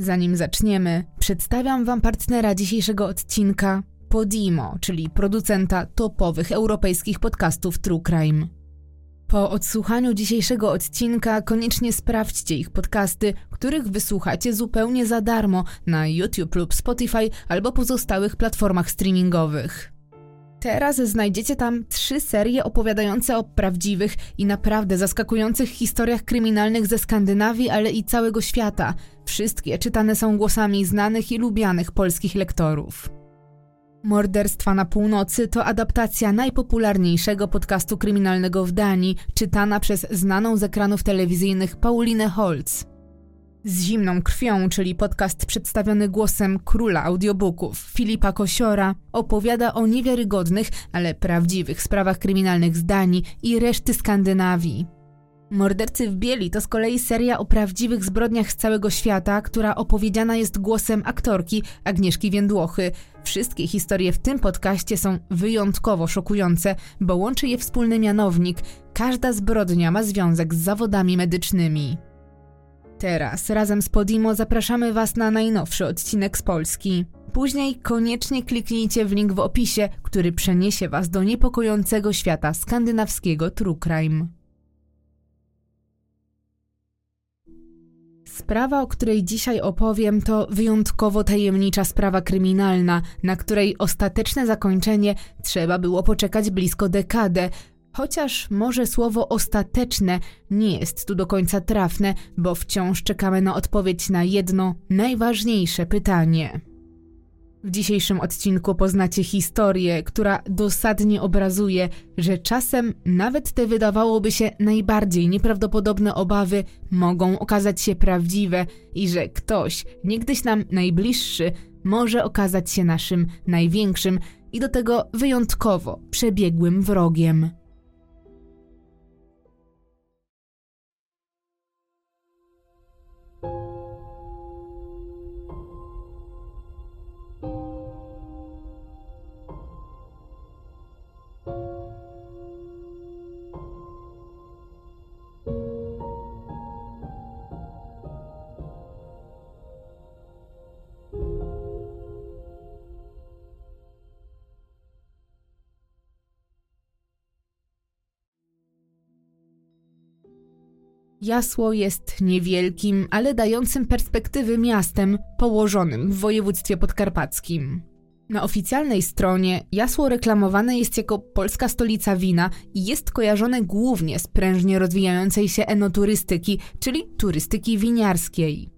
Zanim zaczniemy, przedstawiam Wam partnera dzisiejszego odcinka Podimo, czyli producenta topowych europejskich podcastów True Crime. Po odsłuchaniu dzisiejszego odcinka koniecznie sprawdźcie ich podcasty, których wysłuchacie zupełnie za darmo na YouTube lub Spotify albo pozostałych platformach streamingowych. Teraz znajdziecie tam trzy serie opowiadające o prawdziwych i naprawdę zaskakujących historiach kryminalnych ze Skandynawii, ale i całego świata. Wszystkie czytane są głosami znanych i lubianych polskich lektorów. Morderstwa na północy to adaptacja najpopularniejszego podcastu kryminalnego w Danii, czytana przez znaną z ekranów telewizyjnych Paulinę Holz. Z zimną krwią, czyli podcast przedstawiony głosem króla audiobooków Filipa Kosiora, opowiada o niewiarygodnych, ale prawdziwych sprawach kryminalnych z Danii i reszty Skandynawii. Mordercy w bieli to z kolei seria o prawdziwych zbrodniach z całego świata, która opowiedziana jest głosem aktorki Agnieszki Więdłochy. Wszystkie historie w tym podcaście są wyjątkowo szokujące, bo łączy je wspólny mianownik. Każda zbrodnia ma związek z zawodami medycznymi. Teraz razem z Podimo zapraszamy Was na najnowszy odcinek z Polski. Później koniecznie kliknijcie w link w opisie, który przeniesie Was do niepokojącego świata skandynawskiego true crime. Sprawa, o której dzisiaj opowiem, to wyjątkowo tajemnicza sprawa kryminalna, na której ostateczne zakończenie trzeba było poczekać blisko dekadę, Chociaż może słowo ostateczne nie jest tu do końca trafne, bo wciąż czekamy na odpowiedź na jedno najważniejsze pytanie. W dzisiejszym odcinku poznacie historię, która dosadnie obrazuje, że czasem nawet te wydawałoby się najbardziej nieprawdopodobne obawy mogą okazać się prawdziwe i że ktoś, niegdyś nam najbliższy, może okazać się naszym największym i do tego wyjątkowo przebiegłym wrogiem. Jasło jest niewielkim, ale dającym perspektywy miastem położonym w województwie podkarpackim. Na oficjalnej stronie Jasło reklamowane jest jako polska stolica wina i jest kojarzone głównie z prężnie rozwijającej się enoturystyki, czyli turystyki winiarskiej.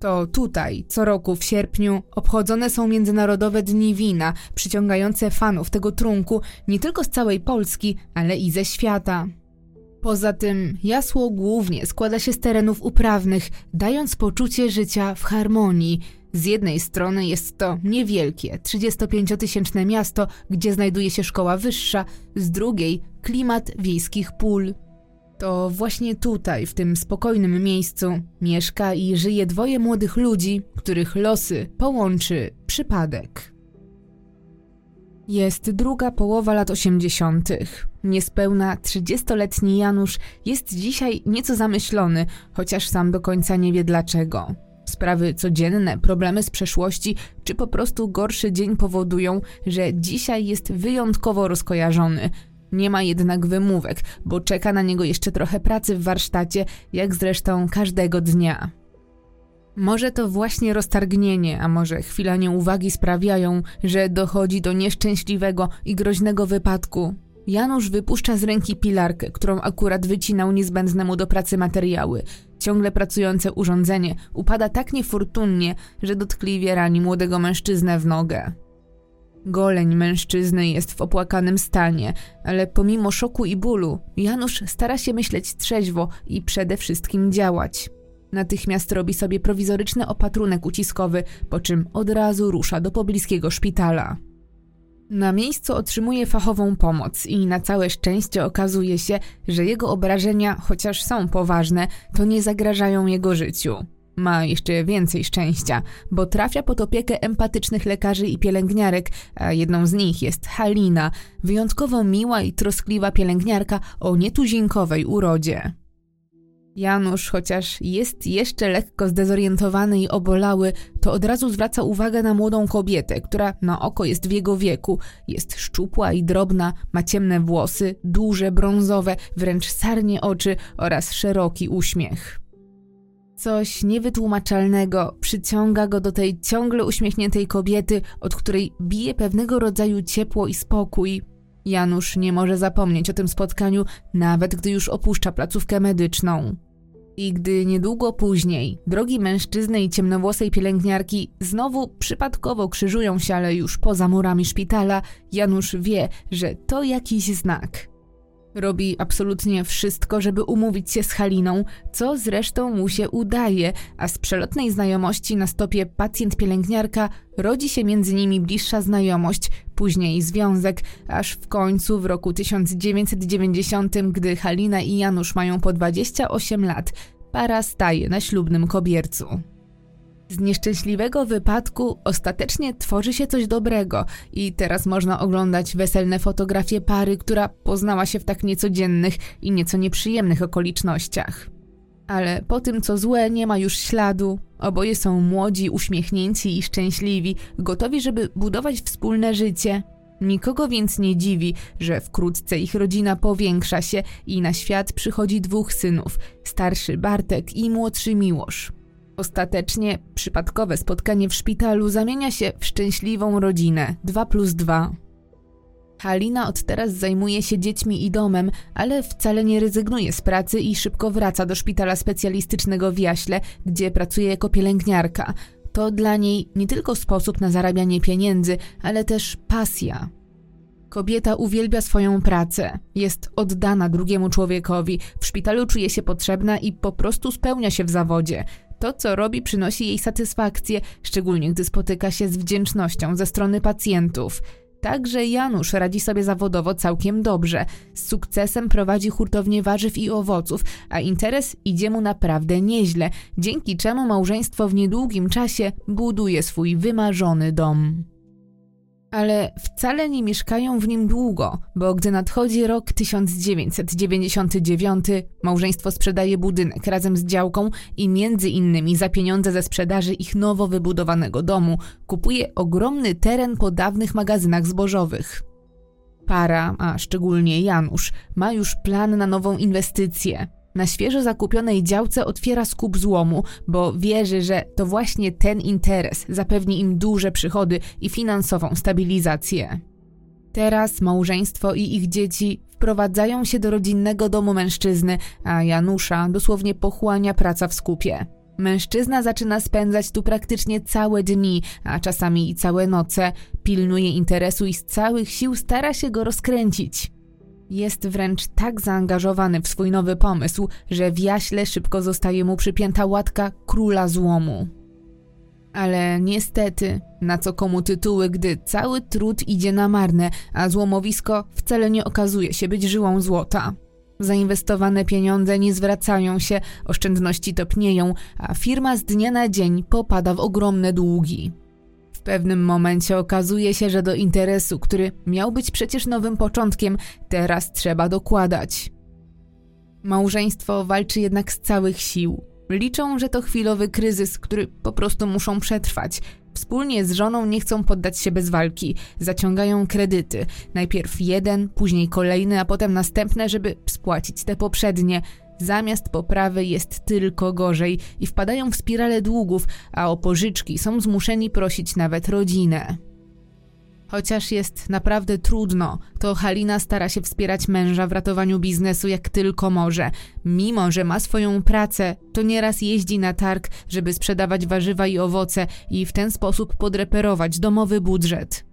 To tutaj, co roku w sierpniu, obchodzone są Międzynarodowe Dni Wina, przyciągające fanów tego trunku nie tylko z całej Polski, ale i ze świata. Poza tym jasło głównie składa się z terenów uprawnych, dając poczucie życia w harmonii. Z jednej strony jest to niewielkie, 35-tysięczne miasto, gdzie znajduje się szkoła wyższa, z drugiej klimat wiejskich pól. To właśnie tutaj, w tym spokojnym miejscu, mieszka i żyje dwoje młodych ludzi, których losy połączy przypadek. Jest druga połowa lat 80. Niespełna 30-letni Janusz jest dzisiaj nieco zamyślony, chociaż sam do końca nie wie dlaczego. Sprawy codzienne, problemy z przeszłości, czy po prostu gorszy dzień powodują, że dzisiaj jest wyjątkowo rozkojarzony. Nie ma jednak wymówek, bo czeka na niego jeszcze trochę pracy w warsztacie, jak zresztą każdego dnia. Może to właśnie roztargnienie, a może chwila nieuwagi sprawiają, że dochodzi do nieszczęśliwego i groźnego wypadku. Janusz wypuszcza z ręki pilarkę, którą akurat wycinał niezbędne mu do pracy materiały. Ciągle pracujące urządzenie upada tak niefortunnie, że dotkliwie rani młodego mężczyznę w nogę. Goleń mężczyzny jest w opłakanym stanie, ale pomimo szoku i bólu, Janusz stara się myśleć trzeźwo i przede wszystkim działać. Natychmiast robi sobie prowizoryczny opatrunek uciskowy, po czym od razu rusza do pobliskiego szpitala. Na miejscu otrzymuje fachową pomoc i na całe szczęście okazuje się, że jego obrażenia, chociaż są poważne, to nie zagrażają jego życiu. Ma jeszcze więcej szczęścia, bo trafia pod opiekę empatycznych lekarzy i pielęgniarek, a jedną z nich jest Halina, wyjątkowo miła i troskliwa pielęgniarka o nietuzinkowej urodzie. Janusz, chociaż jest jeszcze lekko zdezorientowany i obolały, to od razu zwraca uwagę na młodą kobietę, która na oko jest w jego wieku. Jest szczupła i drobna, ma ciemne włosy, duże, brązowe, wręcz sarnie oczy oraz szeroki uśmiech. Coś niewytłumaczalnego przyciąga go do tej ciągle uśmiechniętej kobiety, od której bije pewnego rodzaju ciepło i spokój. Janusz nie może zapomnieć o tym spotkaniu, nawet gdy już opuszcza placówkę medyczną. I gdy niedługo później drogi mężczyzny i ciemnowłosej pielęgniarki znowu przypadkowo krzyżują się, ale już poza murami szpitala, Janusz wie, że to jakiś znak. Robi absolutnie wszystko, żeby umówić się z Haliną, co zresztą mu się udaje, a z przelotnej znajomości na stopie pacjent-pielęgniarka rodzi się między nimi bliższa znajomość, później związek, aż w końcu w roku 1990, gdy Halina i Janusz mają po 28 lat, para staje na ślubnym kobiercu. Z nieszczęśliwego wypadku ostatecznie tworzy się coś dobrego i teraz można oglądać weselne fotografie pary, która poznała się w tak niecodziennych i nieco nieprzyjemnych okolicznościach. Ale po tym, co złe, nie ma już śladu. Oboje są młodzi, uśmiechnięci i szczęśliwi, gotowi, żeby budować wspólne życie. Nikogo więc nie dziwi, że wkrótce ich rodzina powiększa się i na świat przychodzi dwóch synów starszy Bartek i młodszy Miłosz. Ostatecznie przypadkowe spotkanie w szpitalu zamienia się w szczęśliwą rodzinę 2 plus 2. Halina od teraz zajmuje się dziećmi i domem, ale wcale nie rezygnuje z pracy i szybko wraca do szpitala specjalistycznego w Jaśle, gdzie pracuje jako pielęgniarka. To dla niej nie tylko sposób na zarabianie pieniędzy, ale też pasja. Kobieta uwielbia swoją pracę, jest oddana drugiemu człowiekowi, w szpitalu czuje się potrzebna i po prostu spełnia się w zawodzie. To, co robi, przynosi jej satysfakcję, szczególnie gdy spotyka się z wdzięcznością ze strony pacjentów. Także Janusz radzi sobie zawodowo całkiem dobrze. Z sukcesem prowadzi hurtownię warzyw i owoców, a interes idzie mu naprawdę nieźle, dzięki czemu małżeństwo w niedługim czasie buduje swój wymarzony dom. Ale wcale nie mieszkają w nim długo, bo gdy nadchodzi rok 1999, małżeństwo sprzedaje budynek razem z działką i między innymi za pieniądze ze sprzedaży ich nowo wybudowanego domu kupuje ogromny teren po dawnych magazynach zbożowych. Para, a szczególnie Janusz, ma już plan na nową inwestycję. Na świeżo zakupionej działce otwiera skup złomu, bo wierzy, że to właśnie ten interes zapewni im duże przychody i finansową stabilizację. Teraz małżeństwo i ich dzieci wprowadzają się do rodzinnego domu mężczyzny, a Janusza dosłownie pochłania praca w skupie. Mężczyzna zaczyna spędzać tu praktycznie całe dni, a czasami i całe noce, pilnuje interesu i z całych sił stara się go rozkręcić. Jest wręcz tak zaangażowany w swój nowy pomysł, że w jaśle szybko zostaje mu przypięta łatka króla złomu. Ale niestety, na co komu tytuły, gdy cały trud idzie na marne, a złomowisko wcale nie okazuje się być żyłą złota. Zainwestowane pieniądze nie zwracają się, oszczędności topnieją, a firma z dnia na dzień popada w ogromne długi. Pewnym momencie okazuje się, że do interesu, który miał być przecież nowym początkiem, teraz trzeba dokładać. Małżeństwo walczy jednak z całych sił. Liczą, że to chwilowy kryzys, który po prostu muszą przetrwać. Wspólnie z żoną nie chcą poddać się bez walki. Zaciągają kredyty. Najpierw jeden, później kolejny, a potem następne, żeby spłacić te poprzednie. Zamiast poprawy jest tylko gorzej i wpadają w spirale długów, a o pożyczki są zmuszeni prosić nawet rodzinę. Chociaż jest naprawdę trudno, to Halina stara się wspierać męża w ratowaniu biznesu jak tylko może. Mimo, że ma swoją pracę, to nieraz jeździ na targ, żeby sprzedawać warzywa i owoce i w ten sposób podreperować domowy budżet.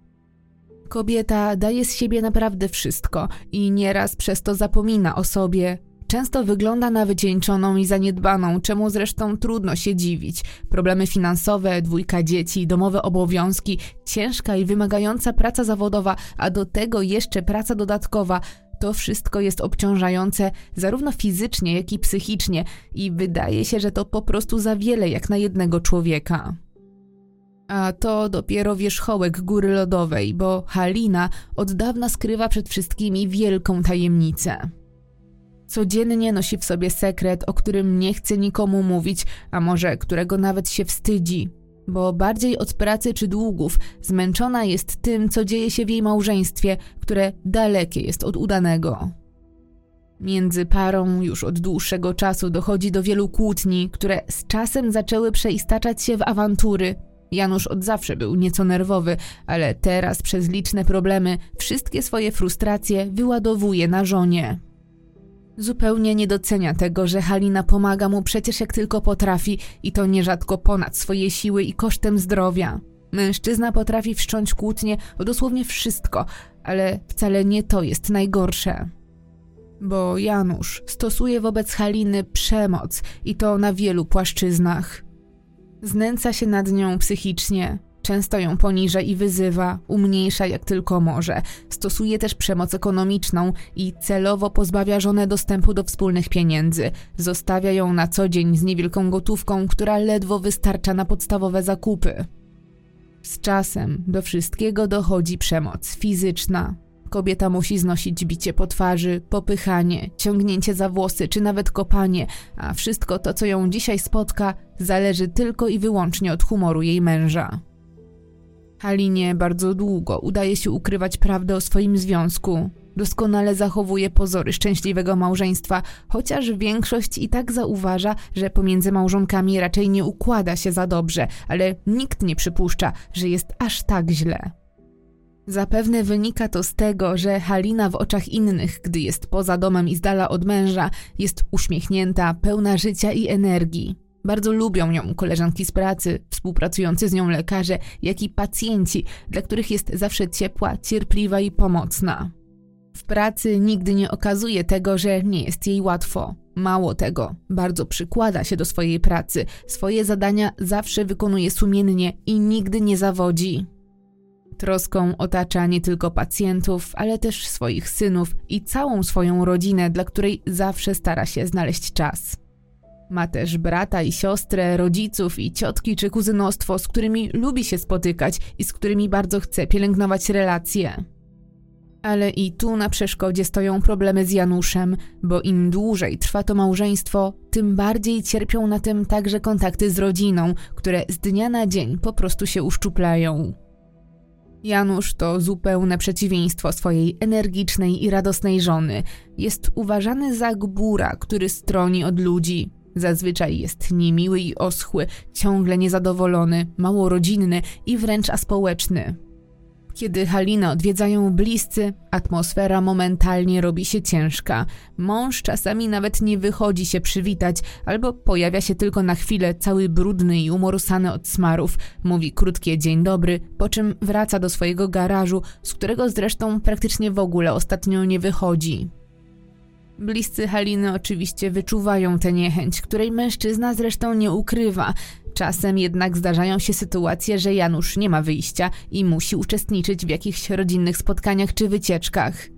Kobieta daje z siebie naprawdę wszystko i nieraz przez to zapomina o sobie, Często wygląda na wycieńczoną i zaniedbaną, czemu zresztą trudno się dziwić. Problemy finansowe, dwójka dzieci, domowe obowiązki, ciężka i wymagająca praca zawodowa, a do tego jeszcze praca dodatkowa. To wszystko jest obciążające zarówno fizycznie, jak i psychicznie i wydaje się, że to po prostu za wiele jak na jednego człowieka. A to dopiero wierzchołek góry lodowej, bo Halina od dawna skrywa przed wszystkimi wielką tajemnicę. Codziennie nosi w sobie sekret, o którym nie chce nikomu mówić, a może którego nawet się wstydzi. Bo bardziej od pracy czy długów zmęczona jest tym, co dzieje się w jej małżeństwie, które dalekie jest od udanego. Między parą już od dłuższego czasu dochodzi do wielu kłótni, które z czasem zaczęły przeistaczać się w awantury. Janusz od zawsze był nieco nerwowy, ale teraz przez liczne problemy wszystkie swoje frustracje wyładowuje na żonie. Zupełnie nie docenia tego, że Halina pomaga mu przecież jak tylko potrafi i to nierzadko ponad swoje siły i kosztem zdrowia. Mężczyzna potrafi wszcząć kłótnie o dosłownie wszystko, ale wcale nie to jest najgorsze. Bo Janusz stosuje wobec Haliny przemoc i to na wielu płaszczyznach. Znęca się nad nią psychicznie, często ją poniża i wyzywa, umniejsza jak tylko może. Stosuje też przemoc ekonomiczną i celowo pozbawia żonę dostępu do wspólnych pieniędzy. Zostawia ją na co dzień z niewielką gotówką, która ledwo wystarcza na podstawowe zakupy. Z czasem do wszystkiego dochodzi przemoc fizyczna, Kobieta musi znosić bicie po twarzy, popychanie, ciągnięcie za włosy czy nawet kopanie, a wszystko to, co ją dzisiaj spotka, zależy tylko i wyłącznie od humoru jej męża. Halinie bardzo długo udaje się ukrywać prawdę o swoim związku. Doskonale zachowuje pozory szczęśliwego małżeństwa, chociaż większość i tak zauważa, że pomiędzy małżonkami raczej nie układa się za dobrze, ale nikt nie przypuszcza, że jest aż tak źle. Zapewne wynika to z tego, że Halina w oczach innych, gdy jest poza domem i z dala od męża, jest uśmiechnięta, pełna życia i energii. Bardzo lubią ją koleżanki z pracy, współpracujący z nią lekarze, jak i pacjenci, dla których jest zawsze ciepła, cierpliwa i pomocna. W pracy nigdy nie okazuje tego, że nie jest jej łatwo. Mało tego, bardzo przykłada się do swojej pracy, swoje zadania zawsze wykonuje sumiennie i nigdy nie zawodzi. Troską otacza nie tylko pacjentów, ale też swoich synów i całą swoją rodzinę, dla której zawsze stara się znaleźć czas. Ma też brata i siostrę, rodziców i ciotki czy kuzynostwo, z którymi lubi się spotykać i z którymi bardzo chce pielęgnować relacje. Ale i tu na przeszkodzie stoją problemy z Januszem, bo im dłużej trwa to małżeństwo, tym bardziej cierpią na tym także kontakty z rodziną, które z dnia na dzień po prostu się uszczuplają. Janusz to zupełne przeciwieństwo swojej energicznej i radosnej żony. Jest uważany za gbura, który stroni od ludzi. Zazwyczaj jest niemiły i oschły, ciągle niezadowolony, mało rodzinny i wręcz aspołeczny. Kiedy Halinę odwiedzają bliscy, atmosfera momentalnie robi się ciężka. Mąż czasami nawet nie wychodzi się przywitać, albo pojawia się tylko na chwilę, cały brudny i umorusany od smarów. Mówi krótkie dzień dobry, po czym wraca do swojego garażu, z którego zresztą praktycznie w ogóle ostatnio nie wychodzi. Bliscy Haliny oczywiście wyczuwają tę niechęć, której mężczyzna zresztą nie ukrywa. Czasem jednak zdarzają się sytuacje, że Janusz nie ma wyjścia i musi uczestniczyć w jakichś rodzinnych spotkaniach czy wycieczkach.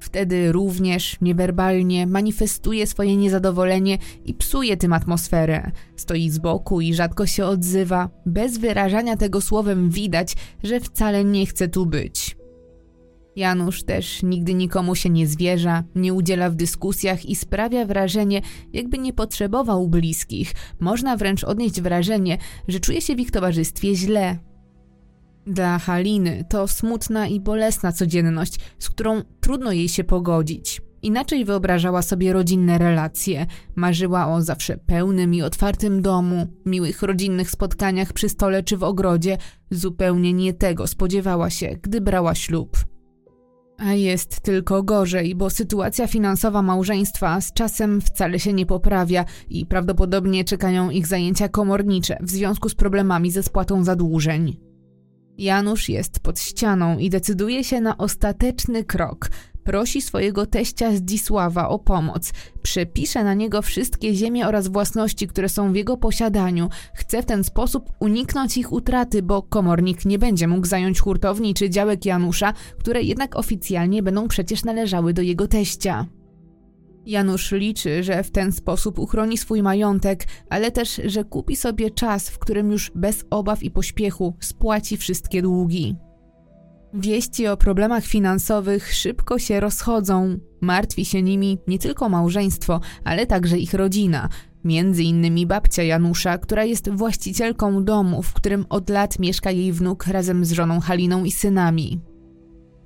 Wtedy również niewerbalnie manifestuje swoje niezadowolenie i psuje tym atmosferę. Stoi z boku i rzadko się odzywa. Bez wyrażania tego słowem widać, że wcale nie chce tu być. Janusz też nigdy nikomu się nie zwierza, nie udziela w dyskusjach i sprawia wrażenie, jakby nie potrzebował bliskich. Można wręcz odnieść wrażenie, że czuje się w ich towarzystwie źle. Dla Haliny to smutna i bolesna codzienność, z którą trudno jej się pogodzić. Inaczej wyobrażała sobie rodzinne relacje. Marzyła o zawsze pełnym i otwartym domu, miłych rodzinnych spotkaniach przy stole czy w ogrodzie. Zupełnie nie tego spodziewała się, gdy brała ślub. A jest tylko gorzej, bo sytuacja finansowa małżeństwa z czasem wcale się nie poprawia i prawdopodobnie czekają ich zajęcia komornicze w związku z problemami ze spłatą zadłużeń. Janusz jest pod ścianą i decyduje się na ostateczny krok prosi swojego teścia Zdzisława o pomoc. Przepisze na niego wszystkie ziemie oraz własności, które są w jego posiadaniu. Chce w ten sposób uniknąć ich utraty, bo komornik nie będzie mógł zająć hurtowni czy działek Janusza, które jednak oficjalnie będą przecież należały do jego teścia. Janusz liczy, że w ten sposób uchroni swój majątek, ale też, że kupi sobie czas, w którym już bez obaw i pośpiechu spłaci wszystkie długi. Wieści o problemach finansowych szybko się rozchodzą. Martwi się nimi nie tylko małżeństwo, ale także ich rodzina. Między innymi babcia Janusza, która jest właścicielką domu, w którym od lat mieszka jej wnuk razem z żoną Haliną i synami.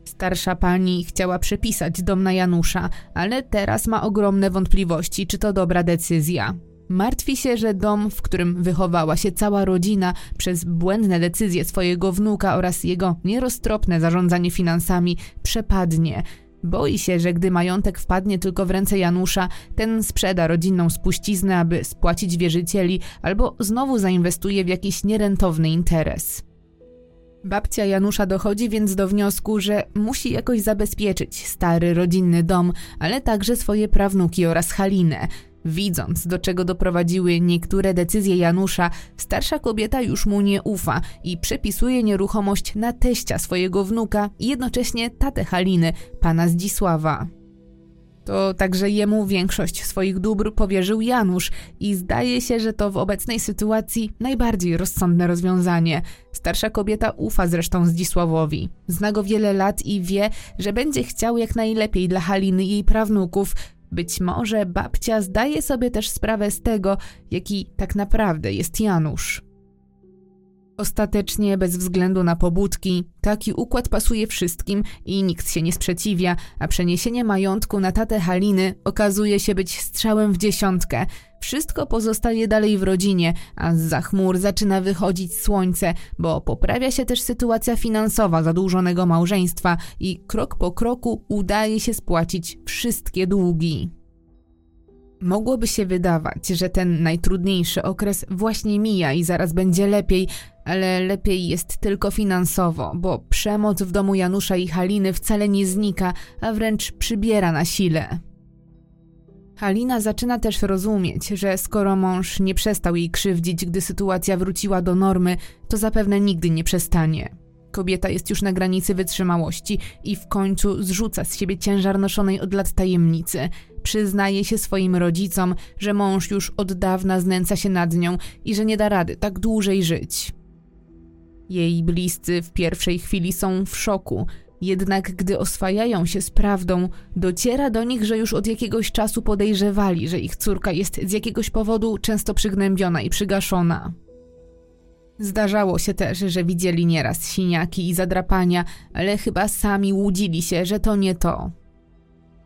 Starsza pani chciała przepisać dom na Janusza, ale teraz ma ogromne wątpliwości, czy to dobra decyzja. Martwi się, że dom, w którym wychowała się cała rodzina, przez błędne decyzje swojego wnuka oraz jego nieroztropne zarządzanie finansami przepadnie. Boi się, że gdy majątek wpadnie tylko w ręce Janusza, ten sprzeda rodzinną spuściznę, aby spłacić wierzycieli, albo znowu zainwestuje w jakiś nierentowny interes. Babcia Janusza dochodzi więc do wniosku, że musi jakoś zabezpieczyć stary rodzinny dom, ale także swoje prawnuki oraz Halinę. Widząc, do czego doprowadziły niektóre decyzje Janusza, starsza kobieta już mu nie ufa i przepisuje nieruchomość na teścia swojego wnuka i jednocześnie tatę Haliny, pana Zdzisława. To także jemu większość swoich dóbr powierzył Janusz i zdaje się, że to w obecnej sytuacji najbardziej rozsądne rozwiązanie. Starsza kobieta ufa zresztą Zdzisławowi. Zna go wiele lat i wie, że będzie chciał jak najlepiej dla Haliny i jej prawnuków. Być może babcia zdaje sobie też sprawę z tego, jaki tak naprawdę jest Janusz. Ostatecznie, bez względu na pobudki, taki układ pasuje wszystkim i nikt się nie sprzeciwia, a przeniesienie majątku na tatę Haliny okazuje się być strzałem w dziesiątkę. Wszystko pozostaje dalej w rodzinie, a z chmur zaczyna wychodzić słońce, bo poprawia się też sytuacja finansowa zadłużonego małżeństwa i krok po kroku udaje się spłacić wszystkie długi. Mogłoby się wydawać, że ten najtrudniejszy okres właśnie mija i zaraz będzie lepiej, ale lepiej jest tylko finansowo, bo przemoc w domu Janusza i Haliny wcale nie znika, a wręcz przybiera na sile. Halina zaczyna też rozumieć, że skoro mąż nie przestał jej krzywdzić, gdy sytuacja wróciła do normy, to zapewne nigdy nie przestanie. Kobieta jest już na granicy wytrzymałości i w końcu zrzuca z siebie ciężar noszonej od lat tajemnicy. Przyznaje się swoim rodzicom, że mąż już od dawna znęca się nad nią i że nie da rady tak dłużej żyć. Jej bliscy w pierwszej chwili są w szoku, jednak gdy oswajają się z prawdą, dociera do nich, że już od jakiegoś czasu podejrzewali, że ich córka jest z jakiegoś powodu często przygnębiona i przygaszona. Zdarzało się też, że widzieli nieraz siniaki i zadrapania, ale chyba sami łudzili się, że to nie to.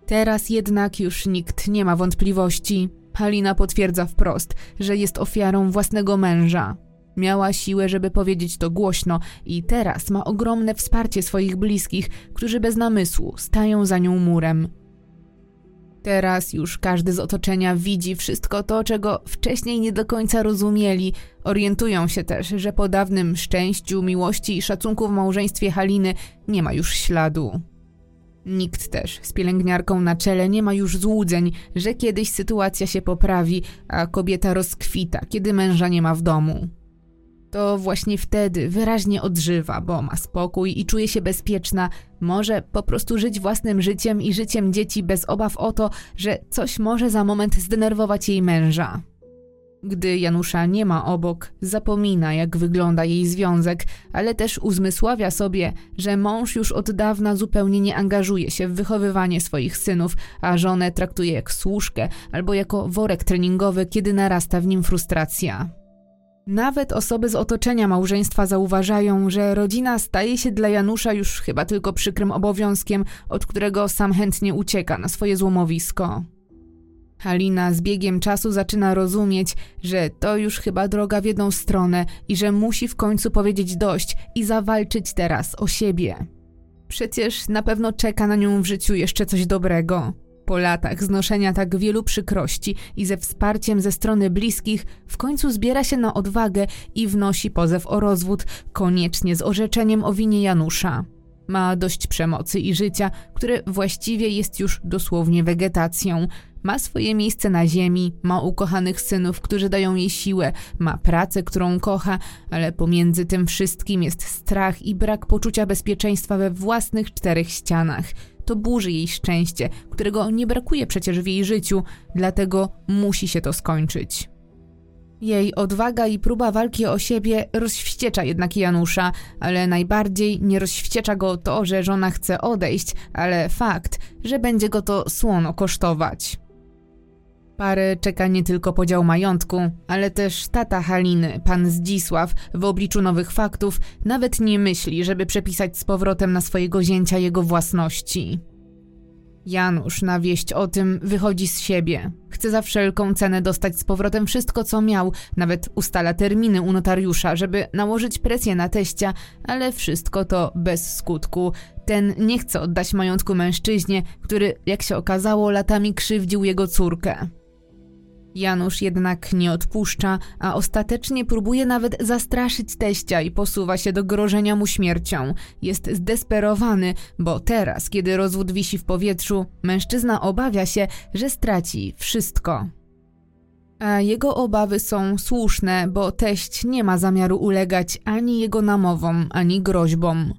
Teraz jednak już nikt nie ma wątpliwości. Halina potwierdza wprost, że jest ofiarą własnego męża. Miała siłę, żeby powiedzieć to głośno i teraz ma ogromne wsparcie swoich bliskich, którzy bez namysłu stają za nią murem. Teraz już każdy z otoczenia widzi wszystko to, czego wcześniej nie do końca rozumieli. Orientują się też, że po dawnym szczęściu, miłości i szacunku w małżeństwie Haliny nie ma już śladu. Nikt też z pielęgniarką na czele nie ma już złudzeń, że kiedyś sytuacja się poprawi, a kobieta rozkwita, kiedy męża nie ma w domu to właśnie wtedy wyraźnie odżywa, bo ma spokój i czuje się bezpieczna, może po prostu żyć własnym życiem i życiem dzieci bez obaw o to, że coś może za moment zdenerwować jej męża. Gdy Janusza nie ma obok, zapomina, jak wygląda jej związek, ale też uzmysławia sobie, że mąż już od dawna zupełnie nie angażuje się w wychowywanie swoich synów, a żonę traktuje jak służkę albo jako worek treningowy, kiedy narasta w nim frustracja. Nawet osoby z otoczenia małżeństwa zauważają, że rodzina staje się dla Janusza już chyba tylko przykrym obowiązkiem, od którego sam chętnie ucieka na swoje złomowisko. Halina z biegiem czasu zaczyna rozumieć, że to już chyba droga w jedną stronę i że musi w końcu powiedzieć dość i zawalczyć teraz o siebie. Przecież na pewno czeka na nią w życiu jeszcze coś dobrego. Po latach znoszenia tak wielu przykrości i ze wsparciem ze strony bliskich, w końcu zbiera się na odwagę i wnosi pozew o rozwód, koniecznie z orzeczeniem o winie Janusza. Ma dość przemocy i życia, które właściwie jest już dosłownie wegetacją. Ma swoje miejsce na ziemi, ma ukochanych synów, którzy dają jej siłę, ma pracę, którą kocha, ale pomiędzy tym wszystkim jest strach i brak poczucia bezpieczeństwa we własnych czterech ścianach to burzy jej szczęście, którego nie brakuje przecież w jej życiu, dlatego musi się to skończyć. Jej odwaga i próba walki o siebie rozwściecza jednak Janusza, ale najbardziej nie rozwściecza go to, że żona chce odejść, ale fakt, że będzie go to słono kosztować. Parę czeka nie tylko podział majątku, ale też tata Haliny, pan Zdzisław, w obliczu nowych faktów, nawet nie myśli, żeby przepisać z powrotem na swojego zięcia jego własności. Janusz na wieść o tym wychodzi z siebie. Chce za wszelką cenę dostać z powrotem wszystko, co miał, nawet ustala terminy u notariusza, żeby nałożyć presję na teścia, ale wszystko to bez skutku. Ten nie chce oddać majątku mężczyźnie, który, jak się okazało, latami krzywdził jego córkę. Janusz jednak nie odpuszcza, a ostatecznie próbuje nawet zastraszyć teścia i posuwa się do grożenia mu śmiercią. Jest zdesperowany, bo teraz, kiedy rozwód wisi w powietrzu, mężczyzna obawia się, że straci wszystko. A jego obawy są słuszne, bo teść nie ma zamiaru ulegać ani jego namowom, ani groźbom.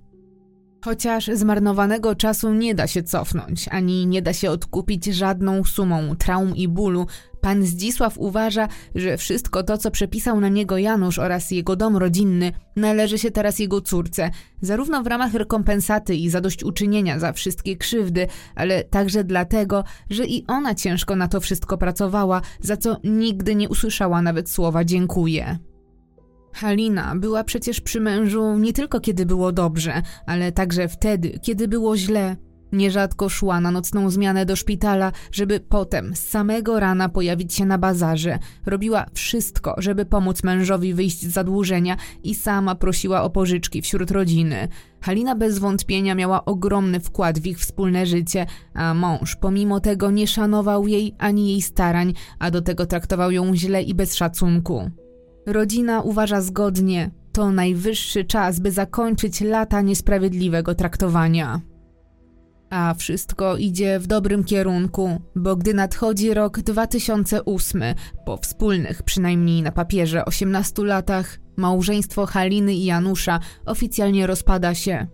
Chociaż zmarnowanego czasu nie da się cofnąć, ani nie da się odkupić żadną sumą traum i bólu, pan Zdzisław uważa, że wszystko to, co przepisał na niego Janusz oraz jego dom rodzinny, należy się teraz jego córce, zarówno w ramach rekompensaty i zadośćuczynienia za wszystkie krzywdy, ale także dlatego, że i ona ciężko na to wszystko pracowała, za co nigdy nie usłyszała nawet słowa dziękuję. Halina była przecież przy mężu nie tylko kiedy było dobrze, ale także wtedy, kiedy było źle. Nierzadko szła na nocną zmianę do szpitala, żeby potem z samego rana pojawić się na bazarze. Robiła wszystko, żeby pomóc mężowi wyjść z zadłużenia i sama prosiła o pożyczki wśród rodziny. Halina bez wątpienia miała ogromny wkład w ich wspólne życie, a mąż pomimo tego nie szanował jej ani jej starań, a do tego traktował ją źle i bez szacunku. Rodzina uważa zgodnie, to najwyższy czas, by zakończyć lata niesprawiedliwego traktowania. A wszystko idzie w dobrym kierunku, bo gdy nadchodzi rok 2008, po wspólnych, przynajmniej na papierze, 18 latach, małżeństwo Haliny i Janusza oficjalnie rozpada się.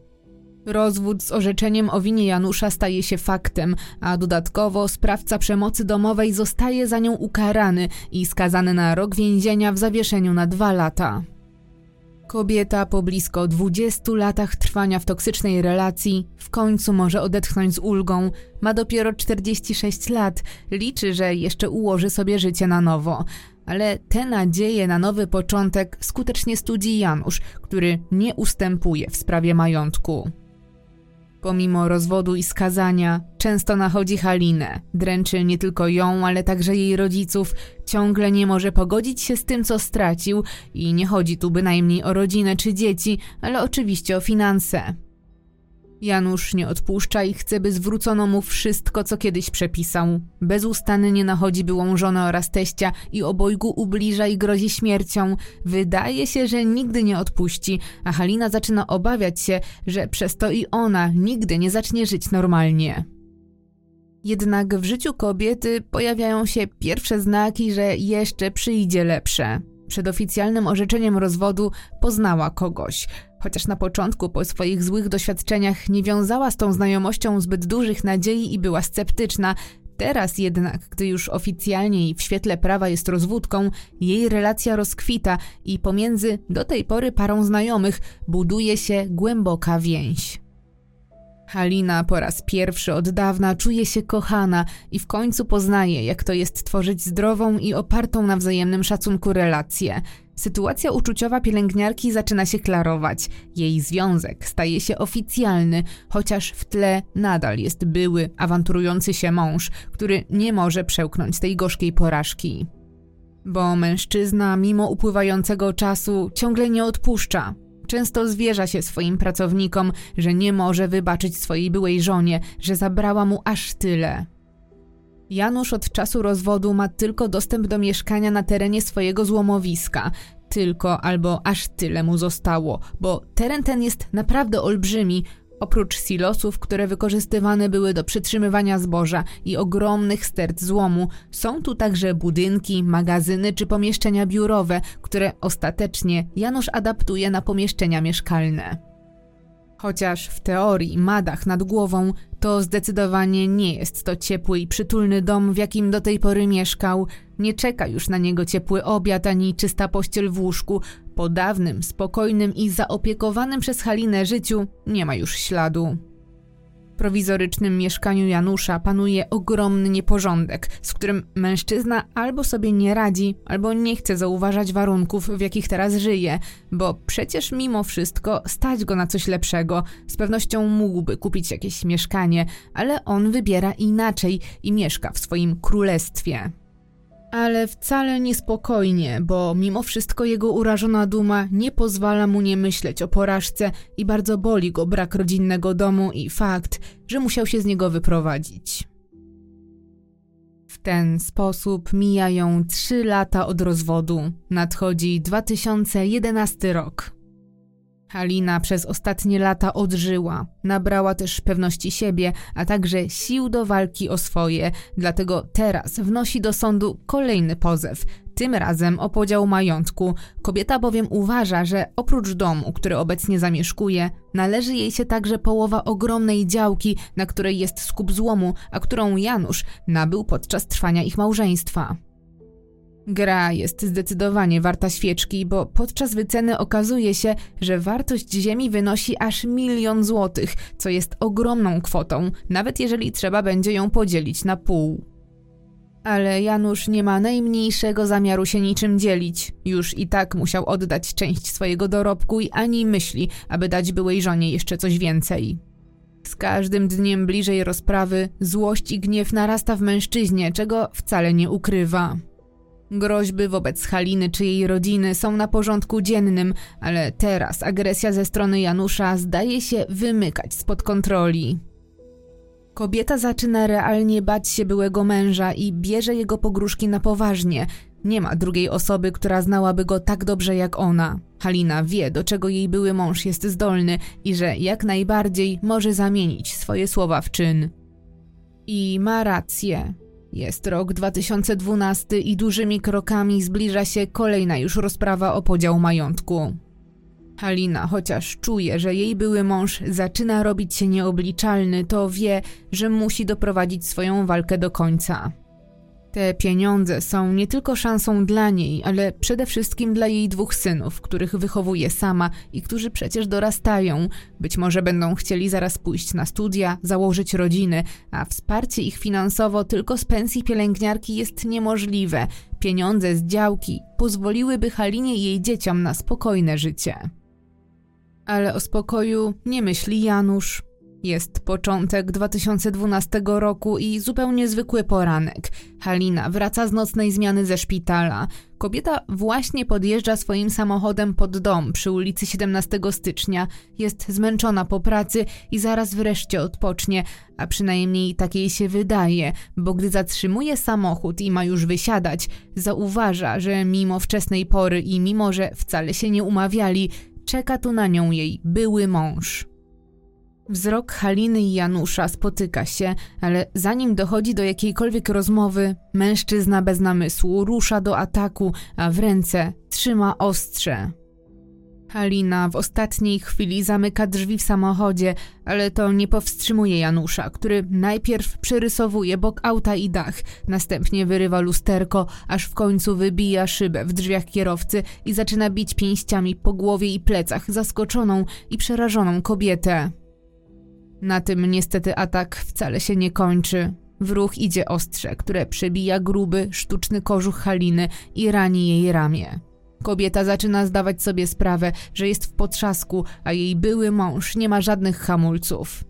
Rozwód z orzeczeniem o winie Janusza staje się faktem, a dodatkowo sprawca przemocy domowej zostaje za nią ukarany i skazany na rok więzienia w zawieszeniu na dwa lata. Kobieta po blisko 20 latach trwania w toksycznej relacji w końcu może odetchnąć z ulgą. Ma dopiero 46 lat, liczy, że jeszcze ułoży sobie życie na nowo. Ale te nadzieje na nowy początek skutecznie studzi Janusz, który nie ustępuje w sprawie majątku. Pomimo rozwodu i skazania, często nachodzi Halinę. Dręczy nie tylko ją, ale także jej rodziców. Ciągle nie może pogodzić się z tym, co stracił i nie chodzi tu bynajmniej o rodzinę czy dzieci, ale oczywiście o finanse. Janusz nie odpuszcza i chce, by zwrócono mu wszystko, co kiedyś przepisał. Bezustannie nachodzi byłą żonę oraz teścia i obojgu ubliża i grozi śmiercią. Wydaje się, że nigdy nie odpuści, a Halina zaczyna obawiać się, że przez to i ona nigdy nie zacznie żyć normalnie. Jednak w życiu kobiety pojawiają się pierwsze znaki, że jeszcze przyjdzie lepsze. Przed oficjalnym orzeczeniem rozwodu poznała kogoś. Chociaż na początku po swoich złych doświadczeniach nie wiązała z tą znajomością zbyt dużych nadziei i była sceptyczna, Teraz jednak, gdy już oficjalnie i w świetle prawa jest rozwódką, jej relacja rozkwita i pomiędzy do tej pory parą znajomych buduje się głęboka więź. Halina po raz pierwszy od dawna czuje się kochana i w końcu poznaje, jak to jest tworzyć zdrową i opartą na wzajemnym szacunku relację. Sytuacja uczuciowa pielęgniarki zaczyna się klarować. Jej związek staje się oficjalny, chociaż w tle nadal jest były, awanturujący się mąż, który nie może przełknąć tej gorzkiej porażki. Bo mężczyzna, mimo upływającego czasu, ciągle nie odpuszcza. Często zwierza się swoim pracownikom, że nie może wybaczyć swojej byłej żonie, że zabrała mu aż tyle. Janusz od czasu rozwodu ma tylko dostęp do mieszkania na terenie swojego złomowiska. Tylko albo aż tyle mu zostało, bo teren ten jest naprawdę olbrzymi. Oprócz silosów, które wykorzystywane były do przytrzymywania zboża i ogromnych stert złomu, są tu także budynki, magazyny czy pomieszczenia biurowe, które ostatecznie Janusz adaptuje na pomieszczenia mieszkalne. Chociaż w teorii ma dach nad głową, to zdecydowanie nie jest to ciepły i przytulny dom, w jakim do tej pory mieszkał. Nie czeka już na niego ciepły obiad ani czysta pościel w łóżku. Po dawnym, spokojnym i zaopiekowanym przez Halinę życiu nie ma już śladu prowizorycznym mieszkaniu Janusza panuje ogromny nieporządek, z którym mężczyzna albo sobie nie radzi, albo nie chce zauważać warunków, w jakich teraz żyje, bo przecież mimo wszystko stać go na coś lepszego. Z pewnością mógłby kupić jakieś mieszkanie, ale on wybiera inaczej i mieszka w swoim królestwie. Ale wcale niespokojnie, bo mimo wszystko jego urażona duma nie pozwala mu nie myśleć o porażce i bardzo boli go brak rodzinnego domu i fakt, że musiał się z niego wyprowadzić. W ten sposób mijają trzy lata od rozwodu. Nadchodzi 2011 rok. Halina przez ostatnie lata odżyła, nabrała też pewności siebie, a także sił do walki o swoje, dlatego teraz wnosi do sądu kolejny pozew, tym razem o podział majątku. Kobieta bowiem uważa, że oprócz domu, który obecnie zamieszkuje, należy jej się także połowa ogromnej działki, na której jest skup złomu, a którą Janusz nabył podczas trwania ich małżeństwa. Gra jest zdecydowanie warta świeczki, bo podczas wyceny okazuje się, że wartość ziemi wynosi aż milion złotych, co jest ogromną kwotą, nawet jeżeli trzeba będzie ją podzielić na pół. Ale Janusz nie ma najmniejszego zamiaru się niczym dzielić. Już i tak musiał oddać część swojego dorobku i ani myśli, aby dać byłej żonie jeszcze coś więcej. Z każdym dniem bliżej rozprawy złość i gniew narasta w mężczyźnie, czego wcale nie ukrywa. Groźby wobec Haliny czy jej rodziny są na porządku dziennym, ale teraz agresja ze strony Janusza zdaje się wymykać spod kontroli. Kobieta zaczyna realnie bać się byłego męża i bierze jego pogróżki na poważnie. Nie ma drugiej osoby, która znałaby go tak dobrze jak ona. Halina wie, do czego jej były mąż jest zdolny i że jak najbardziej może zamienić swoje słowa w czyn. I ma rację. Jest rok 2012 i dużymi krokami zbliża się kolejna już rozprawa o podział majątku. Halina, chociaż czuje, że jej były mąż zaczyna robić się nieobliczalny, to wie, że musi doprowadzić swoją walkę do końca. Te pieniądze są nie tylko szansą dla niej, ale przede wszystkim dla jej dwóch synów, których wychowuje sama i którzy przecież dorastają. Być może będą chcieli zaraz pójść na studia, założyć rodziny, a wsparcie ich finansowo tylko z pensji pielęgniarki jest niemożliwe. Pieniądze z działki pozwoliłyby Halinie i jej dzieciom na spokojne życie. Ale o spokoju nie myśli Janusz. Jest początek 2012 roku i zupełnie zwykły poranek. Halina wraca z nocnej zmiany ze szpitala. Kobieta właśnie podjeżdża swoim samochodem pod dom przy ulicy 17 stycznia. Jest zmęczona po pracy i zaraz wreszcie odpocznie, a przynajmniej tak jej się wydaje, bo gdy zatrzymuje samochód i ma już wysiadać, zauważa, że mimo wczesnej pory i mimo, że wcale się nie umawiali, czeka tu na nią jej były mąż. Wzrok Haliny i Janusza spotyka się, ale zanim dochodzi do jakiejkolwiek rozmowy, mężczyzna bez namysłu rusza do ataku, a w ręce trzyma ostrze. Halina w ostatniej chwili zamyka drzwi w samochodzie, ale to nie powstrzymuje Janusza, który najpierw przerysowuje bok auta i dach, następnie wyrywa lusterko, aż w końcu wybija szybę w drzwiach kierowcy i zaczyna bić pięściami po głowie i plecach zaskoczoną i przerażoną kobietę. Na tym niestety atak wcale się nie kończy. W ruch idzie ostrze, które przebija gruby, sztuczny kożuch Haliny i rani jej ramię. Kobieta zaczyna zdawać sobie sprawę, że jest w potrzasku, a jej były mąż nie ma żadnych hamulców.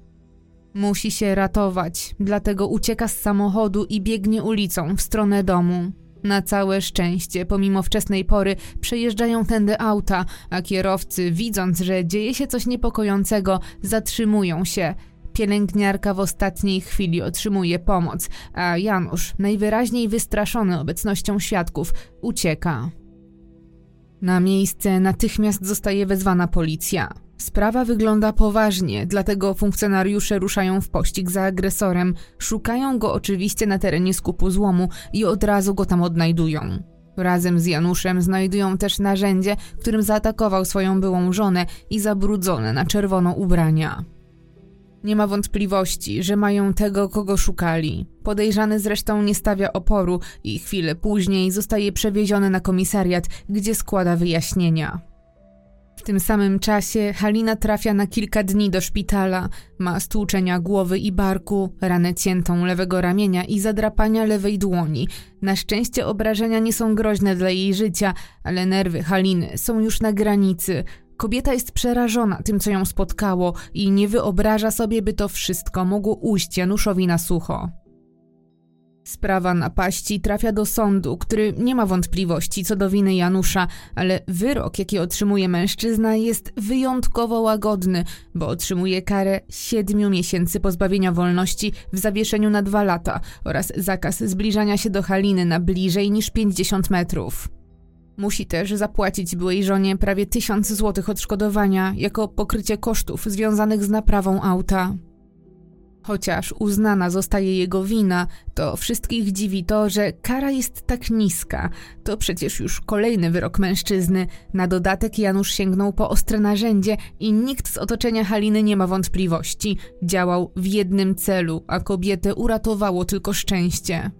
Musi się ratować, dlatego ucieka z samochodu i biegnie ulicą w stronę domu. Na całe szczęście, pomimo wczesnej pory, przejeżdżają tędy auta, a kierowcy, widząc, że dzieje się coś niepokojącego, zatrzymują się. Pielęgniarka w ostatniej chwili otrzymuje pomoc, a Janusz, najwyraźniej wystraszony obecnością świadków, ucieka. Na miejsce natychmiast zostaje wezwana policja. Sprawa wygląda poważnie, dlatego funkcjonariusze ruszają w pościg za agresorem, szukają go oczywiście na terenie skupu złomu i od razu go tam odnajdują. Razem z Januszem znajdują też narzędzie, którym zaatakował swoją byłą żonę i zabrudzone na czerwono ubrania. Nie ma wątpliwości, że mają tego, kogo szukali. Podejrzany zresztą nie stawia oporu i chwilę później zostaje przewieziony na komisariat, gdzie składa wyjaśnienia. W tym samym czasie Halina trafia na kilka dni do szpitala. Ma stłuczenia głowy i barku, ranę ciętą lewego ramienia i zadrapania lewej dłoni. Na szczęście obrażenia nie są groźne dla jej życia, ale nerwy Haliny są już na granicy. Kobieta jest przerażona tym, co ją spotkało i nie wyobraża sobie, by to wszystko mogło ujść Januszowi na sucho. Sprawa napaści trafia do sądu, który nie ma wątpliwości co do winy Janusza, ale wyrok, jaki otrzymuje mężczyzna, jest wyjątkowo łagodny, bo otrzymuje karę siedmiu miesięcy pozbawienia wolności w zawieszeniu na dwa lata oraz zakaz zbliżania się do Haliny na bliżej niż 50 metrów. Musi też zapłacić byłej żonie prawie tysiąc złotych odszkodowania jako pokrycie kosztów związanych z naprawą auta. Chociaż uznana zostaje jego wina, to wszystkich dziwi to, że kara jest tak niska. To przecież już kolejny wyrok mężczyzny. Na dodatek Janusz sięgnął po ostre narzędzie i nikt z otoczenia Haliny nie ma wątpliwości. Działał w jednym celu, a kobietę uratowało tylko szczęście.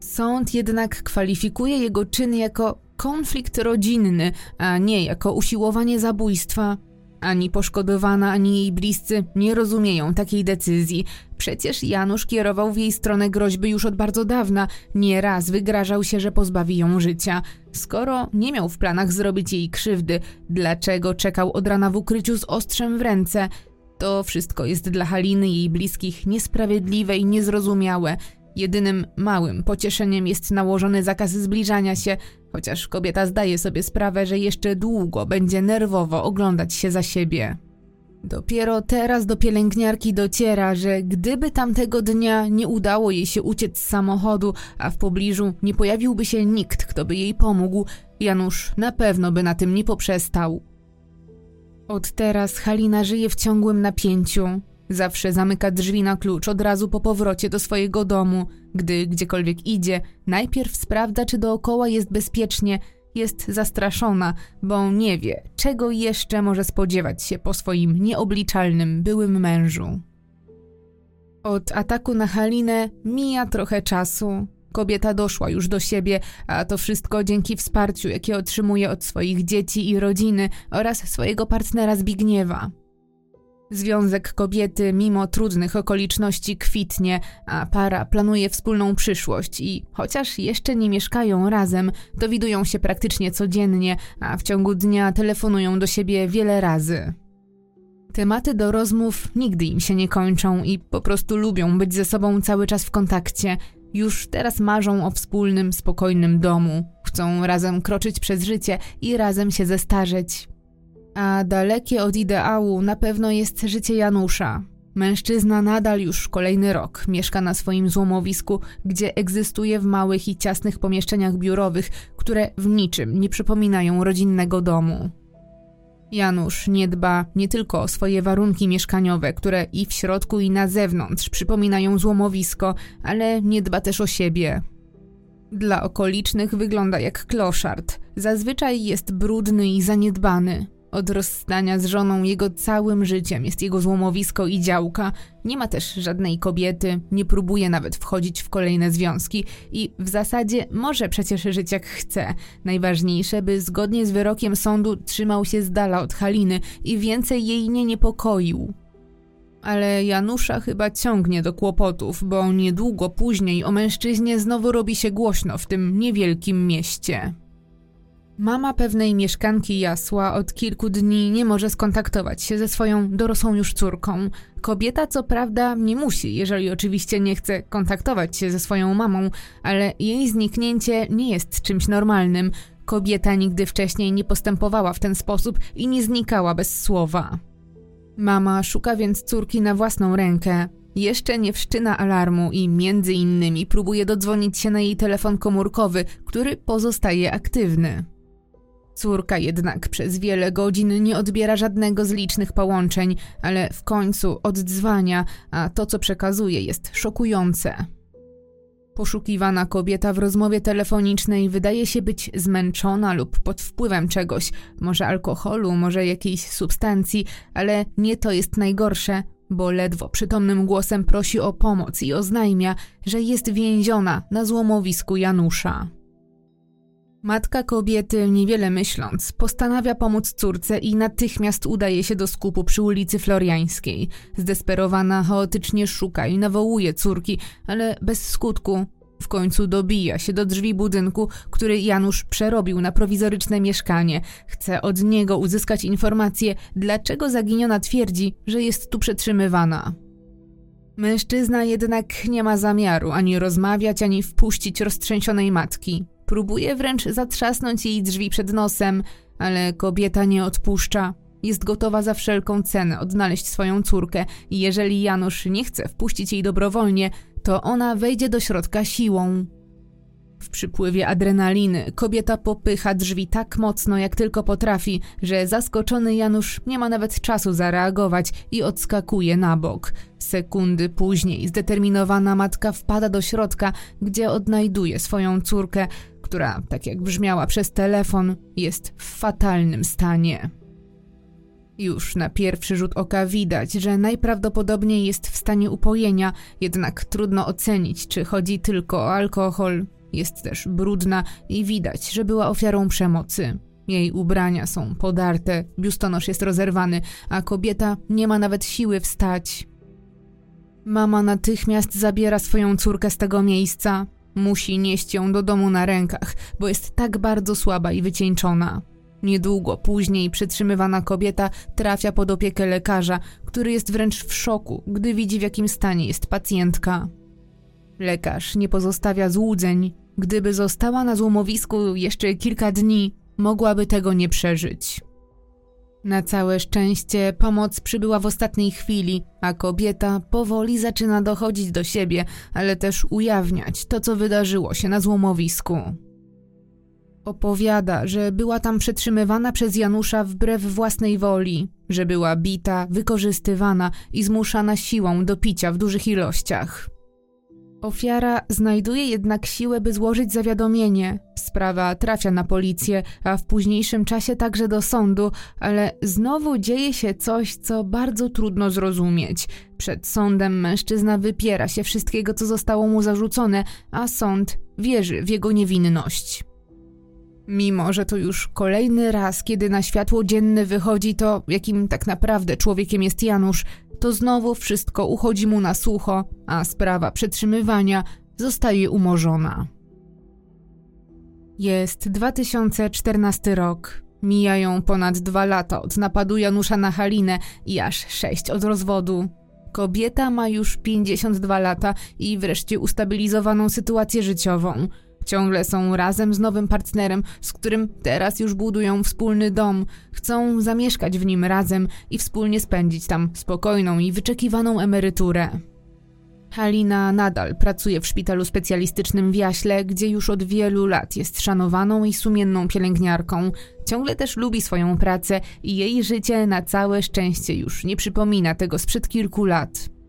Sąd jednak kwalifikuje jego czyn jako konflikt rodzinny, a nie jako usiłowanie zabójstwa. Ani poszkodowana, ani jej bliscy nie rozumieją takiej decyzji. Przecież Janusz kierował w jej stronę groźby już od bardzo dawna. Nieraz wygrażał się, że pozbawi ją życia. Skoro nie miał w planach zrobić jej krzywdy, dlaczego czekał od rana w ukryciu z ostrzem w ręce? To wszystko jest dla Haliny i jej bliskich niesprawiedliwe i niezrozumiałe. Jedynym małym pocieszeniem jest nałożony zakaz zbliżania się, chociaż kobieta zdaje sobie sprawę, że jeszcze długo będzie nerwowo oglądać się za siebie. Dopiero teraz do pielęgniarki dociera, że gdyby tamtego dnia nie udało jej się uciec z samochodu, a w pobliżu nie pojawiłby się nikt, kto by jej pomógł, Janusz na pewno by na tym nie poprzestał. Od teraz Halina żyje w ciągłym napięciu. Zawsze zamyka drzwi na klucz od razu po powrocie do swojego domu. Gdy gdziekolwiek idzie, najpierw sprawdza, czy dookoła jest bezpiecznie. Jest zastraszona, bo nie wie, czego jeszcze może spodziewać się po swoim nieobliczalnym byłym mężu. Od ataku na Halinę mija trochę czasu. Kobieta doszła już do siebie, a to wszystko dzięki wsparciu, jakie otrzymuje od swoich dzieci i rodziny oraz swojego partnera Zbigniewa. Związek kobiety, mimo trudnych okoliczności, kwitnie, a para planuje wspólną przyszłość i chociaż jeszcze nie mieszkają razem, dowidują się praktycznie codziennie, a w ciągu dnia telefonują do siebie wiele razy. Tematy do rozmów nigdy im się nie kończą i po prostu lubią być ze sobą cały czas w kontakcie. Już teraz marzą o wspólnym, spokojnym domu. Chcą razem kroczyć przez życie i razem się zestarzeć. A dalekie od ideału na pewno jest życie Janusza. Mężczyzna nadal już kolejny rok mieszka na swoim złomowisku, gdzie egzystuje w małych i ciasnych pomieszczeniach biurowych, które w niczym nie przypominają rodzinnego domu. Janusz nie dba nie tylko o swoje warunki mieszkaniowe, które i w środku, i na zewnątrz przypominają złomowisko, ale nie dba też o siebie. Dla okolicznych wygląda jak kloszard. Zazwyczaj jest brudny i zaniedbany. Od rozstania z żoną jego całym życiem jest jego złomowisko i działka. Nie ma też żadnej kobiety, nie próbuje nawet wchodzić w kolejne związki i w zasadzie może przecież żyć jak chce. Najważniejsze, by zgodnie z wyrokiem sądu trzymał się z dala od Haliny i więcej jej nie niepokoił. Ale Janusza chyba ciągnie do kłopotów, bo niedługo później o mężczyźnie znowu robi się głośno w tym niewielkim mieście. Mama pewnej mieszkanki Jasła od kilku dni nie może skontaktować się ze swoją dorosłą już córką. Kobieta co prawda nie musi, jeżeli oczywiście nie chce kontaktować się ze swoją mamą, ale jej zniknięcie nie jest czymś normalnym. Kobieta nigdy wcześniej nie postępowała w ten sposób i nie znikała bez słowa. Mama szuka więc córki na własną rękę. Jeszcze nie wszczyna alarmu i między innymi próbuje dodzwonić się na jej telefon komórkowy, który pozostaje aktywny. Córka jednak przez wiele godzin nie odbiera żadnego z licznych połączeń, ale w końcu oddzwania, a to co przekazuje jest szokujące. Poszukiwana kobieta w rozmowie telefonicznej wydaje się być zmęczona lub pod wpływem czegoś, może alkoholu, może jakiejś substancji, ale nie to jest najgorsze, bo ledwo przytomnym głosem prosi o pomoc i oznajmia, że jest więziona na złomowisku Janusza. Matka kobiety, niewiele myśląc, postanawia pomóc córce i natychmiast udaje się do skupu przy ulicy Floriańskiej. Zdesperowana chaotycznie szuka i nawołuje córki, ale bez skutku. W końcu dobija się do drzwi budynku, który Janusz przerobił na prowizoryczne mieszkanie. Chce od niego uzyskać informację, dlaczego zaginiona twierdzi, że jest tu przetrzymywana. Mężczyzna jednak nie ma zamiaru ani rozmawiać, ani wpuścić roztrzęsionej matki. Próbuje wręcz zatrzasnąć jej drzwi przed nosem, ale kobieta nie odpuszcza. Jest gotowa za wszelką cenę odnaleźć swoją córkę i jeżeli Janusz nie chce wpuścić jej dobrowolnie, to ona wejdzie do środka siłą. W przypływie adrenaliny kobieta popycha drzwi tak mocno, jak tylko potrafi, że zaskoczony Janusz nie ma nawet czasu zareagować i odskakuje na bok. Sekundy później zdeterminowana matka wpada do środka, gdzie odnajduje swoją córkę, która, tak jak brzmiała przez telefon, jest w fatalnym stanie. Już na pierwszy rzut oka widać, że najprawdopodobniej jest w stanie upojenia, jednak trudno ocenić, czy chodzi tylko o alkohol. Jest też brudna i widać, że była ofiarą przemocy. Jej ubrania są podarte, biustonosz jest rozerwany, a kobieta nie ma nawet siły wstać. Mama natychmiast zabiera swoją córkę z tego miejsca. Musi nieść ją do domu na rękach, bo jest tak bardzo słaba i wycieńczona. Niedługo później przytrzymywana kobieta trafia pod opiekę lekarza, który jest wręcz w szoku, gdy widzi w jakim stanie jest pacjentka. Lekarz nie pozostawia złudzeń. Gdyby została na złomowisku jeszcze kilka dni, mogłaby tego nie przeżyć. Na całe szczęście pomoc przybyła w ostatniej chwili, a kobieta powoli zaczyna dochodzić do siebie, ale też ujawniać to, co wydarzyło się na złomowisku. Opowiada, że była tam przetrzymywana przez Janusza wbrew własnej woli, że była bita, wykorzystywana i zmuszana siłą do picia w dużych ilościach. Ofiara znajduje jednak siłę, by złożyć zawiadomienie. Sprawa trafia na policję, a w późniejszym czasie także do sądu, ale znowu dzieje się coś, co bardzo trudno zrozumieć. Przed sądem mężczyzna wypiera się wszystkiego, co zostało mu zarzucone, a sąd wierzy w jego niewinność. Mimo, że to już kolejny raz, kiedy na światło dzienne wychodzi to, jakim tak naprawdę człowiekiem jest Janusz, to znowu wszystko uchodzi mu na sucho, a sprawa przetrzymywania zostaje umorzona. Jest 2014 rok. Mijają ponad dwa lata od napadu Janusza na Halinę i aż sześć od rozwodu. Kobieta ma już 52 lata i wreszcie ustabilizowaną sytuację życiową – Ciągle są razem z nowym partnerem, z którym teraz już budują wspólny dom. Chcą zamieszkać w nim razem i wspólnie spędzić tam spokojną i wyczekiwaną emeryturę. Halina nadal pracuje w szpitalu specjalistycznym w Jaśle, gdzie już od wielu lat jest szanowaną i sumienną pielęgniarką. Ciągle też lubi swoją pracę i jej życie na całe szczęście już nie przypomina tego sprzed kilku lat.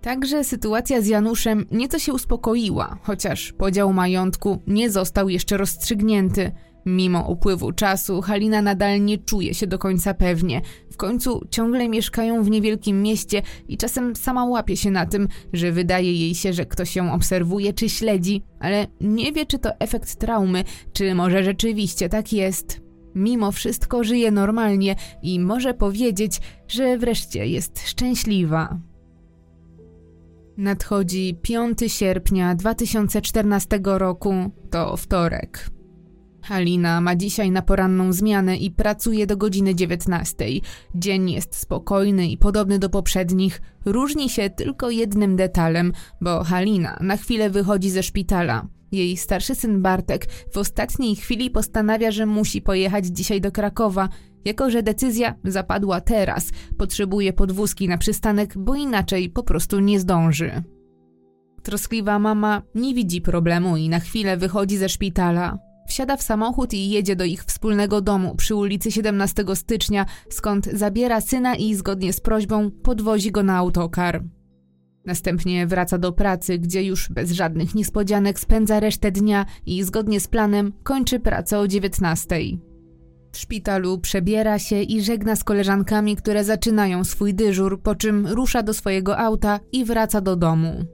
Także sytuacja z Januszem nieco się uspokoiła, chociaż podział majątku nie został jeszcze rozstrzygnięty. Mimo upływu czasu, Halina nadal nie czuje się do końca pewnie. W końcu ciągle mieszkają w niewielkim mieście i czasem sama łapie się na tym, że wydaje jej się, że ktoś ją obserwuje czy śledzi, ale nie wie, czy to efekt traumy, czy może rzeczywiście tak jest. Mimo wszystko żyje normalnie i może powiedzieć, że wreszcie jest szczęśliwa. Nadchodzi 5 sierpnia 2014 roku, to wtorek. Halina ma dzisiaj na poranną zmianę i pracuje do godziny 19. Dzień jest spokojny i podobny do poprzednich. Różni się tylko jednym detalem, bo Halina na chwilę wychodzi ze szpitala. Jej starszy syn Bartek w ostatniej chwili postanawia, że musi pojechać dzisiaj do Krakowa, jako że decyzja zapadła teraz. Potrzebuje podwózki na przystanek, bo inaczej po prostu nie zdąży. Troskliwa mama nie widzi problemu i na chwilę wychodzi ze szpitala. Wsiada w samochód i jedzie do ich wspólnego domu przy ulicy 17 stycznia, skąd zabiera syna i zgodnie z prośbą podwozi go na autokar. Następnie wraca do pracy, gdzie już bez żadnych niespodzianek spędza resztę dnia i zgodnie z planem kończy pracę o 19. W szpitalu przebiera się i żegna z koleżankami, które zaczynają swój dyżur, po czym rusza do swojego auta i wraca do domu.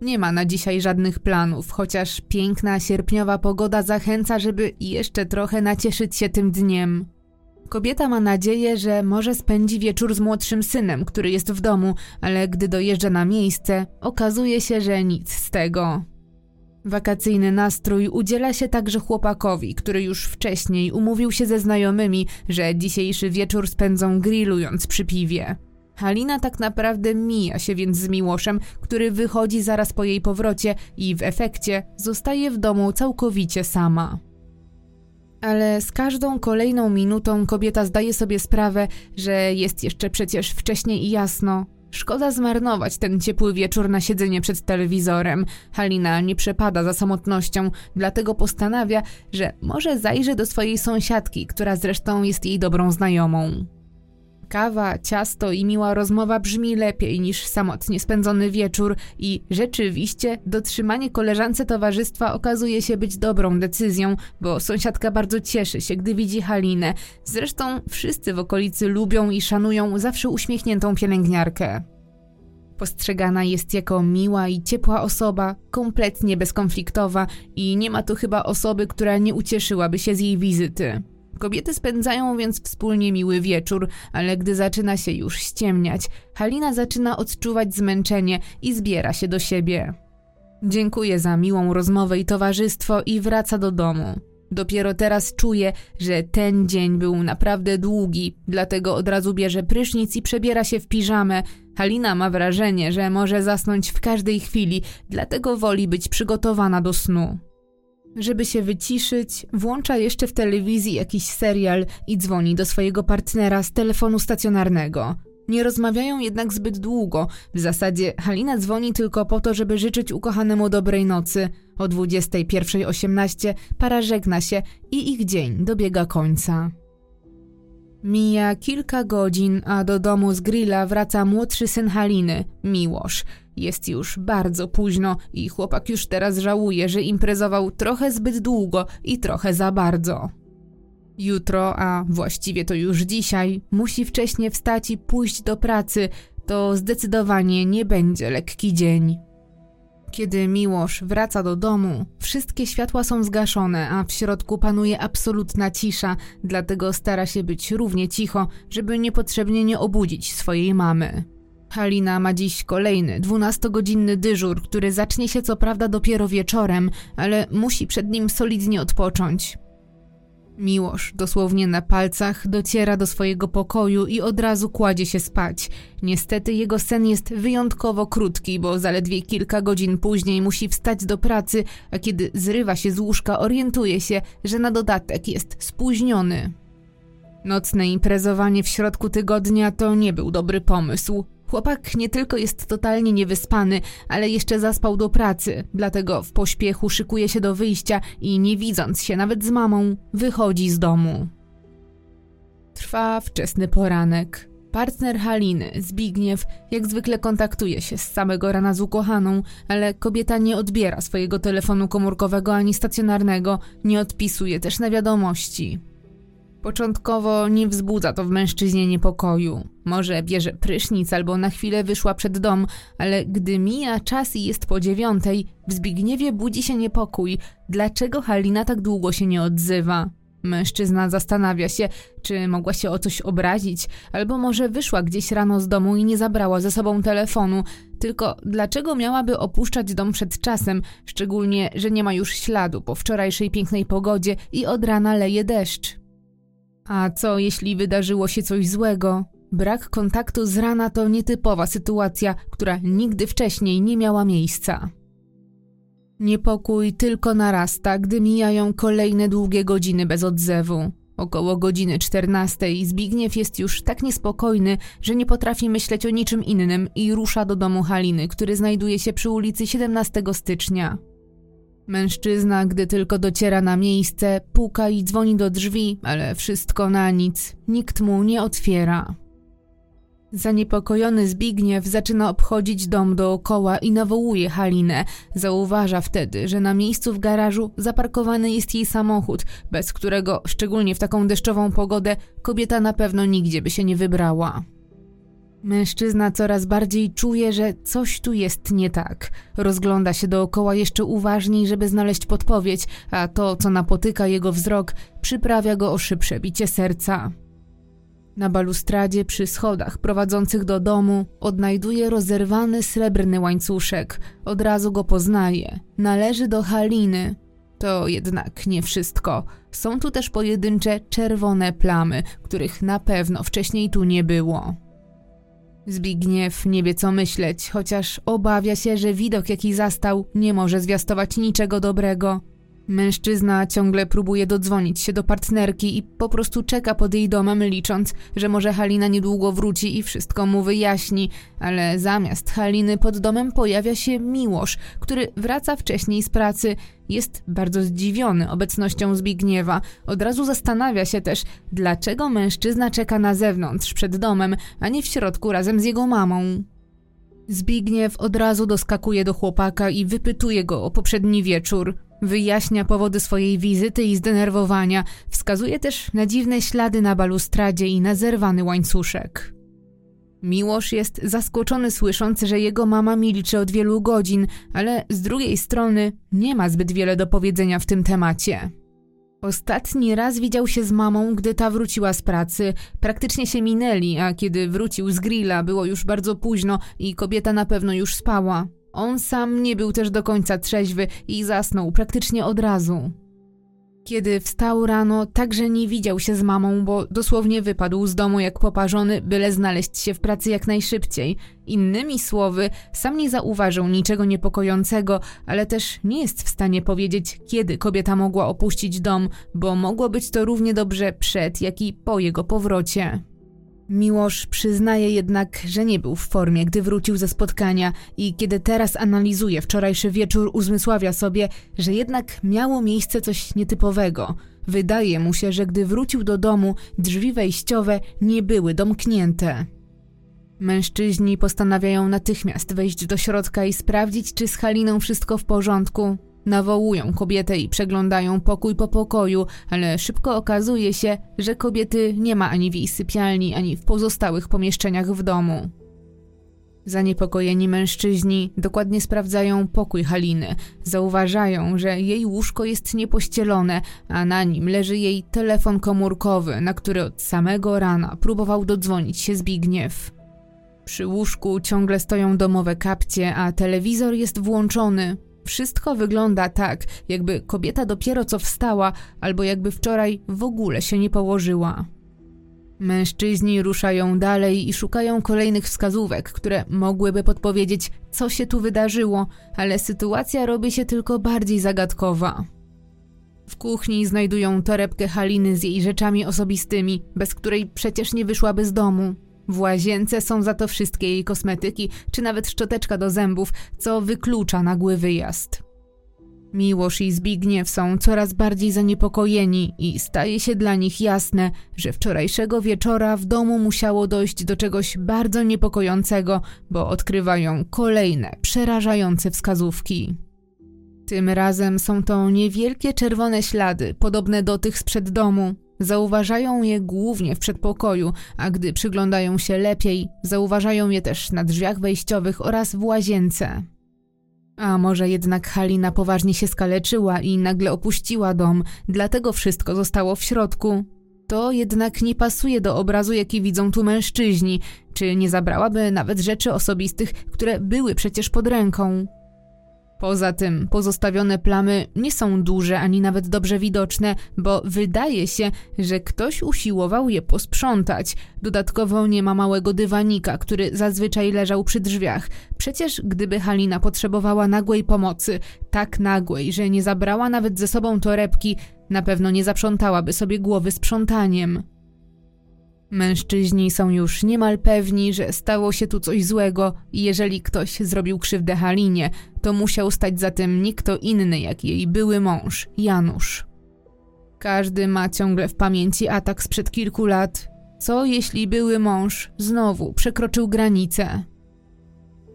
Nie ma na dzisiaj żadnych planów, chociaż piękna sierpniowa pogoda zachęca, żeby jeszcze trochę nacieszyć się tym dniem. Kobieta ma nadzieję, że może spędzi wieczór z młodszym synem, który jest w domu, ale gdy dojeżdża na miejsce, okazuje się, że nic z tego. Wakacyjny nastrój udziela się także chłopakowi, który już wcześniej umówił się ze znajomymi, że dzisiejszy wieczór spędzą grillując przy piwie. Halina tak naprawdę mija się więc z Miłoszem, który wychodzi zaraz po jej powrocie i w efekcie zostaje w domu całkowicie sama. Ale z każdą kolejną minutą kobieta zdaje sobie sprawę, że jest jeszcze przecież wcześnie i jasno. Szkoda zmarnować ten ciepły wieczór na siedzenie przed telewizorem. Halina nie przepada za samotnością, dlatego postanawia, że może zajrzy do swojej sąsiadki, która zresztą jest jej dobrą znajomą. Kawa, ciasto i miła rozmowa brzmi lepiej niż samotnie spędzony wieczór i rzeczywiście dotrzymanie koleżance towarzystwa okazuje się być dobrą decyzją, bo sąsiadka bardzo cieszy się, gdy widzi Halinę. Zresztą wszyscy w okolicy lubią i szanują zawsze uśmiechniętą pielęgniarkę. Postrzegana jest jako miła i ciepła osoba, kompletnie bezkonfliktowa i nie ma tu chyba osoby, która nie ucieszyłaby się z jej wizyty. Kobiety spędzają więc wspólnie miły wieczór, ale gdy zaczyna się już ściemniać, Halina zaczyna odczuwać zmęczenie i zbiera się do siebie. Dziękuję za miłą rozmowę i towarzystwo i wraca do domu. Dopiero teraz czuje, że ten dzień był naprawdę długi, dlatego od razu bierze prysznic i przebiera się w piżamę. Halina ma wrażenie, że może zasnąć w każdej chwili, dlatego woli być przygotowana do snu. Żeby się wyciszyć, włącza jeszcze w telewizji jakiś serial i dzwoni do swojego partnera z telefonu stacjonarnego. Nie rozmawiają jednak zbyt długo. W zasadzie Halina dzwoni tylko po to, żeby życzyć ukochanemu dobrej nocy. O 21.18 para żegna się i ich dzień dobiega końca. Mija kilka godzin, a do domu z grilla wraca młodszy syn Haliny, Miłosz. Jest już bardzo późno i chłopak już teraz żałuje, że imprezował trochę zbyt długo i trochę za bardzo. Jutro, a właściwie to już dzisiaj, musi wcześnie wstać i pójść do pracy. To zdecydowanie nie będzie lekki dzień. Kiedy Miłosz wraca do domu, wszystkie światła są zgaszone, a w środku panuje absolutna cisza, dlatego stara się być równie cicho, żeby niepotrzebnie nie obudzić swojej mamy. Halina ma dziś kolejny, dwunastogodzinny dyżur, który zacznie się co prawda dopiero wieczorem, ale musi przed nim solidnie odpocząć. Miłosz, dosłownie na palcach, dociera do swojego pokoju i od razu kładzie się spać. Niestety jego sen jest wyjątkowo krótki, bo zaledwie kilka godzin później musi wstać do pracy, a kiedy zrywa się z łóżka, orientuje się, że na dodatek jest spóźniony. Nocne imprezowanie w środku tygodnia to nie był dobry pomysł. Chłopak nie tylko jest totalnie niewyspany, ale jeszcze zaspał do pracy, dlatego w pośpiechu szykuje się do wyjścia i nie widząc się nawet z mamą, wychodzi z domu. Trwa wczesny poranek. Partner Haliny, Zbigniew, jak zwykle kontaktuje się z samego rana z ukochaną, ale kobieta nie odbiera swojego telefonu komórkowego ani stacjonarnego, nie odpisuje też na wiadomości. Początkowo nie wzbudza to w mężczyźnie niepokoju. Może bierze prysznic albo na chwilę wyszła przed dom, ale gdy mija czas i jest po dziewiątej, w Zbigniewie budzi się niepokój. Dlaczego Halina tak długo się nie odzywa? Mężczyzna zastanawia się, czy mogła się o coś obrazić, albo może wyszła gdzieś rano z domu i nie zabrała ze sobą telefonu. Tylko dlaczego miałaby opuszczać dom przed czasem, szczególnie, że nie ma już śladu po wczorajszej pięknej pogodzie i od rana leje deszcz? A co jeśli wydarzyło się coś złego? Brak kontaktu z rana to nietypowa sytuacja, która nigdy wcześniej nie miała miejsca. Niepokój tylko narasta, gdy mijają kolejne długie godziny bez odzewu. Około godziny 14 Zbigniew jest już tak niespokojny, że nie potrafi myśleć o niczym innym i rusza do domu Haliny, który znajduje się przy ulicy 17 stycznia. Mężczyzna, gdy tylko dociera na miejsce, puka i dzwoni do drzwi, ale wszystko na nic. Nikt mu nie otwiera. Zaniepokojony Zbigniew zaczyna obchodzić dom dookoła i nawołuje Halinę. Zauważa wtedy, że na miejscu w garażu zaparkowany jest jej samochód, bez którego, szczególnie w taką deszczową pogodę, kobieta na pewno nigdzie by się nie wybrała. Mężczyzna coraz bardziej czuje, że coś tu jest nie tak. Rozgląda się dookoła jeszcze uważniej, żeby znaleźć podpowiedź, a to, co napotyka jego wzrok, przyprawia go o szybsze bicie serca. Na balustradzie przy schodach prowadzących do domu odnajduje rozerwany srebrny łańcuszek. Od razu go poznaje. Należy do Haliny. To jednak nie wszystko. Są tu też pojedyncze czerwone plamy, których na pewno wcześniej tu nie było. Zbigniew nie wie co myśleć, chociaż obawia się, że widok jaki zastał nie może zwiastować niczego dobrego. Mężczyzna ciągle próbuje dodzwonić się do partnerki i po prostu czeka pod jej domem, licząc, że może Halina niedługo wróci i wszystko mu wyjaśni, ale zamiast Haliny pod domem pojawia się Miłosz, który wraca wcześniej z pracy. Jest bardzo zdziwiony obecnością Zbigniewa. Od razu zastanawia się też, dlaczego mężczyzna czeka na zewnątrz, przed domem, a nie w środku razem z jego mamą. Zbigniew od razu doskakuje do chłopaka i wypytuje go o poprzedni wieczór. Wyjaśnia powody swojej wizyty i zdenerwowania, wskazuje też na dziwne ślady na balustradzie i na zerwany łańcuszek. Miłosz jest zaskoczony słysząc, że jego mama milczy od wielu godzin, ale z drugiej strony nie ma zbyt wiele do powiedzenia w tym temacie. Ostatni raz widział się z mamą, gdy ta wróciła z pracy. Praktycznie się minęli, a kiedy wrócił z grilla, było już bardzo późno i kobieta na pewno już spała. On sam nie był też do końca trzeźwy i zasnął praktycznie od razu. Kiedy wstał rano, także nie widział się z mamą, bo dosłownie wypadł z domu jak poparzony, byle znaleźć się w pracy jak najszybciej. Innymi słowy, sam nie zauważył niczego niepokojącego, ale też nie jest w stanie powiedzieć, kiedy kobieta mogła opuścić dom, bo mogło być to równie dobrze przed, jak i po jego powrocie. Miłosz przyznaje jednak, że nie był w formie, gdy wrócił ze spotkania i kiedy teraz analizuje wczorajszy wieczór, uzmysławia sobie, że jednak miało miejsce coś nietypowego. Wydaje mu się, że gdy wrócił do domu, drzwi wejściowe nie były domknięte. Mężczyźni postanawiają natychmiast wejść do środka i sprawdzić, czy z Haliną wszystko w porządku, Nawołują kobietę i przeglądają pokój po pokoju, ale szybko okazuje się, że kobiety nie ma ani w jej sypialni, ani w pozostałych pomieszczeniach w domu. Zaniepokojeni mężczyźni dokładnie sprawdzają pokój Haliny. Zauważają, że jej łóżko jest niepościelone, a na nim leży jej telefon komórkowy, na który od samego rana próbował dodzwonić się Zbigniew. Przy łóżku ciągle stoją domowe kapcie, a telewizor jest włączony. Wszystko wygląda tak, jakby kobieta dopiero co wstała, albo jakby wczoraj w ogóle się nie położyła. Mężczyźni ruszają dalej i szukają kolejnych wskazówek, które mogłyby podpowiedzieć, co się tu wydarzyło, ale sytuacja robi się tylko bardziej zagadkowa. W kuchni znajdują torebkę Haliny z jej rzeczami osobistymi, bez której przecież nie wyszłaby z domu. W łazience są za to wszystkie jej kosmetyki, czy nawet szczoteczka do zębów, co wyklucza nagły wyjazd. Miłosz i Zbigniew są coraz bardziej zaniepokojeni i staje się dla nich jasne, że wczorajszego wieczora w domu musiało dojść do czegoś bardzo niepokojącego, bo odkrywają kolejne, przerażające wskazówki. Tym razem są to niewielkie czerwone ślady, podobne do tych sprzed domu, Zauważają je głównie w przedpokoju, a gdy przyglądają się lepiej, zauważają je też na drzwiach wejściowych oraz w łazience. A może jednak Halina poważnie się skaleczyła i nagle opuściła dom, dlatego wszystko zostało w środku. To jednak nie pasuje do obrazu, jaki widzą tu mężczyźni, czy nie zabrałaby nawet rzeczy osobistych, które były przecież pod ręką. Poza tym pozostawione plamy nie są duże ani nawet dobrze widoczne, bo wydaje się, że ktoś usiłował je posprzątać. Dodatkowo nie ma małego dywanika, który zazwyczaj leżał przy drzwiach. Przecież gdyby Halina potrzebowała nagłej pomocy, tak nagłej, że nie zabrała nawet ze sobą torebki, na pewno nie zaprzątałaby sobie głowy sprzątaniem. Mężczyźni są już niemal pewni, że stało się tu coś złego i jeżeli ktoś zrobił krzywdę Halinie, to musiał stać za tym nie kto inny jak jej były mąż, Janusz. Każdy ma ciągle w pamięci atak sprzed kilku lat. Co jeśli były mąż znowu przekroczył granicę?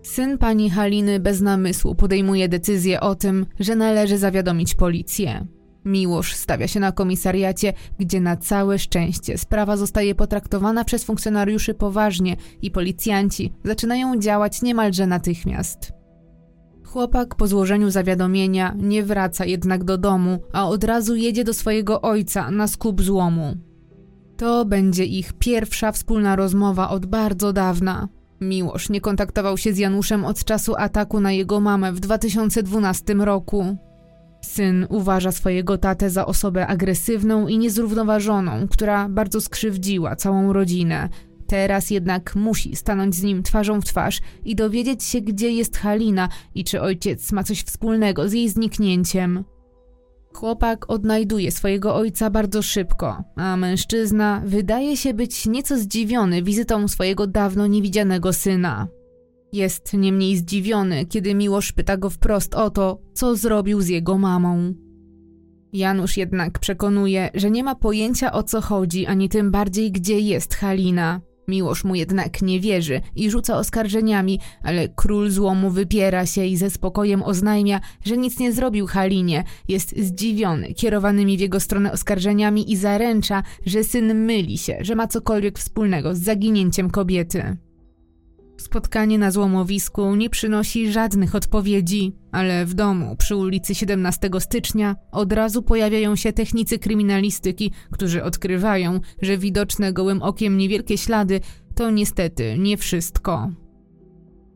Syn pani Haliny bez namysłu podejmuje decyzję o tym, że należy zawiadomić policję. Miłosz stawia się na komisariacie, gdzie na całe szczęście sprawa zostaje potraktowana przez funkcjonariuszy poważnie i policjanci zaczynają działać niemalże natychmiast. Chłopak po złożeniu zawiadomienia nie wraca jednak do domu, a od razu jedzie do swojego ojca na skup złomu. To będzie ich pierwsza wspólna rozmowa od bardzo dawna. Miłosz nie kontaktował się z Januszem od czasu ataku na jego mamę w 2012 roku. Syn uważa swojego tatę za osobę agresywną i niezrównoważoną, która bardzo skrzywdziła całą rodzinę. Teraz jednak musi stanąć z nim twarzą w twarz i dowiedzieć się, gdzie jest Halina i czy ojciec ma coś wspólnego z jej zniknięciem. Chłopak odnajduje swojego ojca bardzo szybko, a mężczyzna wydaje się być nieco zdziwiony wizytą swojego dawno niewidzianego syna. Jest niemniej zdziwiony, kiedy Miłosz pyta go wprost o to, co zrobił z jego mamą. Janusz jednak przekonuje, że nie ma pojęcia o co chodzi, ani tym bardziej gdzie jest Halina. Miłosz mu jednak nie wierzy i rzuca oskarżeniami, ale król złomu wypiera się i ze spokojem oznajmia, że nic nie zrobił Halinie. Jest zdziwiony kierowanymi w jego stronę oskarżeniami i zaręcza, że syn myli się, że ma cokolwiek wspólnego z zaginięciem kobiety. Spotkanie na złomowisku nie przynosi żadnych odpowiedzi, ale w domu przy ulicy 17 stycznia od razu pojawiają się technicy kryminalistyki, którzy odkrywają, że widoczne gołym okiem niewielkie ślady to niestety nie wszystko.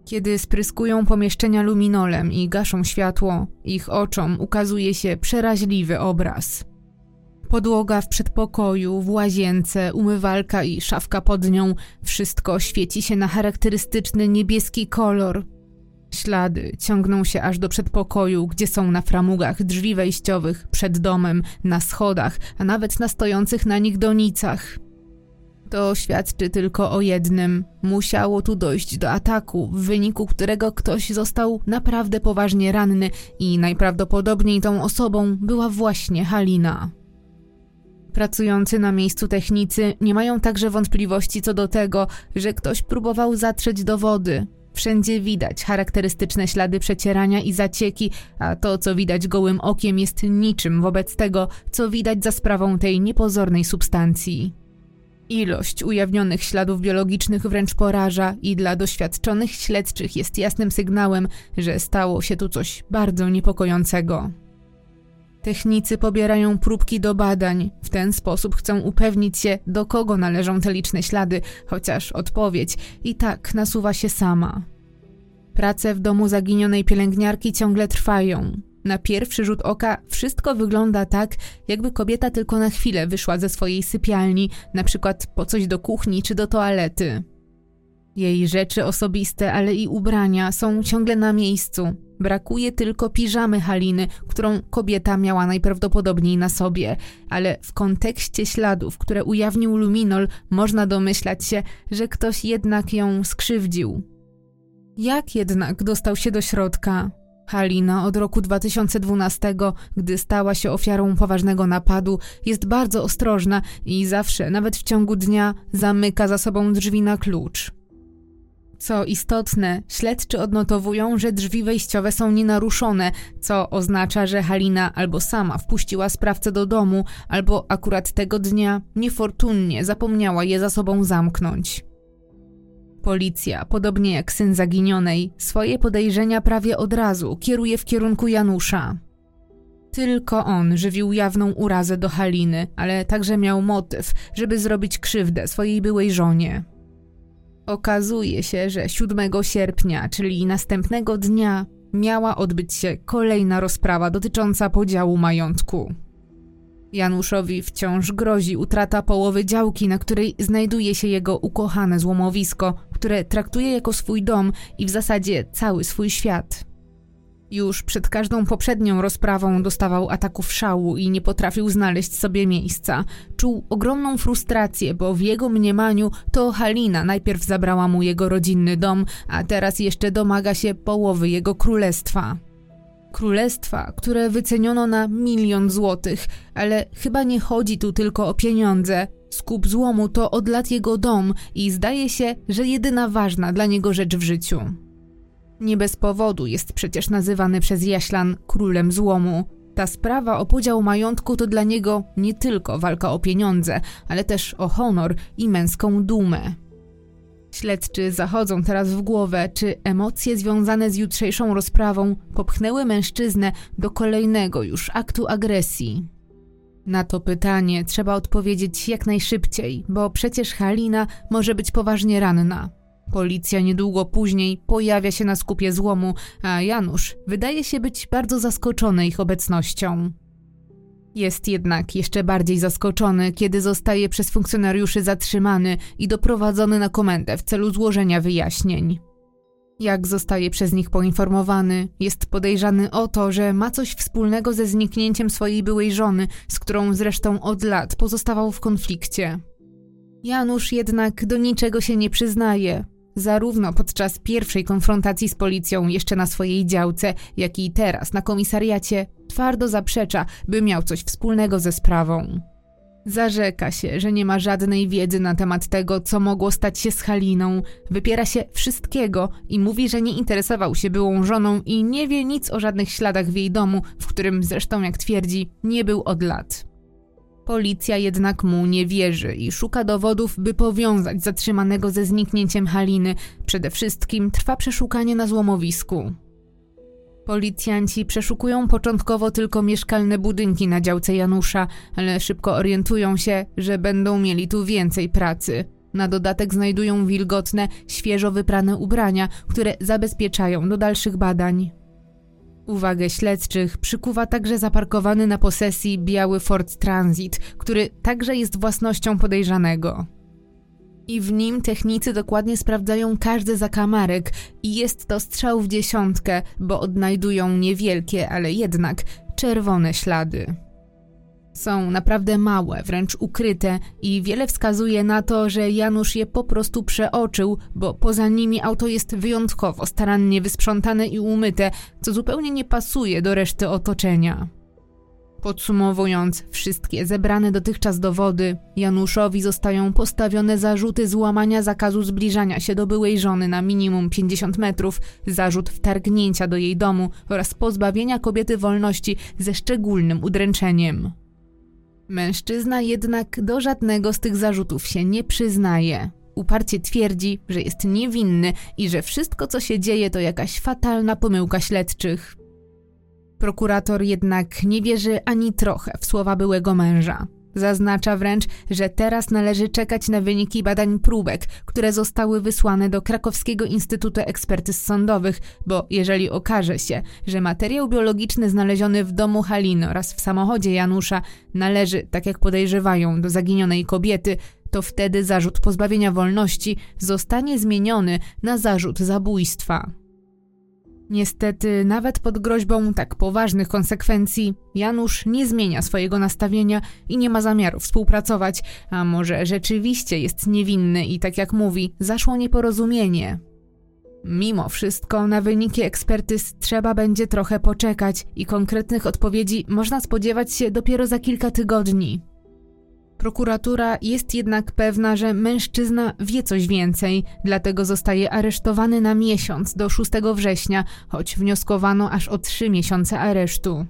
Kiedy spryskują pomieszczenia luminolem i gaszą światło, ich oczom ukazuje się przeraźliwy obraz. Podłoga w przedpokoju, w łazience, umywalka i szafka pod nią wszystko świeci się na charakterystyczny niebieski kolor. Ślady ciągną się aż do przedpokoju, gdzie są na framugach drzwi wejściowych, przed domem, na schodach, a nawet na stojących na nich donicach. To świadczy tylko o jednym. Musiało tu dojść do ataku, w wyniku którego ktoś został naprawdę poważnie ranny i najprawdopodobniej tą osobą była właśnie Halina. Pracujący na miejscu technicy nie mają także wątpliwości co do tego, że ktoś próbował zatrzeć dowody. Wszędzie widać charakterystyczne ślady przecierania i zacieki, a to, co widać gołym okiem, jest niczym wobec tego, co widać za sprawą tej niepozornej substancji. Ilość ujawnionych śladów biologicznych wręcz poraża i dla doświadczonych śledczych jest jasnym sygnałem, że stało się tu coś bardzo niepokojącego. Technicy pobierają próbki do badań. W ten sposób chcą upewnić się, do kogo należą te liczne ślady, chociaż odpowiedź i tak nasuwa się sama. Prace w domu zaginionej pielęgniarki ciągle trwają. Na pierwszy rzut oka wszystko wygląda tak, jakby kobieta tylko na chwilę wyszła ze swojej sypialni, na przykład po coś do kuchni czy do toalety. Jej rzeczy osobiste, ale i ubrania są ciągle na miejscu. Brakuje tylko piżamy Haliny, którą kobieta miała najprawdopodobniej na sobie, ale w kontekście śladów, które ujawnił Luminol, można domyślać się, że ktoś jednak ją skrzywdził. Jak jednak dostał się do środka? Halina od roku 2012, gdy stała się ofiarą poważnego napadu, jest bardzo ostrożna i zawsze, nawet w ciągu dnia, zamyka za sobą drzwi na klucz. Co istotne, śledczy odnotowują, że drzwi wejściowe są nienaruszone, co oznacza, że Halina albo sama wpuściła sprawcę do domu, albo akurat tego dnia niefortunnie zapomniała je za sobą zamknąć. Policja, podobnie jak syn zaginionej, swoje podejrzenia prawie od razu kieruje w kierunku Janusza. Tylko on żywił jawną urazę do Haliny, ale także miał motyw, żeby zrobić krzywdę swojej byłej żonie. Okazuje się, że 7 sierpnia, czyli następnego dnia, miała odbyć się kolejna rozprawa dotycząca podziału majątku. Januszowi wciąż grozi utrata połowy działki, na której znajduje się jego ukochane złomowisko, które traktuje jako swój dom i w zasadzie cały swój świat. Już przed każdą poprzednią rozprawą dostawał ataków szału i nie potrafił znaleźć sobie miejsca. Czuł ogromną frustrację, bo w jego mniemaniu to Halina najpierw zabrała mu jego rodzinny dom, a teraz jeszcze domaga się połowy jego królestwa. Królestwa, które wyceniono na milion złotych, ale chyba nie chodzi tu tylko o pieniądze. Skup złomu to od lat jego dom i zdaje się, że jedyna ważna dla niego rzecz w życiu. Nie bez powodu jest przecież nazywany przez Jaślan królem złomu. Ta sprawa o podział majątku to dla niego nie tylko walka o pieniądze, ale też o honor i męską dumę. Śledczy zachodzą teraz w głowę, czy emocje związane z jutrzejszą rozprawą popchnęły mężczyznę do kolejnego już aktu agresji. Na to pytanie trzeba odpowiedzieć jak najszybciej, bo przecież Halina może być poważnie ranna. Policja niedługo później pojawia się na skupie złomu, a Janusz wydaje się być bardzo zaskoczony ich obecnością. Jest jednak jeszcze bardziej zaskoczony, kiedy zostaje przez funkcjonariuszy zatrzymany i doprowadzony na komendę w celu złożenia wyjaśnień. Jak zostaje przez nich poinformowany, jest podejrzany o to, że ma coś wspólnego ze zniknięciem swojej byłej żony, z którą zresztą od lat pozostawał w konflikcie. Janusz jednak do niczego się nie przyznaje, zarówno podczas pierwszej konfrontacji z policją jeszcze na swojej działce, jak i teraz na komisariacie, twardo zaprzecza, by miał coś wspólnego ze sprawą. Zarzeka się, że nie ma żadnej wiedzy na temat tego, co mogło stać się z Haliną, wypiera się wszystkiego i mówi, że nie interesował się byłą żoną i nie wie nic o żadnych śladach w jej domu, w którym zresztą, jak twierdzi, nie był od lat. Policja jednak mu nie wierzy i szuka dowodów, by powiązać zatrzymanego ze zniknięciem Haliny. Przede wszystkim trwa przeszukanie na złomowisku. Policjanci przeszukują początkowo tylko mieszkalne budynki na działce Janusza, ale szybko orientują się, że będą mieli tu więcej pracy. Na dodatek znajdują wilgotne, świeżo wyprane ubrania, które zabezpieczają do dalszych badań. Uwagę śledczych przykuwa także zaparkowany na posesji biały Ford Transit, który także jest własnością podejrzanego. I w nim technicy dokładnie sprawdzają każdy zakamarek i jest to strzał w dziesiątkę, bo odnajdują niewielkie, ale jednak czerwone ślady. Są naprawdę małe, wręcz ukryte i wiele wskazuje na to, że Janusz je po prostu przeoczył, bo poza nimi auto jest wyjątkowo starannie wysprzątane i umyte, co zupełnie nie pasuje do reszty otoczenia. Podsumowując wszystkie zebrane dotychczas dowody, Januszowi zostają postawione zarzuty złamania zakazu zbliżania się do byłej żony na minimum 50 metrów, zarzut wtargnięcia do jej domu oraz pozbawienia kobiety wolności ze szczególnym udręczeniem. Mężczyzna jednak do żadnego z tych zarzutów się nie przyznaje. Uparcie twierdzi, że jest niewinny i że wszystko, co się dzieje, to jakaś fatalna pomyłka śledczych. Prokurator jednak nie wierzy ani trochę w słowa byłego męża. Zaznacza wręcz, że teraz należy czekać na wyniki badań próbek, które zostały wysłane do Krakowskiego Instytutu Ekspertyz Sądowych, bo jeżeli okaże się, że materiał biologiczny znaleziony w domu Haliny oraz w samochodzie Janusza należy, tak jak podejrzewają, do zaginionej kobiety, to wtedy zarzut pozbawienia wolności zostanie zmieniony na zarzut zabójstwa. Niestety, nawet pod groźbą tak poważnych konsekwencji, Janusz nie zmienia swojego nastawienia i nie ma zamiaru współpracować, a może rzeczywiście jest niewinny i tak jak mówi, zaszło nieporozumienie. Mimo wszystko na wyniki ekspertyz trzeba będzie trochę poczekać i konkretnych odpowiedzi można spodziewać się dopiero za kilka tygodni. Prokuratura jest jednak pewna, że mężczyzna wie coś więcej, dlatego zostaje aresztowany na miesiąc do 6 września, choć wnioskowano aż o trzy miesiące aresztu.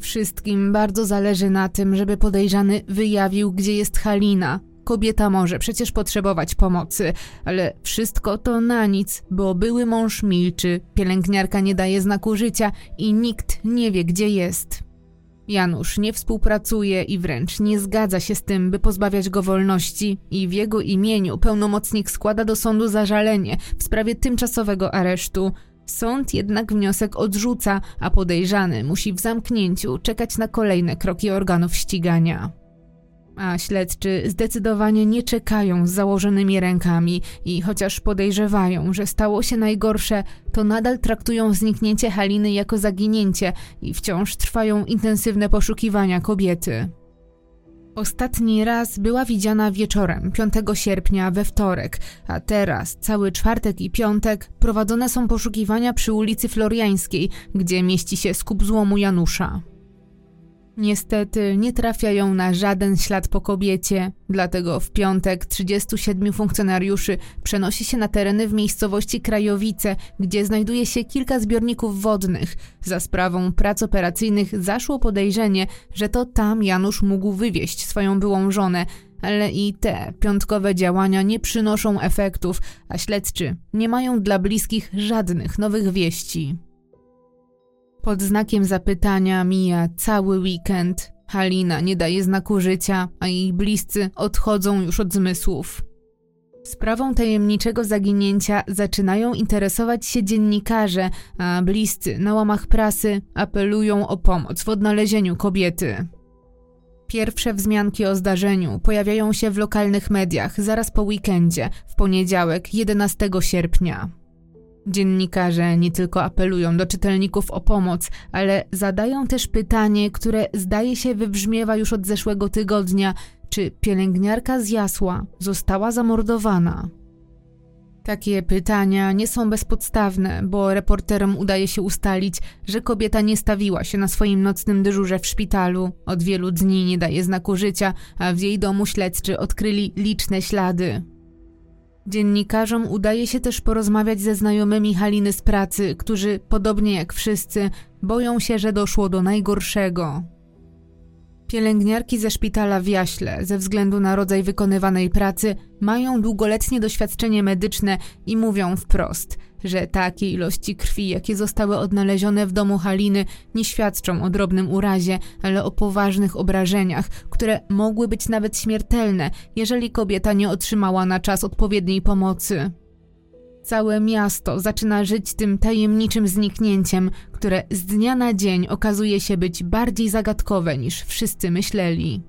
Wszystkim bardzo zależy na tym, żeby podejrzany wyjawił, gdzie jest Halina. Kobieta może przecież potrzebować pomocy, ale wszystko to na nic, bo były mąż milczy, pielęgniarka nie daje znaku życia i nikt nie wie, gdzie jest. Janusz nie współpracuje i wręcz nie zgadza się z tym, by pozbawiać go wolności i w jego imieniu pełnomocnik składa do sądu zażalenie w sprawie tymczasowego aresztu. Sąd jednak wniosek odrzuca, a podejrzany musi w zamknięciu czekać na kolejne kroki organów ścigania a śledczy zdecydowanie nie czekają z założonymi rękami i chociaż podejrzewają, że stało się najgorsze, to nadal traktują zniknięcie Haliny jako zaginięcie i wciąż trwają intensywne poszukiwania kobiety. Ostatni raz była widziana wieczorem 5 sierpnia we wtorek, a teraz cały czwartek i piątek prowadzone są poszukiwania przy ulicy Floriańskiej, gdzie mieści się skup złomu Janusza. Niestety nie trafiają na żaden ślad po kobiecie, dlatego w piątek 37 funkcjonariuszy przenosi się na tereny w miejscowości Krajowice, gdzie znajduje się kilka zbiorników wodnych. Za sprawą prac operacyjnych zaszło podejrzenie, że to tam Janusz mógł wywieźć swoją byłą żonę, ale i te piątkowe działania nie przynoszą efektów, a śledczy nie mają dla bliskich żadnych nowych wieści. Pod znakiem zapytania mija cały weekend. Halina nie daje znaku życia, a jej bliscy odchodzą już od zmysłów. Sprawą tajemniczego zaginięcia zaczynają interesować się dziennikarze, a bliscy na łamach prasy apelują o pomoc w odnalezieniu kobiety. Pierwsze wzmianki o zdarzeniu pojawiają się w lokalnych mediach zaraz po weekendzie, w poniedziałek 11 sierpnia. Dziennikarze nie tylko apelują do czytelników o pomoc, ale zadają też pytanie, które zdaje się wybrzmiewa już od zeszłego tygodnia: czy pielęgniarka z Jasła została zamordowana? Takie pytania nie są bezpodstawne, bo reporterom udaje się ustalić, że kobieta nie stawiła się na swoim nocnym dyżurze w szpitalu. Od wielu dni nie daje znaku życia, a w jej domu śledczy odkryli liczne ślady. Dziennikarzom udaje się też porozmawiać ze znajomymi Haliny z pracy, którzy, podobnie jak wszyscy, boją się, że doszło do najgorszego. Pielęgniarki ze szpitala w Jaśle, ze względu na rodzaj wykonywanej pracy, mają długoletnie doświadczenie medyczne i mówią wprost, że takie ilości krwi, jakie zostały odnalezione w domu Haliny, nie świadczą o drobnym urazie, ale o poważnych obrażeniach, które mogły być nawet śmiertelne, jeżeli kobieta nie otrzymała na czas odpowiedniej pomocy. Całe miasto zaczyna żyć tym tajemniczym zniknięciem, które z dnia na dzień okazuje się być bardziej zagadkowe niż wszyscy myśleli.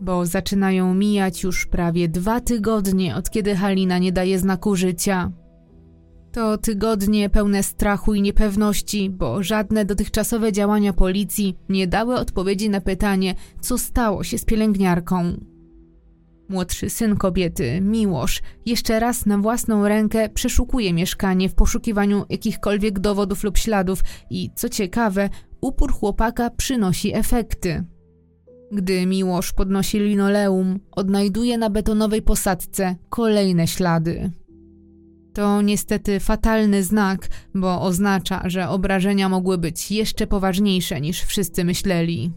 Bo zaczynają mijać już prawie dwa tygodnie, od kiedy Halina nie daje znaku życia. To tygodnie pełne strachu i niepewności, bo żadne dotychczasowe działania policji nie dały odpowiedzi na pytanie, co stało się z pielęgniarką. Młodszy syn kobiety, Miłosz, jeszcze raz na własną rękę przeszukuje mieszkanie w poszukiwaniu jakichkolwiek dowodów lub śladów i, co ciekawe, upór chłopaka przynosi efekty. Gdy Miłosz podnosi linoleum, odnajduje na betonowej posadce kolejne ślady. To niestety fatalny znak, bo oznacza, że obrażenia mogły być jeszcze poważniejsze niż wszyscy myśleli.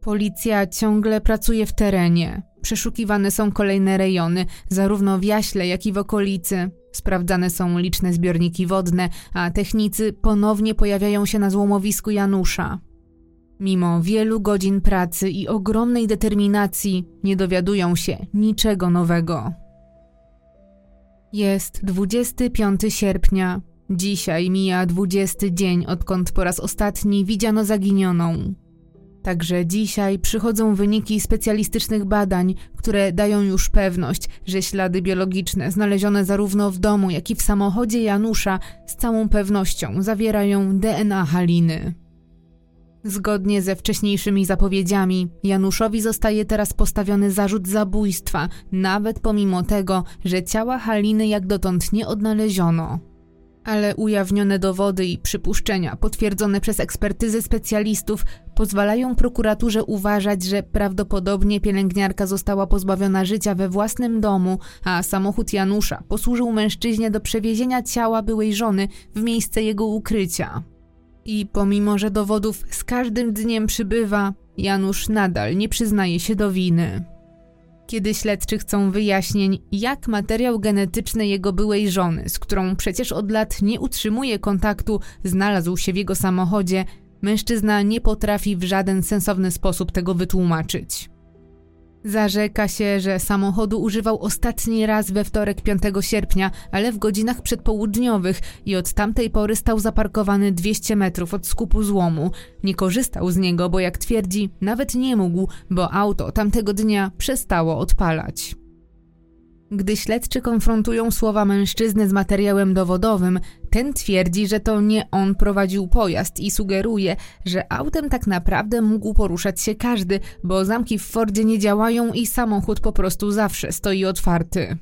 Policja ciągle pracuje w terenie. Przeszukiwane są kolejne rejony, zarówno w Jaśle, jak i w okolicy. Sprawdzane są liczne zbiorniki wodne, a technicy ponownie pojawiają się na złomowisku Janusza. Mimo wielu godzin pracy i ogromnej determinacji, nie dowiadują się niczego nowego. Jest 25 sierpnia. Dzisiaj mija 20 dzień, odkąd po raz ostatni widziano zaginioną. Także dzisiaj przychodzą wyniki specjalistycznych badań, które dają już pewność, że ślady biologiczne znalezione zarówno w domu, jak i w samochodzie Janusza z całą pewnością zawierają DNA Haliny. Zgodnie ze wcześniejszymi zapowiedziami, Januszowi zostaje teraz postawiony zarzut zabójstwa, nawet pomimo tego, że ciała Haliny jak dotąd nie odnaleziono. Ale ujawnione dowody i przypuszczenia, potwierdzone przez ekspertyzy specjalistów, pozwalają prokuraturze uważać, że prawdopodobnie pielęgniarka została pozbawiona życia we własnym domu, a samochód Janusza posłużył mężczyźnie do przewiezienia ciała byłej żony w miejsce jego ukrycia. I pomimo, że dowodów z każdym dniem przybywa, Janusz nadal nie przyznaje się do winy. Kiedy śledczy chcą wyjaśnień, jak materiał genetyczny jego byłej żony, z którą przecież od lat nie utrzymuje kontaktu, znalazł się w jego samochodzie, mężczyzna nie potrafi w żaden sensowny sposób tego wytłumaczyć. Zarzeka się, że samochodu używał ostatni raz we wtorek 5 sierpnia, ale w godzinach przedpołudniowych i od tamtej pory stał zaparkowany 200 metrów od skupu złomu. Nie korzystał z niego, bo jak twierdzi, nawet nie mógł, bo auto tamtego dnia przestało odpalać. Gdy śledczy konfrontują słowa mężczyzny z materiałem dowodowym, ten twierdzi, że to nie on prowadził pojazd i sugeruje, że autem tak naprawdę mógł poruszać się każdy, bo zamki w Fordzie nie działają i samochód po prostu zawsze stoi otwarty.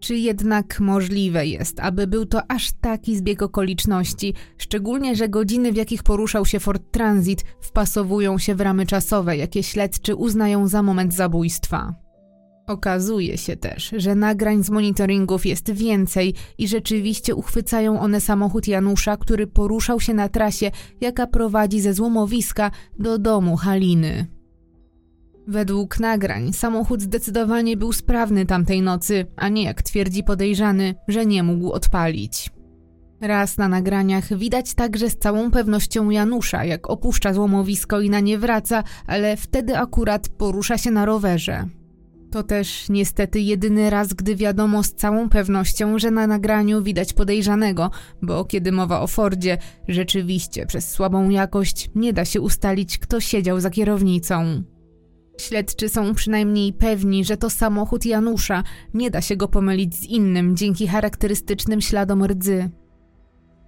Czy jednak możliwe jest, aby był to aż taki zbieg okoliczności, szczególnie że godziny, w jakich poruszał się Ford Transit, wpasowują się w ramy czasowe, jakie śledczy uznają za moment zabójstwa? Okazuje się też, że nagrań z monitoringów jest więcej i rzeczywiście uchwycają one samochód Janusza, który poruszał się na trasie, jaka prowadzi ze złomowiska do domu Haliny. Według nagrań samochód zdecydowanie był sprawny tamtej nocy, a nie jak twierdzi podejrzany, że nie mógł odpalić. Raz na nagraniach widać także z całą pewnością Janusza, jak opuszcza złomowisko i na nie wraca, ale wtedy akurat porusza się na rowerze. To też niestety jedyny raz, gdy wiadomo z całą pewnością, że na nagraniu widać podejrzanego, bo kiedy mowa o Fordzie, rzeczywiście przez słabą jakość nie da się ustalić, kto siedział za kierownicą. Śledczy są przynajmniej pewni, że to samochód Janusza, nie da się go pomylić z innym dzięki charakterystycznym śladom rdzy.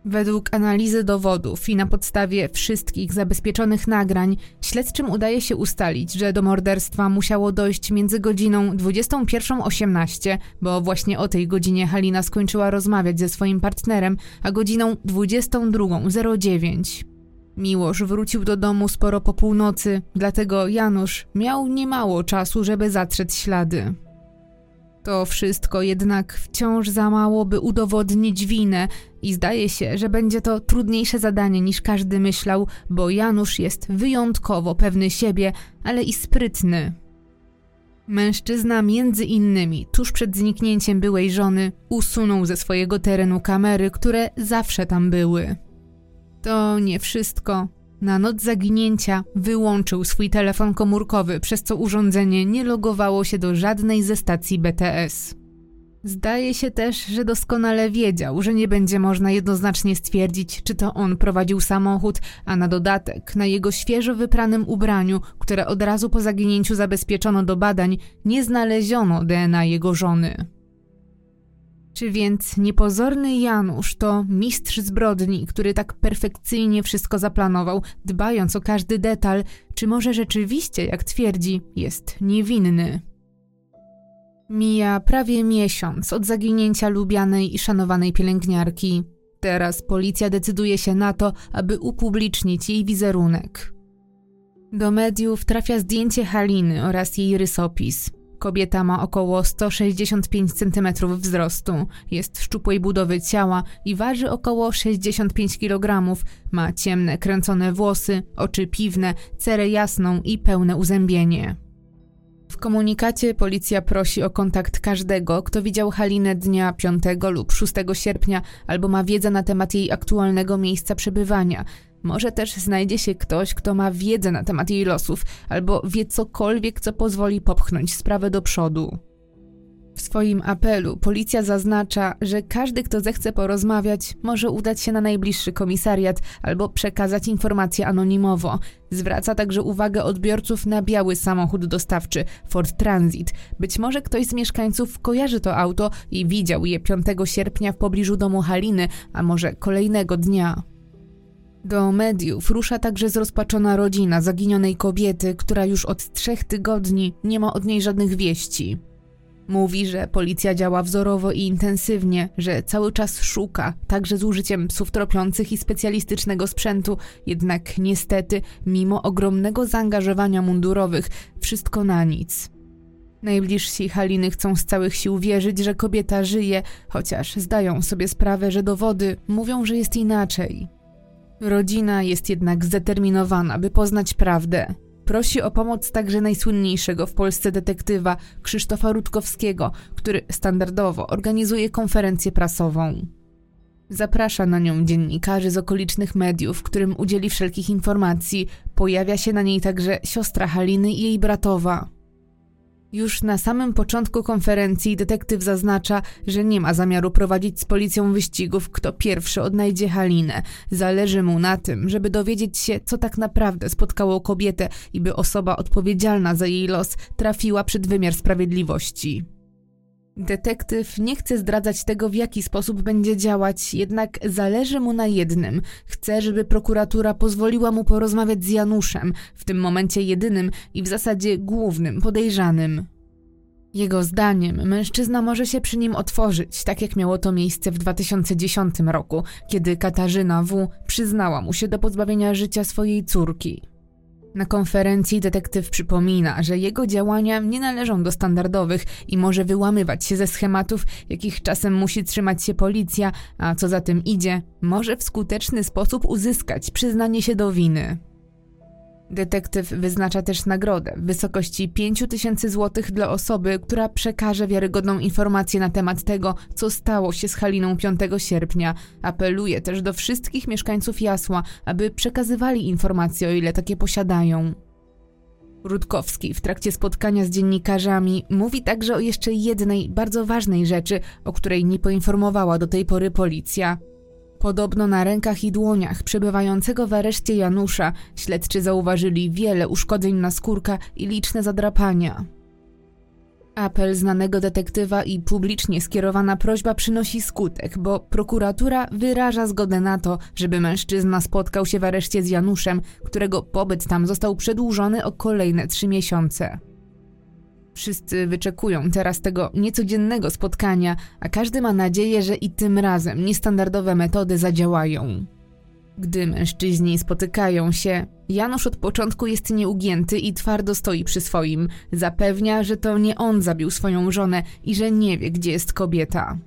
Według analizy dowodów i na podstawie wszystkich zabezpieczonych nagrań, śledczym udaje się ustalić, że do morderstwa musiało dojść między godziną 21.18, bo właśnie o tej godzinie Halina skończyła rozmawiać ze swoim partnerem, a godziną 22.09. Miłosz wrócił do domu sporo po północy, dlatego Janusz miał niemało czasu, żeby zatrzeć ślady. To wszystko jednak wciąż za mało, by udowodnić winę i zdaje się, że będzie to trudniejsze zadanie niż każdy myślał, bo Janusz jest wyjątkowo pewny siebie, ale i sprytny. Mężczyzna między innymi tuż przed zniknięciem byłej żony usunął ze swojego terenu kamery, które zawsze tam były. To nie wszystko. Na noc zaginięcia wyłączył swój telefon komórkowy, przez co urządzenie nie logowało się do żadnej ze stacji BTS. Zdaje się też, że doskonale wiedział, że nie będzie można jednoznacznie stwierdzić, czy to on prowadził samochód, a na dodatek na jego świeżo wypranym ubraniu, które od razu po zaginięciu zabezpieczono do badań, nie znaleziono DNA jego żony. Czy więc niepozorny Janusz to mistrz zbrodni, który tak perfekcyjnie wszystko zaplanował, dbając o każdy detal, czy może rzeczywiście, jak twierdzi, jest niewinny? Mija prawie miesiąc od zaginięcia lubianej i szanowanej pielęgniarki. Teraz policja decyduje się na to, aby upublicznić jej wizerunek. Do mediów trafia zdjęcie Haliny oraz jej rysopis. Kobieta ma około 165 cm wzrostu, jest szczupłej budowy ciała i waży około 65 kg. Ma ciemne, kręcone włosy, oczy piwne, cerę jasną i pełne uzębienie. W komunikacie policja prosi o kontakt każdego, kto widział Halinę dnia 5 lub 6 sierpnia albo ma wiedzę na temat jej aktualnego miejsca przebywania, może też znajdzie się ktoś, kto ma wiedzę na temat jej losów, albo wie cokolwiek, co pozwoli popchnąć sprawę do przodu. W swoim apelu policja zaznacza, że każdy, kto zechce porozmawiać, może udać się na najbliższy komisariat albo przekazać informacje anonimowo. Zwraca także uwagę odbiorców na biały samochód dostawczy Ford Transit. Być może ktoś z mieszkańców kojarzy to auto i widział je 5 sierpnia w pobliżu domu Haliny, a może kolejnego dnia. Do mediów rusza także zrozpaczona rodzina zaginionej kobiety, która już od trzech tygodni nie ma od niej żadnych wieści. Mówi, że policja działa wzorowo i intensywnie, że cały czas szuka, także z użyciem psów tropiących i specjalistycznego sprzętu, jednak niestety, mimo ogromnego zaangażowania mundurowych, wszystko na nic. Najbliżsi Haliny chcą z całych sił wierzyć, że kobieta żyje, chociaż zdają sobie sprawę, że dowody mówią, że jest inaczej. Rodzina jest jednak zdeterminowana, by poznać prawdę. Prosi o pomoc także najsłynniejszego w Polsce detektywa Krzysztofa Rutkowskiego, który standardowo organizuje konferencję prasową. Zaprasza na nią dziennikarzy z okolicznych mediów, którym udzieli wszelkich informacji. Pojawia się na niej także siostra Haliny i jej bratowa. Już na samym początku konferencji detektyw zaznacza, że nie ma zamiaru prowadzić z policją wyścigów, kto pierwszy odnajdzie Halinę. Zależy mu na tym, żeby dowiedzieć się, co tak naprawdę spotkało kobietę i by osoba odpowiedzialna za jej los trafiła przed wymiar sprawiedliwości. Detektyw nie chce zdradzać tego, w jaki sposób będzie działać, jednak zależy mu na jednym. Chce, żeby prokuratura pozwoliła mu porozmawiać z Januszem, w tym momencie jedynym i w zasadzie głównym podejrzanym. Jego zdaniem mężczyzna może się przy nim otworzyć, tak jak miało to miejsce w 2010 roku, kiedy Katarzyna W. przyznała mu się do pozbawienia życia swojej córki. Na konferencji detektyw przypomina, że jego działania nie należą do standardowych i może wyłamywać się ze schematów, jakich czasem musi trzymać się policja, a co za tym idzie, może w skuteczny sposób uzyskać przyznanie się do winy. Detektyw wyznacza też nagrodę w wysokości 5 tysięcy złotych dla osoby, która przekaże wiarygodną informację na temat tego, co stało się z Haliną 5 sierpnia. Apeluje też do wszystkich mieszkańców Jasła, aby przekazywali informacje, o ile takie posiadają. Rutkowski w trakcie spotkania z dziennikarzami mówi także o jeszcze jednej bardzo ważnej rzeczy, o której nie poinformowała do tej pory policja – Podobno na rękach i dłoniach przebywającego w areszcie Janusza śledczy zauważyli wiele uszkodzeń na skórka i liczne zadrapania. Apel znanego detektywa i publicznie skierowana prośba przynosi skutek, bo prokuratura wyraża zgodę na to, żeby mężczyzna spotkał się w areszcie z Januszem, którego pobyt tam został przedłużony o kolejne trzy miesiące. Wszyscy wyczekują teraz tego niecodziennego spotkania, a każdy ma nadzieję, że i tym razem niestandardowe metody zadziałają. Gdy mężczyźni spotykają się, Janusz od początku jest nieugięty i twardo stoi przy swoim. Zapewnia, że to nie on zabił swoją żonę i że nie wie, gdzie jest kobieta.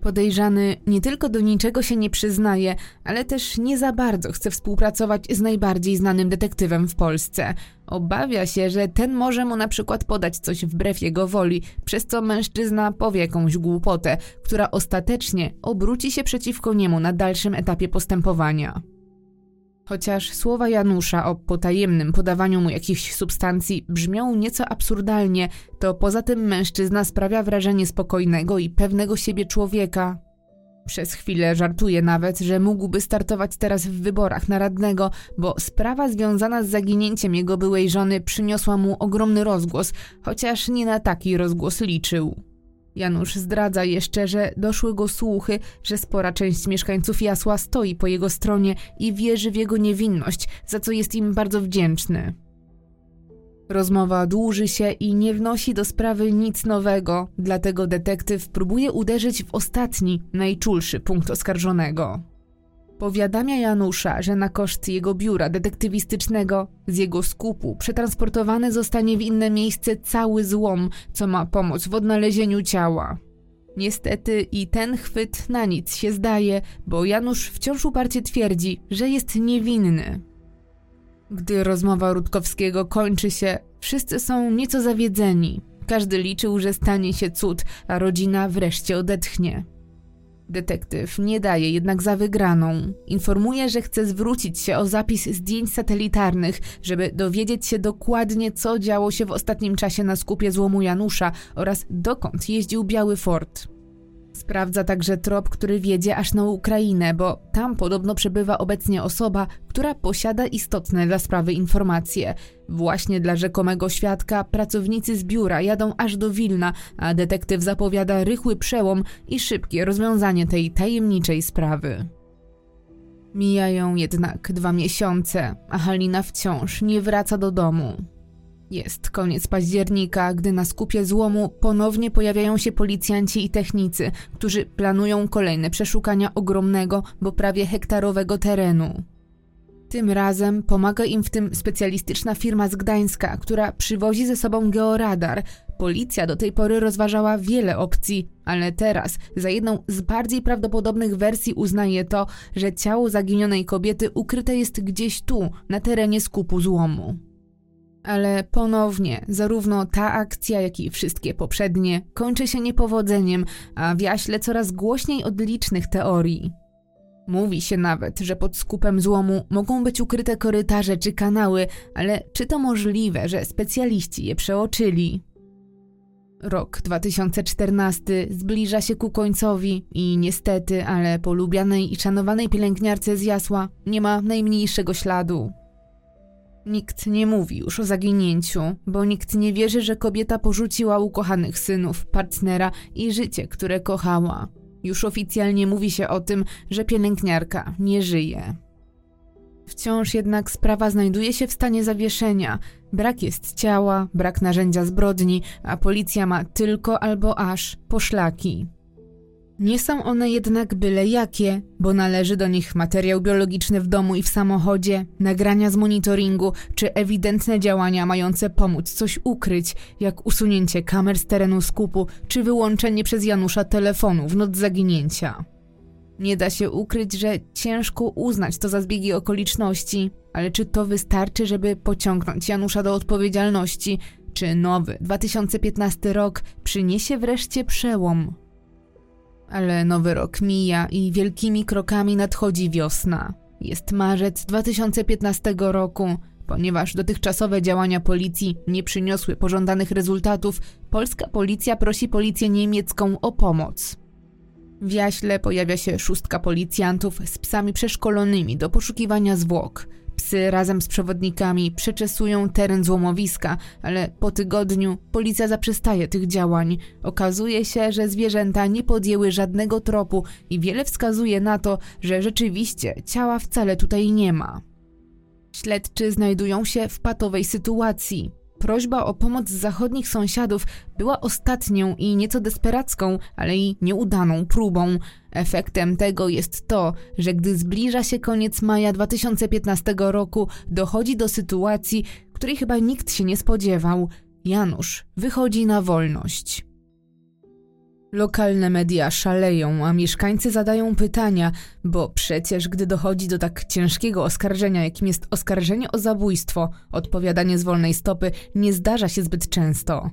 Podejrzany nie tylko do niczego się nie przyznaje, ale też nie za bardzo chce współpracować z najbardziej znanym detektywem w Polsce. Obawia się, że ten może mu na przykład podać coś wbrew jego woli, przez co mężczyzna powie jakąś głupotę, która ostatecznie obróci się przeciwko niemu na dalszym etapie postępowania. Chociaż słowa Janusza o potajemnym podawaniu mu jakichś substancji brzmią nieco absurdalnie, to poza tym mężczyzna sprawia wrażenie spokojnego i pewnego siebie człowieka. Przez chwilę żartuje nawet, że mógłby startować teraz w wyborach na radnego, bo sprawa związana z zaginięciem jego byłej żony przyniosła mu ogromny rozgłos, chociaż nie na taki rozgłos liczył. Janusz zdradza jeszcze, że doszły go słuchy, że spora część mieszkańców Jasła stoi po jego stronie i wierzy w jego niewinność, za co jest im bardzo wdzięczny. Rozmowa dłuży się i nie wnosi do sprawy nic nowego, dlatego detektyw próbuje uderzyć w ostatni, najczulszy punkt oskarżonego. Powiadamia Janusza, że na koszt jego biura detektywistycznego z jego skupu przetransportowany zostanie w inne miejsce cały złom, co ma pomóc w odnalezieniu ciała. Niestety i ten chwyt na nic się zdaje, bo Janusz wciąż uparcie twierdzi, że jest niewinny. Gdy rozmowa Rutkowskiego kończy się, wszyscy są nieco zawiedzeni. Każdy liczył, że stanie się cud, a rodzina wreszcie odetchnie. Detektyw nie daje jednak za wygraną. Informuje, że chce zwrócić się o zapis zdjęć satelitarnych, żeby dowiedzieć się dokładnie, co działo się w ostatnim czasie na skupie złomu Janusza oraz dokąd jeździł Biały Ford. Sprawdza także trop, który wiedzie aż na Ukrainę, bo tam podobno przebywa obecnie osoba, która posiada istotne dla sprawy informacje. Właśnie dla rzekomego świadka pracownicy z biura jadą aż do Wilna, a detektyw zapowiada rychły przełom i szybkie rozwiązanie tej tajemniczej sprawy. Mijają jednak dwa miesiące, a Halina wciąż nie wraca do domu. Jest koniec października, gdy na skupie złomu ponownie pojawiają się policjanci i technicy, którzy planują kolejne przeszukania ogromnego, bo prawie hektarowego terenu. Tym razem pomaga im w tym specjalistyczna firma z Gdańska, która przywozi ze sobą georadar. Policja do tej pory rozważała wiele opcji, ale teraz za jedną z bardziej prawdopodobnych wersji uznaje to, że ciało zaginionej kobiety ukryte jest gdzieś tu, na terenie skupu złomu. Ale ponownie, zarówno ta akcja, jak i wszystkie poprzednie kończy się niepowodzeniem, a w jaśle coraz głośniej od licznych teorii. Mówi się nawet, że pod skupem złomu mogą być ukryte korytarze czy kanały, ale czy to możliwe, że specjaliści je przeoczyli? Rok 2014 zbliża się ku końcowi i niestety, ale po lubianej i szanowanej pielęgniarce z Jasła nie ma najmniejszego śladu. Nikt nie mówi już o zaginięciu, bo nikt nie wierzy, że kobieta porzuciła ukochanych synów, partnera i życie, które kochała. Już oficjalnie mówi się o tym, że pielęgniarka nie żyje. Wciąż jednak sprawa znajduje się w stanie zawieszenia. Brak jest ciała, brak narzędzia zbrodni, a policja ma tylko albo aż poszlaki. Nie są one jednak byle jakie, bo należy do nich materiał biologiczny w domu i w samochodzie, nagrania z monitoringu czy ewidentne działania mające pomóc coś ukryć, jak usunięcie kamer z terenu skupu czy wyłączenie przez Janusza telefonu w noc zaginięcia. Nie da się ukryć, że ciężko uznać to za zbiegi okoliczności, ale czy to wystarczy, żeby pociągnąć Janusza do odpowiedzialności? Czy nowy 2015 rok przyniesie wreszcie przełom? Ale nowy rok mija i wielkimi krokami nadchodzi wiosna. Jest marzec 2015 roku. Ponieważ dotychczasowe działania policji nie przyniosły pożądanych rezultatów, polska policja prosi policję niemiecką o pomoc. W Jaśle pojawia się szóstka policjantów z psami przeszkolonymi do poszukiwania zwłok. Psy razem z przewodnikami przeczesują teren złomowiska, ale po tygodniu policja zaprzestaje tych działań. Okazuje się, że zwierzęta nie podjęły żadnego tropu i wiele wskazuje na to, że rzeczywiście ciała wcale tutaj nie ma. Śledczy znajdują się w patowej sytuacji. Prośba o pomoc zachodnich sąsiadów była ostatnią i nieco desperacką, ale i nieudaną próbą. Efektem tego jest to, że gdy zbliża się koniec maja 2015 roku, dochodzi do sytuacji, której chyba nikt się nie spodziewał. Janusz wychodzi na wolność. Lokalne media szaleją, a mieszkańcy zadają pytania, bo przecież gdy dochodzi do tak ciężkiego oskarżenia, jakim jest oskarżenie o zabójstwo, odpowiadanie z wolnej stopy nie zdarza się zbyt często.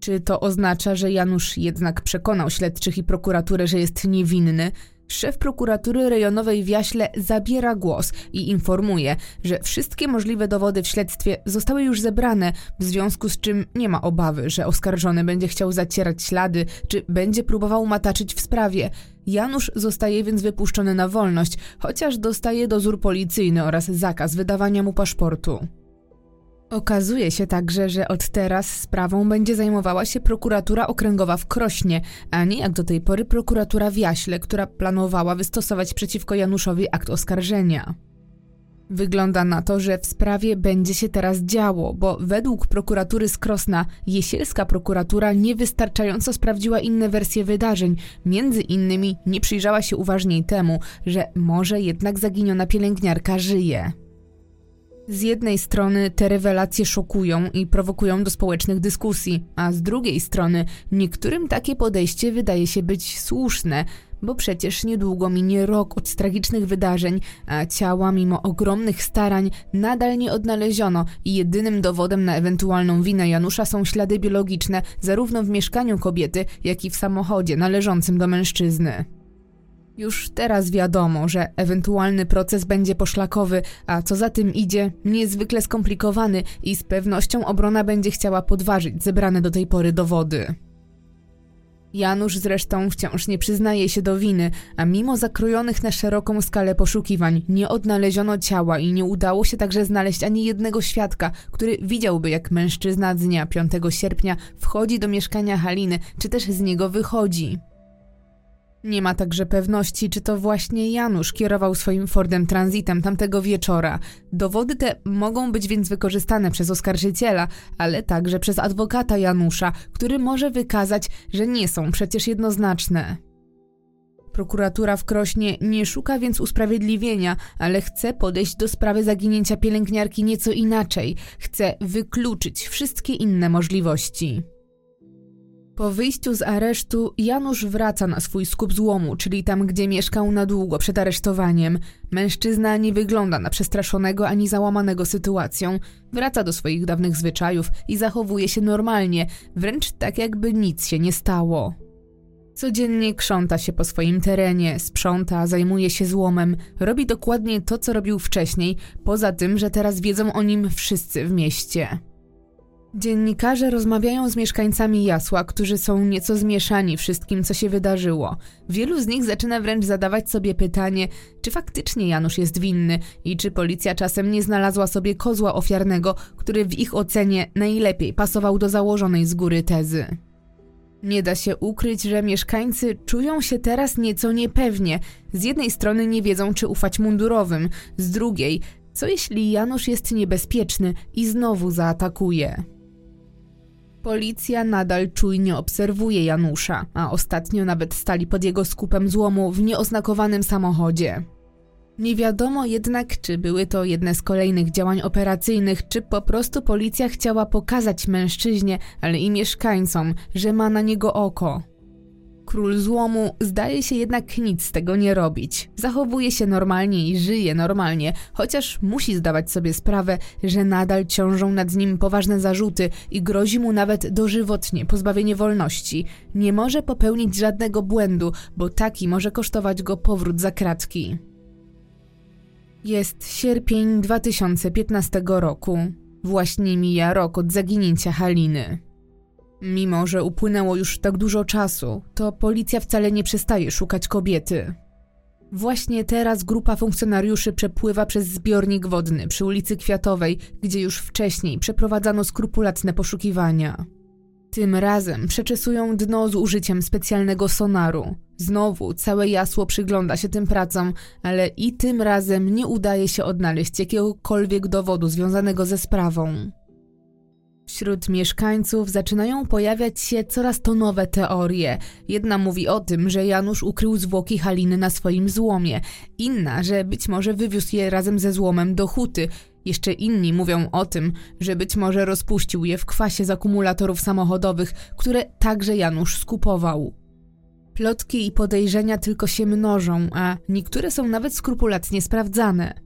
Czy to oznacza, że Janusz jednak przekonał śledczych i prokuraturę, że jest niewinny, Szef prokuratury rejonowej w Jaśle zabiera głos i informuje, że wszystkie możliwe dowody w śledztwie zostały już zebrane, w związku z czym nie ma obawy, że oskarżony będzie chciał zacierać ślady czy będzie próbował mataczyć w sprawie. Janusz zostaje więc wypuszczony na wolność, chociaż dostaje dozór policyjny oraz zakaz wydawania mu paszportu. Okazuje się także, że od teraz sprawą będzie zajmowała się prokuratura okręgowa w Krośnie, a nie jak do tej pory prokuratura w Jaśle, która planowała wystosować przeciwko Januszowi akt oskarżenia. Wygląda na to, że w sprawie będzie się teraz działo, bo według prokuratury z Krosna jesielska prokuratura niewystarczająco sprawdziła inne wersje wydarzeń. Między innymi nie przyjrzała się uważniej temu, że może jednak zaginiona pielęgniarka żyje. Z jednej strony te rewelacje szokują i prowokują do społecznych dyskusji, a z drugiej strony niektórym takie podejście wydaje się być słuszne, bo przecież niedługo minie rok od tragicznych wydarzeń, a ciała mimo ogromnych starań nadal nie odnaleziono i jedynym dowodem na ewentualną winę Janusza są ślady biologiczne zarówno w mieszkaniu kobiety, jak i w samochodzie należącym do mężczyzny. Już teraz wiadomo, że ewentualny proces będzie poszlakowy, a co za tym idzie, niezwykle skomplikowany i z pewnością obrona będzie chciała podważyć zebrane do tej pory dowody. Janusz zresztą wciąż nie przyznaje się do winy, a mimo zakrojonych na szeroką skalę poszukiwań nie odnaleziono ciała i nie udało się także znaleźć ani jednego świadka, który widziałby jak mężczyzna dnia 5 sierpnia wchodzi do mieszkania Haliny, czy też z niego wychodzi. Nie ma także pewności, czy to właśnie Janusz kierował swoim Fordem Transitem tamtego wieczora. Dowody te mogą być więc wykorzystane przez oskarżyciela, ale także przez adwokata Janusza, który może wykazać, że nie są przecież jednoznaczne. Prokuratura w Krośnie nie szuka więc usprawiedliwienia, ale chce podejść do sprawy zaginięcia pielęgniarki nieco inaczej. Chce wykluczyć wszystkie inne możliwości. Po wyjściu z aresztu Janusz wraca na swój skup złomu, czyli tam, gdzie mieszkał na długo przed aresztowaniem. Mężczyzna nie wygląda na przestraszonego ani załamanego sytuacją. Wraca do swoich dawnych zwyczajów i zachowuje się normalnie, wręcz tak jakby nic się nie stało. Codziennie krząta się po swoim terenie, sprząta, zajmuje się złomem, robi dokładnie to, co robił wcześniej, poza tym, że teraz wiedzą o nim wszyscy w mieście. Dziennikarze rozmawiają z mieszkańcami Jasła, którzy są nieco zmieszani wszystkim, co się wydarzyło. Wielu z nich zaczyna wręcz zadawać sobie pytanie, czy faktycznie Janusz jest winny i czy policja czasem nie znalazła sobie kozła ofiarnego, który w ich ocenie najlepiej pasował do założonej z góry tezy. Nie da się ukryć, że mieszkańcy czują się teraz nieco niepewnie. Z jednej strony nie wiedzą, czy ufać mundurowym, z drugiej, co jeśli Janusz jest niebezpieczny i znowu zaatakuje. Policja nadal czujnie obserwuje Janusza, a ostatnio nawet stali pod jego skupem złomu w nieoznakowanym samochodzie. Nie wiadomo jednak, czy były to jedne z kolejnych działań operacyjnych, czy po prostu policja chciała pokazać mężczyźnie, ale i mieszkańcom, że ma na niego oko. Król złomu zdaje się jednak nic z tego nie robić. Zachowuje się normalnie i żyje normalnie, chociaż musi zdawać sobie sprawę, że nadal ciążą nad nim poważne zarzuty i grozi mu nawet dożywotnie pozbawienie wolności. Nie może popełnić żadnego błędu, bo taki może kosztować go powrót za kratki. Jest sierpień 2015 roku. Właśnie mija rok od zaginięcia Haliny. Mimo, że upłynęło już tak dużo czasu, to policja wcale nie przestaje szukać kobiety. Właśnie teraz grupa funkcjonariuszy przepływa przez zbiornik wodny przy ulicy Kwiatowej, gdzie już wcześniej przeprowadzano skrupulatne poszukiwania. Tym razem przeczesują dno z użyciem specjalnego sonaru. Znowu całe jasło przygląda się tym pracom, ale i tym razem nie udaje się odnaleźć jakiegokolwiek dowodu związanego ze sprawą. Wśród mieszkańców zaczynają pojawiać się coraz to nowe teorie. Jedna mówi o tym, że Janusz ukrył zwłoki Haliny na swoim złomie, inna, że być może wywiózł je razem ze złomem do huty. Jeszcze inni mówią o tym, że być może rozpuścił je w kwasie z akumulatorów samochodowych, które także Janusz skupował. Plotki i podejrzenia tylko się mnożą, a niektóre są nawet skrupulatnie sprawdzane.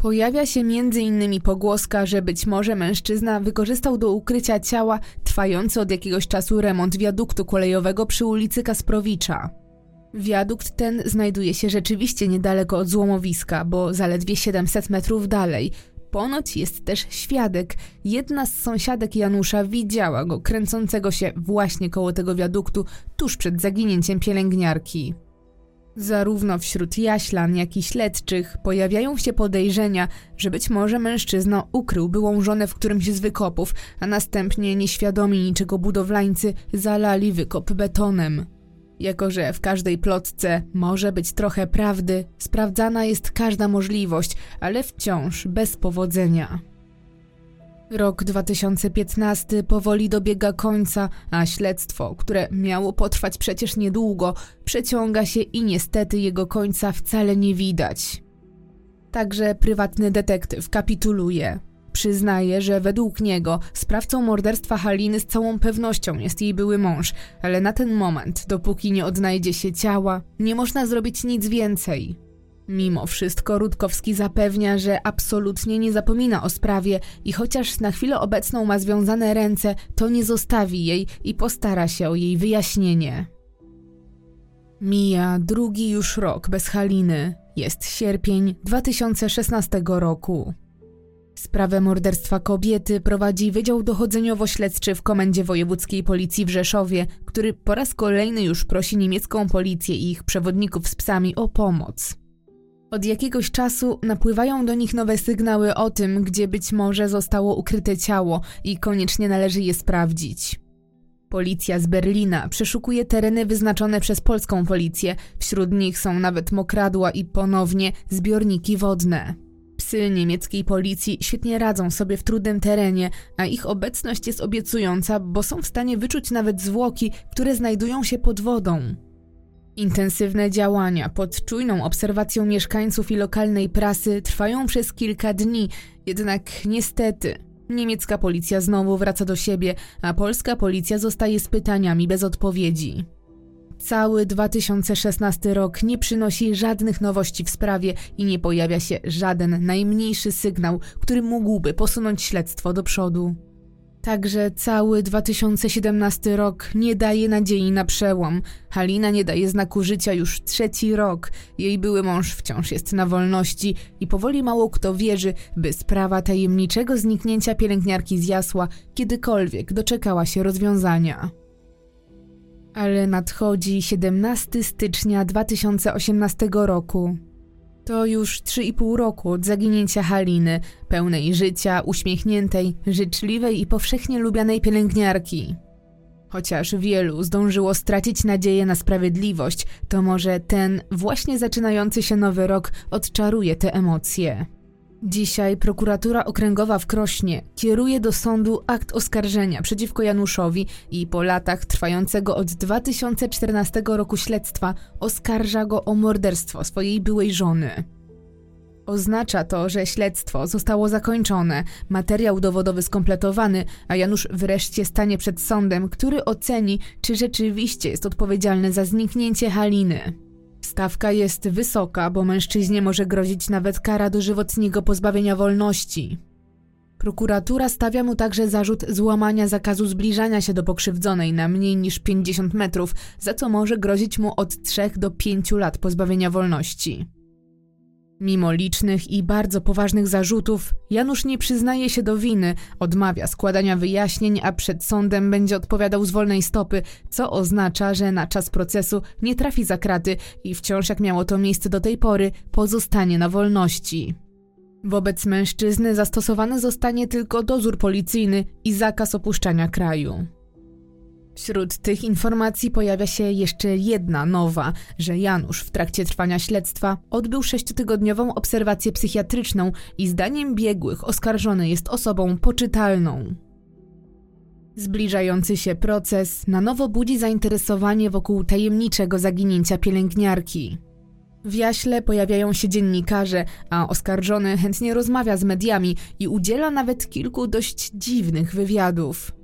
Pojawia się m.in. pogłoska, że być może mężczyzna wykorzystał do ukrycia ciała trwający od jakiegoś czasu remont wiaduktu kolejowego przy ulicy Kasprowicza. Wiadukt ten znajduje się rzeczywiście niedaleko od złomowiska, bo zaledwie 700 metrów dalej. Ponoć jest też świadek. Jedna z sąsiadek Janusza widziała go kręcącego się właśnie koło tego wiaduktu tuż przed zaginięciem pielęgniarki. Zarówno wśród jaślan, jak i śledczych pojawiają się podejrzenia, że być może mężczyzna ukrył byłą żonę w którymś z wykopów, a następnie nieświadomi niczego budowlańcy zalali wykop betonem. Jako, że w każdej plotce może być trochę prawdy, sprawdzana jest każda możliwość, ale wciąż bez powodzenia. Rok 2015 powoli dobiega końca, a śledztwo, które miało potrwać przecież niedługo, przeciąga się i niestety jego końca wcale nie widać. Także prywatny detektyw kapituluje. Przyznaje, że według niego sprawcą morderstwa Haliny z całą pewnością jest jej były mąż, ale na ten moment, dopóki nie odnajdzie się ciała, nie można zrobić nic więcej. Mimo wszystko Rutkowski zapewnia, że absolutnie nie zapomina o sprawie i chociaż na chwilę obecną ma związane ręce, to nie zostawi jej i postara się o jej wyjaśnienie. Mija drugi już rok bez Haliny. Jest sierpień 2016 roku. Sprawę morderstwa kobiety prowadzi Wydział Dochodzeniowo-Śledczy w Komendzie Wojewódzkiej Policji w Rzeszowie, który po raz kolejny już prosi niemiecką policję i ich przewodników z psami o pomoc. Od jakiegoś czasu napływają do nich nowe sygnały o tym, gdzie być może zostało ukryte ciało i koniecznie należy je sprawdzić. Policja z Berlina przeszukuje tereny wyznaczone przez polską policję, wśród nich są nawet mokradła i ponownie zbiorniki wodne. Psy niemieckiej policji świetnie radzą sobie w trudnym terenie, a ich obecność jest obiecująca, bo są w stanie wyczuć nawet zwłoki, które znajdują się pod wodą. Intensywne działania pod czujną obserwacją mieszkańców i lokalnej prasy trwają przez kilka dni, jednak niestety niemiecka policja znowu wraca do siebie, a polska policja zostaje z pytaniami bez odpowiedzi. Cały 2016 rok nie przynosi żadnych nowości w sprawie i nie pojawia się żaden najmniejszy sygnał, który mógłby posunąć śledztwo do przodu. Także cały 2017 rok nie daje nadziei na przełom. Halina nie daje znaku życia już trzeci rok. Jej były mąż wciąż jest na wolności i powoli mało kto wierzy, by sprawa tajemniczego zniknięcia pielęgniarki z Jasła kiedykolwiek doczekała się rozwiązania. Ale nadchodzi 17 stycznia 2018 roku. To już 3,5 roku od zaginięcia Haliny, pełnej życia, uśmiechniętej, życzliwej i powszechnie lubianej pielęgniarki. Chociaż wielu zdążyło stracić nadzieję na sprawiedliwość, to może ten właśnie zaczynający się nowy rok odczaruje te emocje. Dzisiaj prokuratura okręgowa w Krośnie kieruje do sądu akt oskarżenia przeciwko Januszowi i po latach trwającego od 2014 roku śledztwa oskarża go o morderstwo swojej byłej żony. Oznacza to, że śledztwo zostało zakończone, materiał dowodowy skompletowany, a Janusz wreszcie stanie przed sądem, który oceni, czy rzeczywiście jest odpowiedzialny za zniknięcie Haliny. Stawka jest wysoka, bo mężczyźnie może grozić nawet kara dożywotniego pozbawienia wolności. Prokuratura stawia mu także zarzut złamania zakazu zbliżania się do pokrzywdzonej na mniej niż 50 metrów, za co może grozić mu od 3 do 5 lat pozbawienia wolności. Mimo licznych i bardzo poważnych zarzutów, Janusz nie przyznaje się do winy, odmawia składania wyjaśnień, a przed sądem będzie odpowiadał z wolnej stopy, co oznacza, że na czas procesu nie trafi za kraty i wciąż jak miało to miejsce do tej pory, pozostanie na wolności. Wobec mężczyzny zastosowany zostanie tylko dozór policyjny i zakaz opuszczania kraju. Wśród tych informacji pojawia się jeszcze jedna nowa, że Janusz w trakcie trwania śledztwa odbył sześciotygodniową obserwację psychiatryczną i zdaniem biegłych oskarżony jest osobą poczytalną. Zbliżający się proces na nowo budzi zainteresowanie wokół tajemniczego zaginięcia pielęgniarki. W jaśle pojawiają się dziennikarze, a oskarżony chętnie rozmawia z mediami i udziela nawet kilku dość dziwnych wywiadów.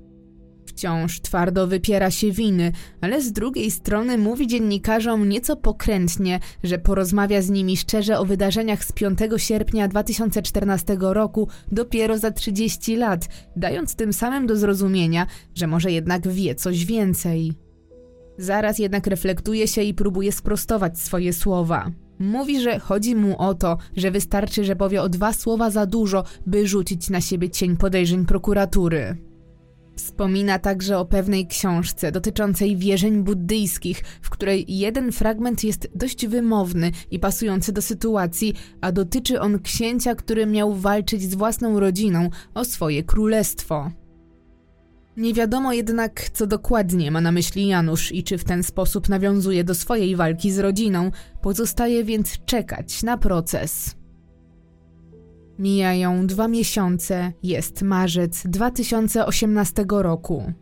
Wciąż twardo wypiera się winy, ale z drugiej strony mówi dziennikarzom nieco pokrętnie, że porozmawia z nimi szczerze o wydarzeniach z 5 sierpnia 2014 roku dopiero za 30 lat, dając tym samym do zrozumienia, że może jednak wie coś więcej. Zaraz jednak reflektuje się i próbuje sprostować swoje słowa. Mówi, że chodzi mu o to, że wystarczy, że powie o dwa słowa za dużo, by rzucić na siebie cień podejrzeń prokuratury. Wspomina także o pewnej książce dotyczącej wierzeń buddyjskich, w której jeden fragment jest dość wymowny i pasujący do sytuacji, a dotyczy on księcia, który miał walczyć z własną rodziną o swoje królestwo. Nie wiadomo jednak, co dokładnie ma na myśli Janusz i czy w ten sposób nawiązuje do swojej walki z rodziną, pozostaje więc czekać na proces. Mijają dwa miesiące, jest marzec 2018 roku.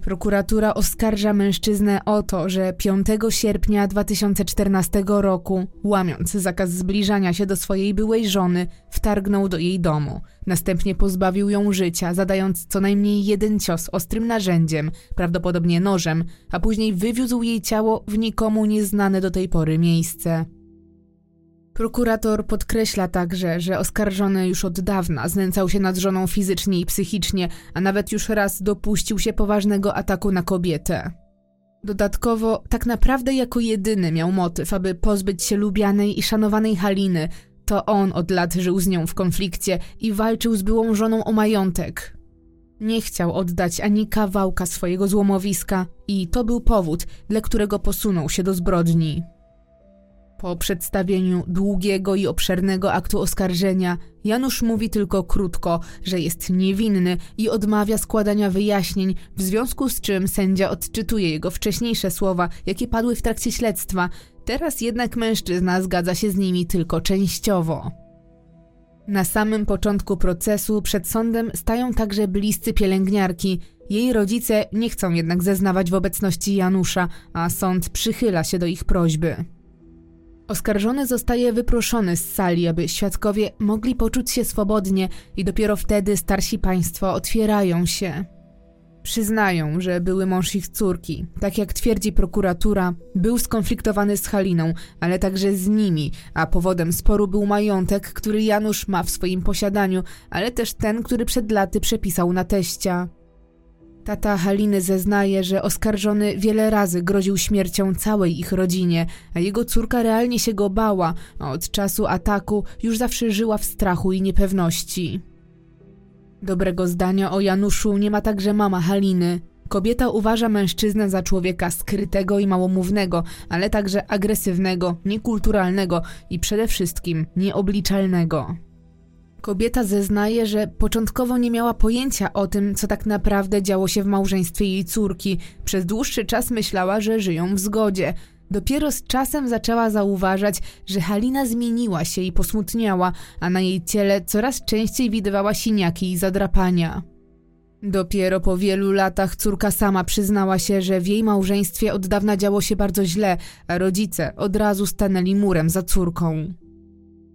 Prokuratura oskarża mężczyznę o to, że 5 sierpnia 2014 roku, łamiąc zakaz zbliżania się do swojej byłej żony, wtargnął do jej domu. Następnie pozbawił ją życia, zadając co najmniej jeden cios ostrym narzędziem, prawdopodobnie nożem, a później wywiózł jej ciało w nikomu nieznane do tej pory miejsce. Prokurator podkreśla także, że oskarżony już od dawna znęcał się nad żoną fizycznie i psychicznie, a nawet już raz dopuścił się poważnego ataku na kobietę. Dodatkowo, tak naprawdę jako jedyny miał motyw, aby pozbyć się lubianej i szanowanej Haliny. To on od lat żył z nią w konflikcie i walczył z byłą żoną o majątek. Nie chciał oddać ani kawałka swojego złomowiska i to był powód, dla którego posunął się do zbrodni. Po przedstawieniu długiego i obszernego aktu oskarżenia, Janusz mówi tylko krótko, że jest niewinny i odmawia składania wyjaśnień, w związku z czym sędzia odczytuje jego wcześniejsze słowa, jakie padły w trakcie śledztwa. Teraz jednak mężczyzna zgadza się z nimi tylko częściowo. Na samym początku procesu przed sądem stają także bliscy pielęgniarki. Jej rodzice nie chcą jednak zeznawać w obecności Janusza, a sąd przychyla się do ich prośby. Oskarżony zostaje wyproszony z sali, aby świadkowie mogli poczuć się swobodnie i dopiero wtedy starsi państwo otwierają się. Przyznają, że były mąż ich córki. Tak jak twierdzi prokuratura, był skonfliktowany z Haliną, ale także z nimi, a powodem sporu był majątek, który Janusz ma w swoim posiadaniu, ale też ten, który przed laty przepisał na teścia. Tata Haliny zeznaje, że oskarżony wiele razy groził śmiercią całej ich rodzinie, a jego córka realnie się go bała, a od czasu ataku już zawsze żyła w strachu i niepewności. Dobrego zdania o Januszu nie ma także mama Haliny. Kobieta uważa mężczyznę za człowieka skrytego i małomównego, ale także agresywnego, niekulturalnego i przede wszystkim nieobliczalnego. Kobieta zeznaje, że początkowo nie miała pojęcia o tym, co tak naprawdę działo się w małżeństwie jej córki. Przez dłuższy czas myślała, że żyją w zgodzie. Dopiero z czasem zaczęła zauważać, że Halina zmieniła się i posmutniała, a na jej ciele coraz częściej widywała siniaki i zadrapania. Dopiero po wielu latach córka sama przyznała się, że w jej małżeństwie od dawna działo się bardzo źle, a rodzice od razu stanęli murem za córką.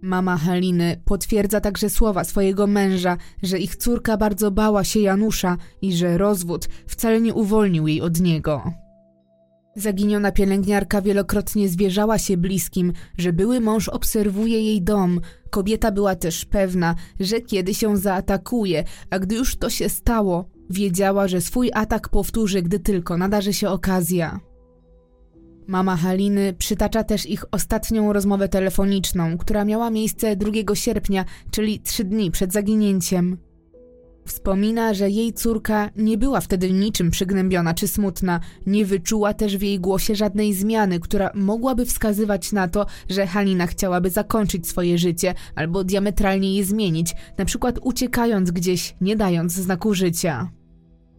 Mama Haliny potwierdza także słowa swojego męża, że ich córka bardzo bała się Janusza i że rozwód wcale nie uwolnił jej od niego. Zaginiona pielęgniarka wielokrotnie zwierzała się bliskim, że były mąż obserwuje jej dom. Kobieta była też pewna, że kiedy się zaatakuje, a gdy już to się stało, wiedziała, że swój atak powtórzy, gdy tylko nadarzy się okazja. Mama Haliny przytacza też ich ostatnią rozmowę telefoniczną, która miała miejsce 2 sierpnia, czyli trzy dni przed zaginięciem. Wspomina, że jej córka nie była wtedy niczym przygnębiona czy smutna, nie wyczuła też w jej głosie żadnej zmiany, która mogłaby wskazywać na to, że Halina chciałaby zakończyć swoje życie albo diametralnie je zmienić, na przykład uciekając gdzieś, nie dając znaku życia.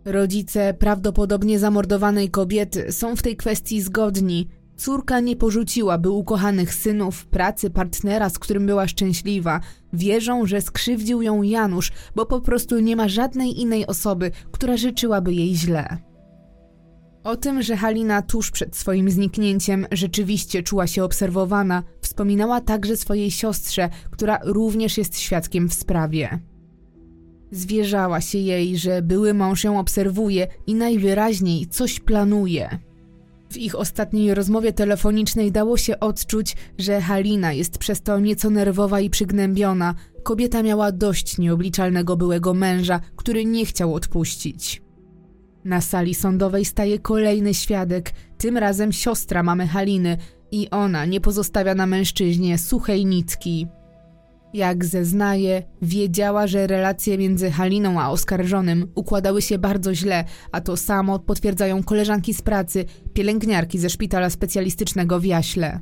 Rodzice prawdopodobnie zamordowanej kobiety są w tej kwestii zgodni. Córka nie porzuciłaby ukochanych synów, pracy, partnera, z którym była szczęśliwa. Wierzą, że skrzywdził ją Janusz, bo po prostu nie ma żadnej innej osoby, która życzyłaby jej źle. O tym, że Halina tuż przed swoim zniknięciem rzeczywiście czuła się obserwowana, wspominała także swojej siostrze, która również jest świadkiem w sprawie. Zwierzała się jej, że były mąż ją obserwuje i najwyraźniej coś planuje. W ich ostatniej rozmowie telefonicznej dało się odczuć, że Halina jest przez to nieco nerwowa i przygnębiona. Kobieta miała dość nieobliczalnego byłego męża, który nie chciał odpuścić. Na sali sądowej staje kolejny świadek, tym razem siostra mamy Haliny, i ona nie pozostawia na mężczyźnie suchej nitki. Jak zeznaje, wiedziała, że relacje między Haliną a oskarżonym układały się bardzo źle, a to samo potwierdzają koleżanki z pracy, pielęgniarki ze szpitala specjalistycznego w Jaśle.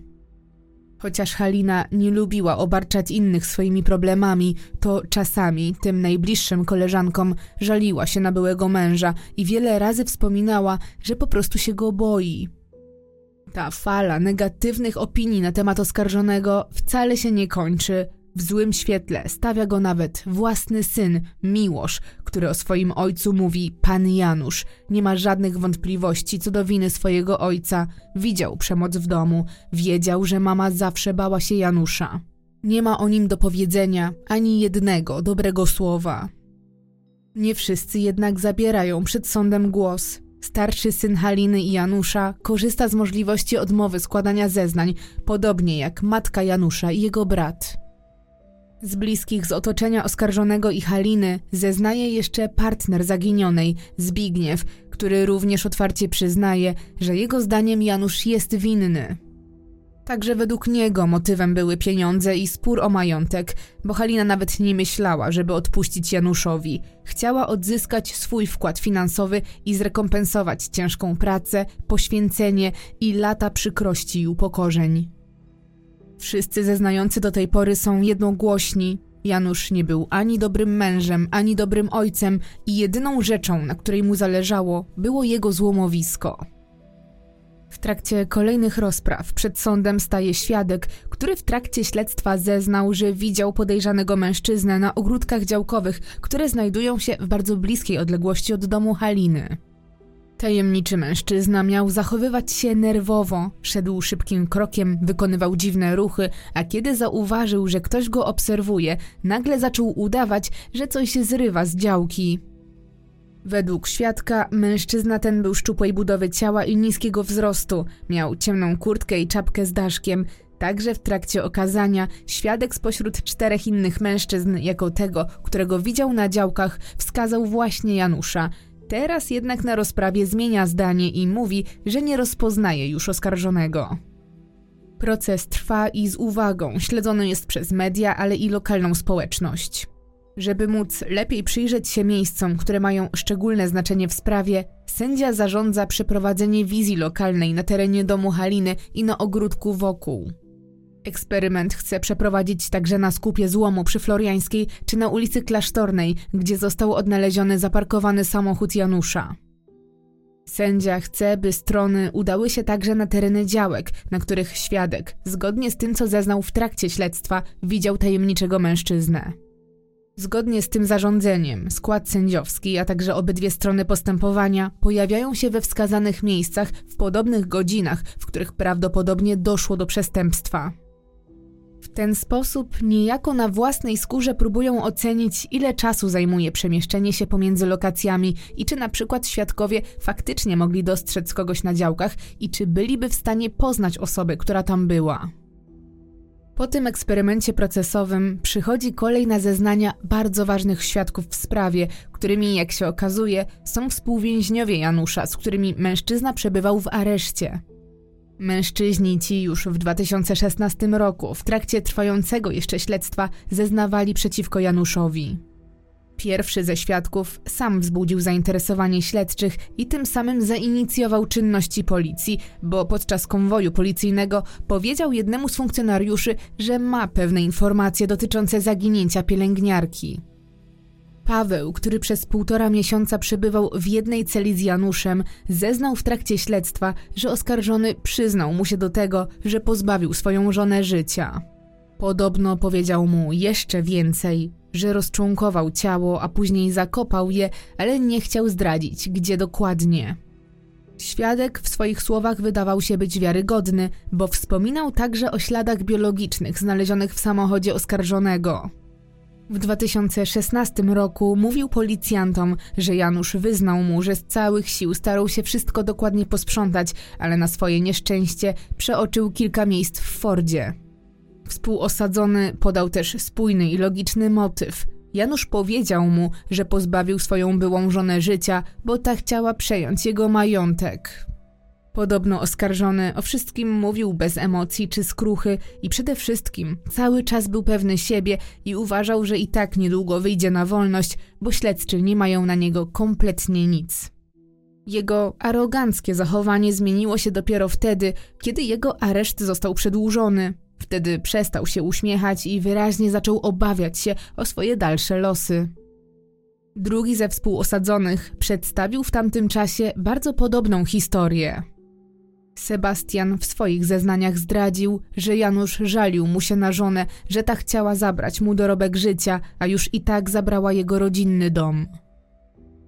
Chociaż Halina nie lubiła obarczać innych swoimi problemami, to czasami tym najbliższym koleżankom żaliła się na byłego męża i wiele razy wspominała, że po prostu się go boi. Ta fala negatywnych opinii na temat oskarżonego wcale się nie kończy, w złym świetle stawia go nawet własny syn, Miłosz, który o swoim ojcu mówi pan Janusz. Nie ma żadnych wątpliwości co do winy swojego ojca. Widział przemoc w domu, wiedział, że mama zawsze bała się Janusza. Nie ma o nim do powiedzenia ani jednego dobrego słowa. Nie wszyscy jednak zabierają przed sądem głos. Starszy syn Haliny i Janusza korzysta z możliwości odmowy składania zeznań, podobnie jak matka Janusza i jego brat. Z bliskich z otoczenia oskarżonego i Haliny zeznaje jeszcze partner zaginionej, Zbigniew, który również otwarcie przyznaje, że jego zdaniem Janusz jest winny. Także według niego motywem były pieniądze i spór o majątek, bo Halina nawet nie myślała, żeby odpuścić Januszowi. Chciała odzyskać swój wkład finansowy i zrekompensować ciężką pracę, poświęcenie i lata przykrości i upokorzeń. Wszyscy zeznający do tej pory są jednogłośni. Janusz nie był ani dobrym mężem, ani dobrym ojcem i jedyną rzeczą, na której mu zależało, było jego złomowisko. W trakcie kolejnych rozpraw przed sądem staje świadek, który w trakcie śledztwa zeznał, że widział podejrzanego mężczyznę na ogródkach działkowych, które znajdują się w bardzo bliskiej odległości od domu Haliny. Tajemniczy mężczyzna miał zachowywać się nerwowo, szedł szybkim krokiem, wykonywał dziwne ruchy, a kiedy zauważył, że ktoś go obserwuje, nagle zaczął udawać, że coś się zrywa z działki. Według świadka mężczyzna ten był szczupłej budowy ciała i niskiego wzrostu, miał ciemną kurtkę i czapkę z daszkiem. Także w trakcie okazania świadek spośród czterech innych mężczyzn, jako tego, którego widział na działkach, wskazał właśnie Janusza. Teraz jednak na rozprawie zmienia zdanie i mówi, że nie rozpoznaje już oskarżonego. Proces trwa i z uwagą śledzony jest przez media, ale i lokalną społeczność. Żeby móc lepiej przyjrzeć się miejscom, które mają szczególne znaczenie w sprawie, sędzia zarządza przeprowadzenie wizji lokalnej na terenie domu Haliny i na ogródku wokół. Eksperyment chce przeprowadzić także na skupie złomu przy Floriańskiej czy na ulicy Klasztornej, gdzie został odnaleziony zaparkowany samochód Janusza. Sędzia chce, by strony udały się także na tereny działek, na których świadek, zgodnie z tym co zeznał w trakcie śledztwa, widział tajemniczego mężczyznę. Zgodnie z tym zarządzeniem, skład sędziowski, a także obydwie strony postępowania pojawiają się we wskazanych miejscach w podobnych godzinach, w których prawdopodobnie doszło do przestępstwa. Ten sposób niejako na własnej skórze próbują ocenić, ile czasu zajmuje przemieszczenie się pomiędzy lokacjami i czy na przykład świadkowie faktycznie mogli dostrzec kogoś na działkach i czy byliby w stanie poznać osobę, która tam była. Po tym eksperymencie procesowym przychodzi kolej na zeznania bardzo ważnych świadków w sprawie, którymi, jak się okazuje, są współwięźniowie Janusza, z którymi mężczyzna przebywał w areszcie. Mężczyźni ci już w 2016 roku, w trakcie trwającego jeszcze śledztwa, zeznawali przeciwko Januszowi. Pierwszy ze świadków sam wzbudził zainteresowanie śledczych i tym samym zainicjował czynności policji, bo podczas konwoju policyjnego powiedział jednemu z funkcjonariuszy, że ma pewne informacje dotyczące zaginięcia pielęgniarki. Paweł, który przez półtora miesiąca przebywał w jednej celi z Januszem, zeznał w trakcie śledztwa, że oskarżony przyznał mu się do tego, że pozbawił swoją żonę życia. Podobno powiedział mu jeszcze więcej, że rozczłonkował ciało, a później zakopał je, ale nie chciał zdradzić, gdzie dokładnie. Świadek w swoich słowach wydawał się być wiarygodny, bo wspominał także o śladach biologicznych znalezionych w samochodzie oskarżonego. W 2016 roku mówił policjantom, że Janusz wyznał mu, że z całych sił starał się wszystko dokładnie posprzątać, ale na swoje nieszczęście przeoczył kilka miejsc w Fordzie. Współosadzony podał też spójny i logiczny motyw. Janusz powiedział mu, że pozbawił swoją byłą żonę życia, bo ta chciała przejąć jego majątek. Podobno oskarżony o wszystkim mówił bez emocji czy skruchy i przede wszystkim cały czas był pewny siebie i uważał, że i tak niedługo wyjdzie na wolność, bo śledczy nie mają na niego kompletnie nic. Jego aroganckie zachowanie zmieniło się dopiero wtedy, kiedy jego areszt został przedłużony. Wtedy przestał się uśmiechać i wyraźnie zaczął obawiać się o swoje dalsze losy. Drugi ze współosadzonych przedstawił w tamtym czasie bardzo podobną historię. Sebastian w swoich zeznaniach zdradził, że Janusz żalił mu się na żonę, że ta chciała zabrać mu dorobek życia, a już i tak zabrała jego rodzinny dom.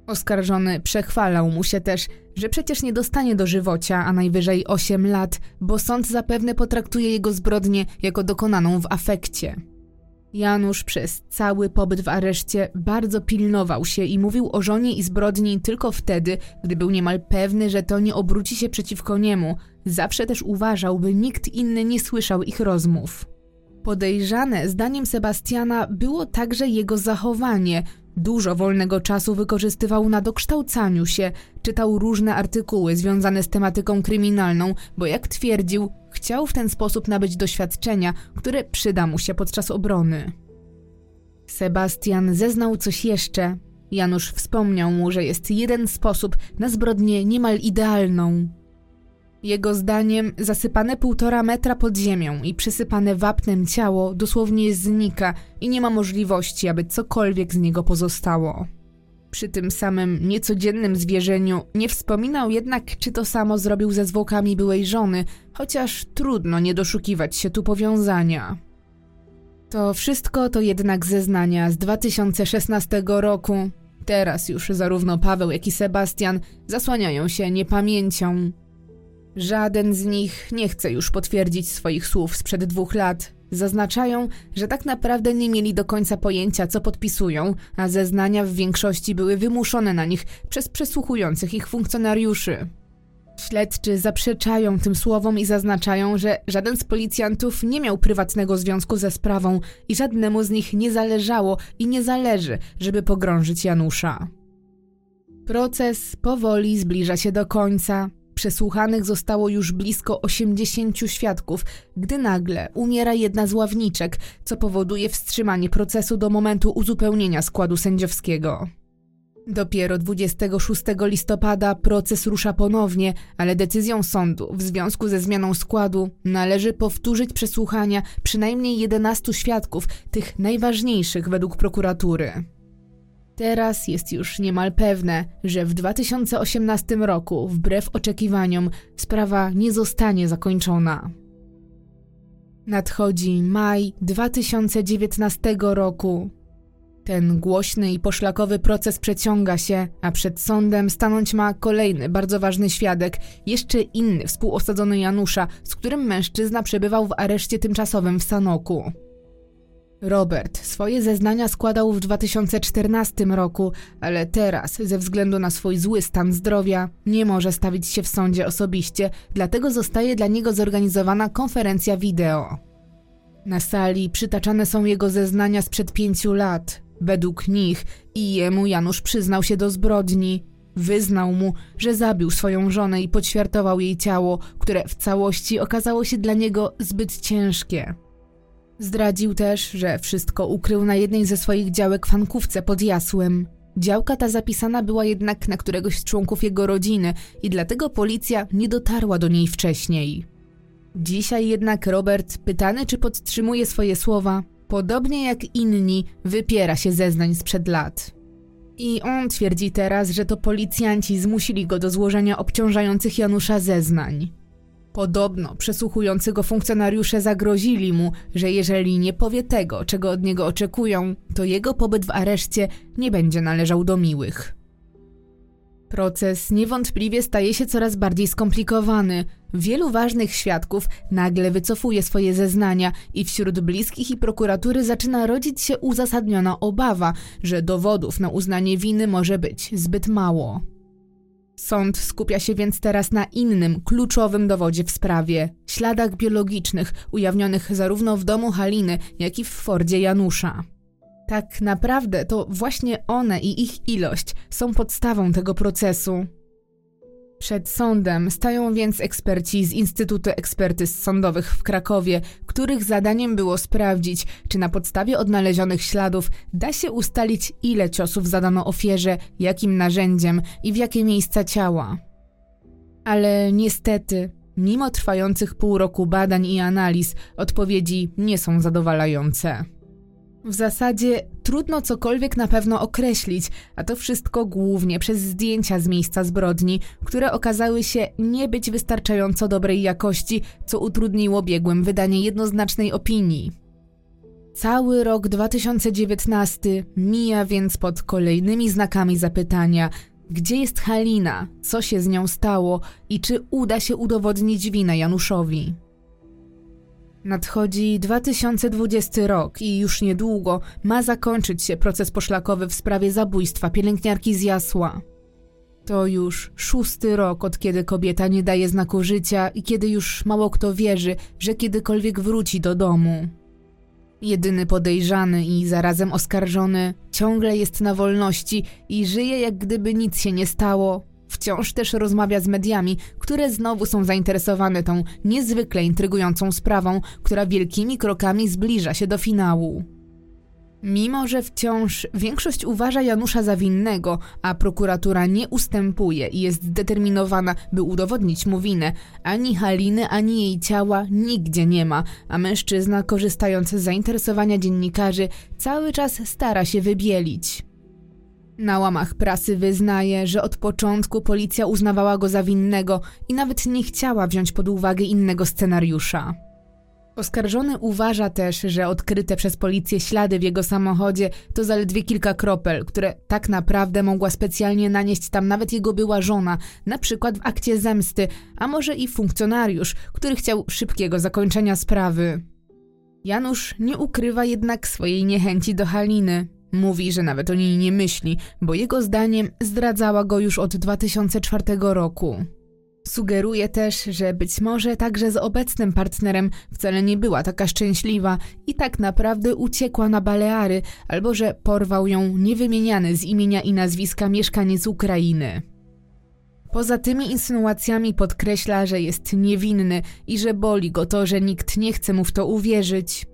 Oskarżony przechwalał mu się też, że przecież nie dostanie dożywocia, a najwyżej 8 lat, bo sąd zapewne potraktuje jego zbrodnię jako dokonaną w afekcie. Janusz przez cały pobyt w areszcie bardzo pilnował się i mówił o żonie i zbrodni tylko wtedy, gdy był niemal pewny, że to nie obróci się przeciwko niemu. Zawsze też uważał, by nikt inny nie słyszał ich rozmów. Podejrzane, zdaniem Sebastiana, było także jego zachowanie. Dużo wolnego czasu wykorzystywał na dokształcaniu się, czytał różne artykuły związane z tematyką kryminalną, bo jak twierdził, chciał w ten sposób nabyć doświadczenia, które przyda mu się podczas obrony. Sebastian zeznał coś jeszcze. Janusz wspomniał mu, że jest jeden sposób na zbrodnię niemal idealną. Jego zdaniem zasypane półtora metra pod ziemią i przysypane wapnem ciało dosłownie znika i nie ma możliwości, aby cokolwiek z niego pozostało. Przy tym samym niecodziennym zwierzeniu nie wspominał jednak, czy to samo zrobił ze zwłokami byłej żony, chociaż trudno nie doszukiwać się tu powiązania. To wszystko to jednak zeznania z 2016 roku. Teraz już zarówno Paweł, jak i Sebastian zasłaniają się niepamięcią. Żaden z nich nie chce już potwierdzić swoich słów sprzed dwóch lat. Zaznaczają, że tak naprawdę nie mieli do końca pojęcia, co podpisują, a zeznania w większości były wymuszone na nich przez przesłuchujących ich funkcjonariuszy. Śledczy zaprzeczają tym słowom i zaznaczają, że żaden z policjantów nie miał prywatnego związku ze sprawą i żadnemu z nich nie zależało i nie zależy, żeby pogrążyć Janusza. Proces powoli zbliża się do końca. Przesłuchanych zostało już blisko 80 świadków, gdy nagle umiera jedna z ławniczek, co powoduje wstrzymanie procesu do momentu uzupełnienia składu sędziowskiego. Dopiero 26 listopada proces rusza ponownie, ale decyzją sądu w związku ze zmianą składu należy powtórzyć przesłuchania przynajmniej 11 świadków, tych najważniejszych według prokuratury. Teraz jest już niemal pewne, że w 2018 roku, wbrew oczekiwaniom, sprawa nie zostanie zakończona. Nadchodzi maj 2019 roku. Ten głośny i poszlakowy proces przeciąga się, a przed sądem stanąć ma kolejny bardzo ważny świadek, jeszcze inny współosadzony Janusza, z którym mężczyzna przebywał w areszcie tymczasowym w Sanoku. Robert swoje zeznania składał w 2014 roku, ale teraz, ze względu na swój zły stan zdrowia, nie może stawić się w sądzie osobiście, dlatego zostaje dla niego zorganizowana konferencja wideo. Na sali przytaczane są jego zeznania sprzed pięciu lat. Według nich i jemu Janusz przyznał się do zbrodni. Wyznał mu, że zabił swoją żonę i poćwiartował jej ciało, które w całości okazało się dla niego zbyt ciężkie. Zdradził też, że wszystko ukrył na jednej ze swoich działek Fankówce pod Jasłem. Działka ta zapisana była jednak na któregoś z członków jego rodziny i dlatego policja nie dotarła do niej wcześniej. Dzisiaj jednak Robert, pytany czy podtrzymuje swoje słowa, podobnie jak inni, wypiera się zeznań sprzed lat. I on twierdzi teraz, że to policjanci zmusili go do złożenia obciążających Janusza zeznań. Podobno przesłuchujący go funkcjonariusze zagrozili mu, że jeżeli nie powie tego, czego od niego oczekują, to jego pobyt w areszcie nie będzie należał do miłych. Proces niewątpliwie staje się coraz bardziej skomplikowany. Wielu ważnych świadków nagle wycofuje swoje zeznania i wśród bliskich i prokuratury zaczyna rodzić się uzasadniona obawa, że dowodów na uznanie winy może być zbyt mało. Sąd skupia się więc teraz na innym, kluczowym dowodzie w sprawie śladach biologicznych ujawnionych zarówno w domu Haliny, jak i w Fordzie Janusza. Tak naprawdę to właśnie one i ich ilość są podstawą tego procesu. Przed sądem stają więc eksperci z Instytutu Ekspertyz Sądowych w Krakowie, których zadaniem było sprawdzić, czy na podstawie odnalezionych śladów da się ustalić, ile ciosów zadano ofierze, jakim narzędziem i w jakie miejsca ciała. Ale niestety, mimo trwających pół roku badań i analiz, odpowiedzi nie są zadowalające. W zasadzie trudno cokolwiek na pewno określić, a to wszystko głównie przez zdjęcia z miejsca zbrodni, które okazały się nie być wystarczająco dobrej jakości, co utrudniło biegłym wydanie jednoznacznej opinii. Cały rok 2019 mija więc pod kolejnymi znakami zapytania, gdzie jest Halina, co się z nią stało i czy uda się udowodnić winę Januszowi. Nadchodzi 2020 rok i już niedługo ma zakończyć się proces poszlakowy w sprawie zabójstwa pielęgniarki z Jasła. To już szósty rok, od kiedy kobieta nie daje znaku życia i kiedy już mało kto wierzy, że kiedykolwiek wróci do domu. Jedyny podejrzany i zarazem oskarżony ciągle jest na wolności i żyje jak gdyby nic się nie stało, Wciąż też rozmawia z mediami, które znowu są zainteresowane tą niezwykle intrygującą sprawą, która wielkimi krokami zbliża się do finału. Mimo, że wciąż większość uważa Janusza za winnego, a prokuratura nie ustępuje i jest zdeterminowana, by udowodnić mu winę, ani Haliny, ani jej ciała nigdzie nie ma, a mężczyzna, korzystając z zainteresowania dziennikarzy, cały czas stara się wybielić. Na łamach prasy wyznaje, że od początku policja uznawała go za winnego i nawet nie chciała wziąć pod uwagę innego scenariusza. Oskarżony uważa też, że odkryte przez policję ślady w jego samochodzie to zaledwie kilka kropel, które tak naprawdę mogła specjalnie nanieść tam nawet jego była żona, na przykład w akcie zemsty, a może i funkcjonariusz, który chciał szybkiego zakończenia sprawy. Janusz nie ukrywa jednak swojej niechęci do Haliny. Mówi, że nawet o niej nie myśli, bo jego zdaniem zdradzała go już od 2004 roku. Sugeruje też, że być może także z obecnym partnerem wcale nie była taka szczęśliwa i tak naprawdę uciekła na Baleary, albo że porwał ją niewymieniany z imienia i nazwiska mieszkaniec Ukrainy. Poza tymi insynuacjami podkreśla, że jest niewinny i że boli go to, że nikt nie chce mu w to uwierzyć.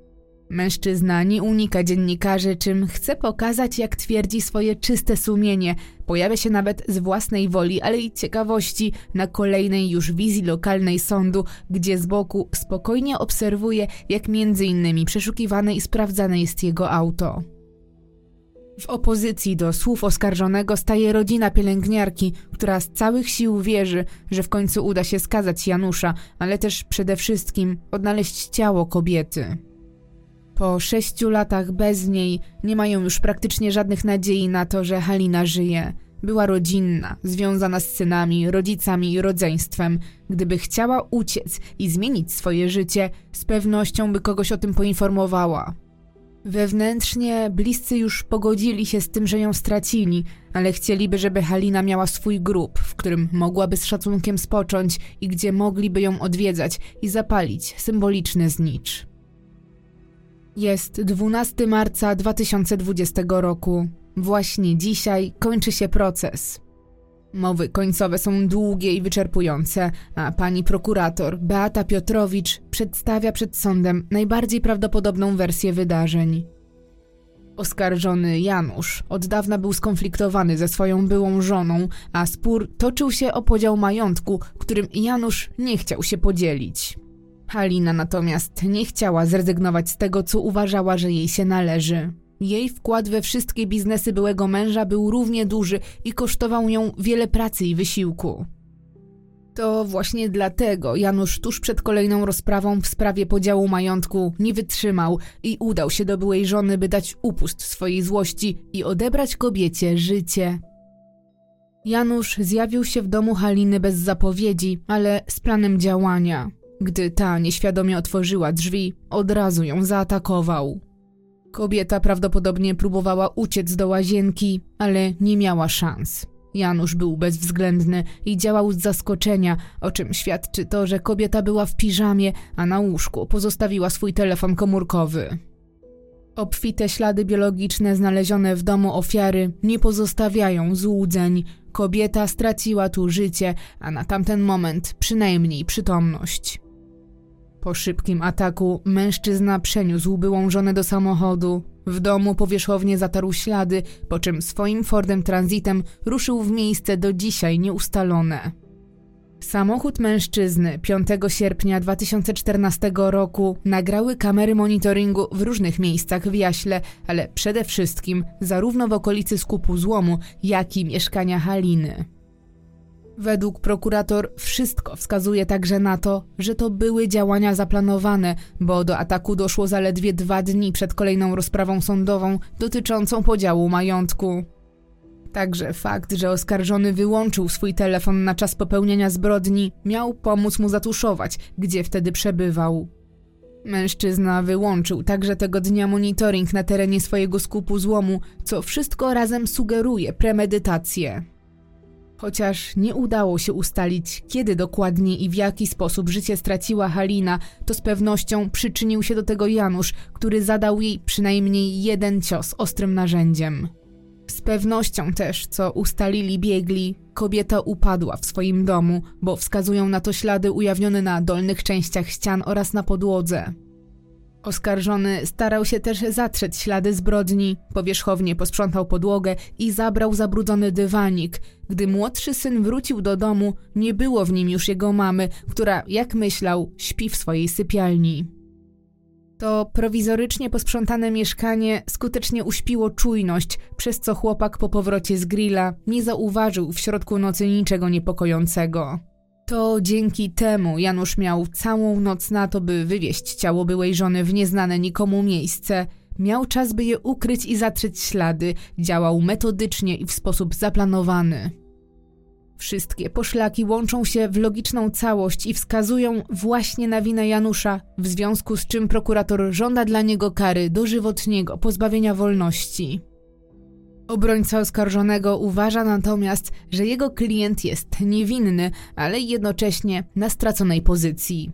Mężczyzna nie unika dziennikarzy, czym chce pokazać, jak twierdzi swoje czyste sumienie. Pojawia się nawet z własnej woli, ale i ciekawości na kolejnej już wizji lokalnej sądu, gdzie z boku spokojnie obserwuje, jak między innymi przeszukiwane i sprawdzane jest jego auto. W opozycji do słów oskarżonego staje rodzina pielęgniarki, która z całych sił wierzy, że w końcu uda się skazać Janusza, ale też przede wszystkim odnaleźć ciało kobiety. Po sześciu latach bez niej nie mają już praktycznie żadnych nadziei na to, że Halina żyje. Była rodzinna, związana z synami, rodzicami i rodzeństwem. Gdyby chciała uciec i zmienić swoje życie, z pewnością by kogoś o tym poinformowała. Wewnętrznie bliscy już pogodzili się z tym, że ją stracili, ale chcieliby, żeby Halina miała swój grób, w którym mogłaby z szacunkiem spocząć i gdzie mogliby ją odwiedzać i zapalić symboliczny znicz. Jest 12 marca 2020 roku. Właśnie dzisiaj kończy się proces. Mowy końcowe są długie i wyczerpujące, a pani prokurator Beata Piotrowicz przedstawia przed sądem najbardziej prawdopodobną wersję wydarzeń. Oskarżony Janusz od dawna był skonfliktowany ze swoją byłą żoną, a spór toczył się o podział majątku, którym Janusz nie chciał się podzielić. Halina natomiast nie chciała zrezygnować z tego, co uważała, że jej się należy. Jej wkład we wszystkie biznesy byłego męża był równie duży i kosztował ją wiele pracy i wysiłku. To właśnie dlatego Janusz tuż przed kolejną rozprawą w sprawie podziału majątku nie wytrzymał i udał się do byłej żony, by dać upust swojej złości i odebrać kobiecie życie. Janusz zjawił się w domu Haliny bez zapowiedzi, ale z planem działania. Gdy ta nieświadomie otworzyła drzwi, od razu ją zaatakował. Kobieta prawdopodobnie próbowała uciec do łazienki, ale nie miała szans. Janusz był bezwzględny i działał z zaskoczenia, o czym świadczy to, że kobieta była w piżamie, a na łóżku pozostawiła swój telefon komórkowy. Obfite ślady biologiczne znalezione w domu ofiary nie pozostawiają złudzeń. Kobieta straciła tu życie, a na tamten moment przynajmniej przytomność. Po szybkim ataku mężczyzna przeniósł byłą żonę do samochodu. W domu powierzchownie zatarł ślady, po czym swoim Fordem Transitem ruszył w miejsce do dzisiaj nieustalone. Samochód mężczyzny 5 sierpnia 2014 roku nagrały kamery monitoringu w różnych miejscach w Jaśle, ale przede wszystkim zarówno w okolicy skupu złomu, jak i mieszkania Haliny. Według prokurator wszystko wskazuje także na to, że to były działania zaplanowane, bo do ataku doszło zaledwie dwa dni przed kolejną rozprawą sądową dotyczącą podziału majątku. Także fakt, że oskarżony wyłączył swój telefon na czas popełnienia zbrodni, miał pomóc mu zatuszować, gdzie wtedy przebywał. Mężczyzna wyłączył także tego dnia monitoring na terenie swojego skupu złomu, co wszystko razem sugeruje premedytację. Chociaż nie udało się ustalić, kiedy dokładnie i w jaki sposób życie straciła Halina, to z pewnością przyczynił się do tego Janusz, który zadał jej przynajmniej jeden cios ostrym narzędziem. Z pewnością też, co ustalili biegli, kobieta upadła w swoim domu, bo wskazują na to ślady ujawnione na dolnych częściach ścian oraz na podłodze. Oskarżony starał się też zatrzeć ślady zbrodni, powierzchownie posprzątał podłogę i zabrał zabrudzony dywanik. Gdy młodszy syn wrócił do domu, nie było w nim już jego mamy, która, jak myślał, śpi w swojej sypialni. To prowizorycznie posprzątane mieszkanie skutecznie uśpiło czujność, przez co chłopak po powrocie z grilla nie zauważył w środku nocy niczego niepokojącego. To dzięki temu Janusz miał całą noc na to, by wywieźć ciało byłej żony w nieznane nikomu miejsce. Miał czas, by je ukryć i zatrzeć ślady, działał metodycznie i w sposób zaplanowany. Wszystkie poszlaki łączą się w logiczną całość i wskazują właśnie na winę Janusza, w związku z czym prokurator żąda dla niego kary dożywotniego pozbawienia wolności. Obrońca oskarżonego uważa natomiast, że jego klient jest niewinny, ale jednocześnie na straconej pozycji.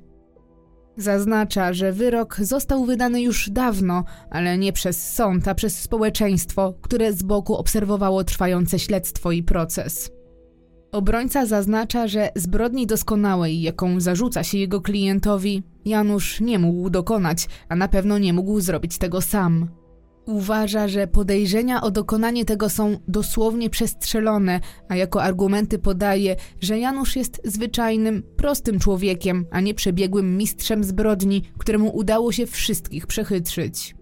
Zaznacza, że wyrok został wydany już dawno, ale nie przez sąd, a przez społeczeństwo, które z boku obserwowało trwające śledztwo i proces. Obrońca zaznacza, że zbrodni doskonałej, jaką zarzuca się jego klientowi, Janusz nie mógł dokonać, a na pewno nie mógł zrobić tego sam. Uważa, że podejrzenia o dokonanie tego są dosłownie przestrzelone, a jako argumenty podaje, że Janusz jest zwyczajnym, prostym człowiekiem, a nie przebiegłym mistrzem zbrodni, któremu udało się wszystkich przechytrzyć.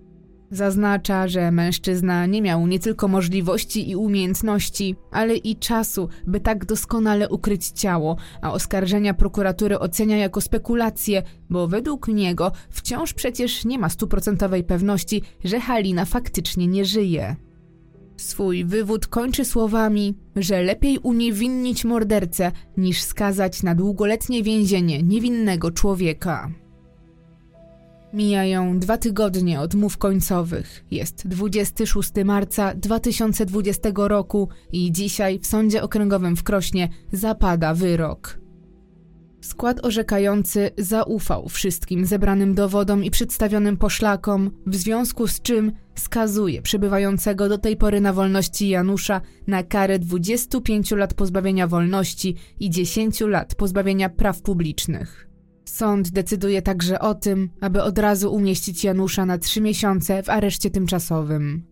Zaznacza, że mężczyzna nie miał nie tylko możliwości i umiejętności, ale i czasu, by tak doskonale ukryć ciało, a oskarżenia prokuratury ocenia jako spekulacje, bo według niego wciąż przecież nie ma stuprocentowej pewności, że Halina faktycznie nie żyje. Swój wywód kończy słowami, że lepiej uniewinnić mordercę niż skazać na długoletnie więzienie niewinnego człowieka. Mijają dwa tygodnie od mów końcowych. Jest 26 marca 2020 roku i dzisiaj w Sądzie Okręgowym w Krośnie zapada wyrok. Skład orzekający zaufał wszystkim zebranym dowodom i przedstawionym poszlakom, w związku z czym skazuje przebywającego do tej pory na wolności Janusza na karę 25 lat pozbawienia wolności i 10 lat pozbawienia praw publicznych. Sąd decyduje także o tym, aby od razu umieścić Janusza na trzy miesiące w areszcie tymczasowym.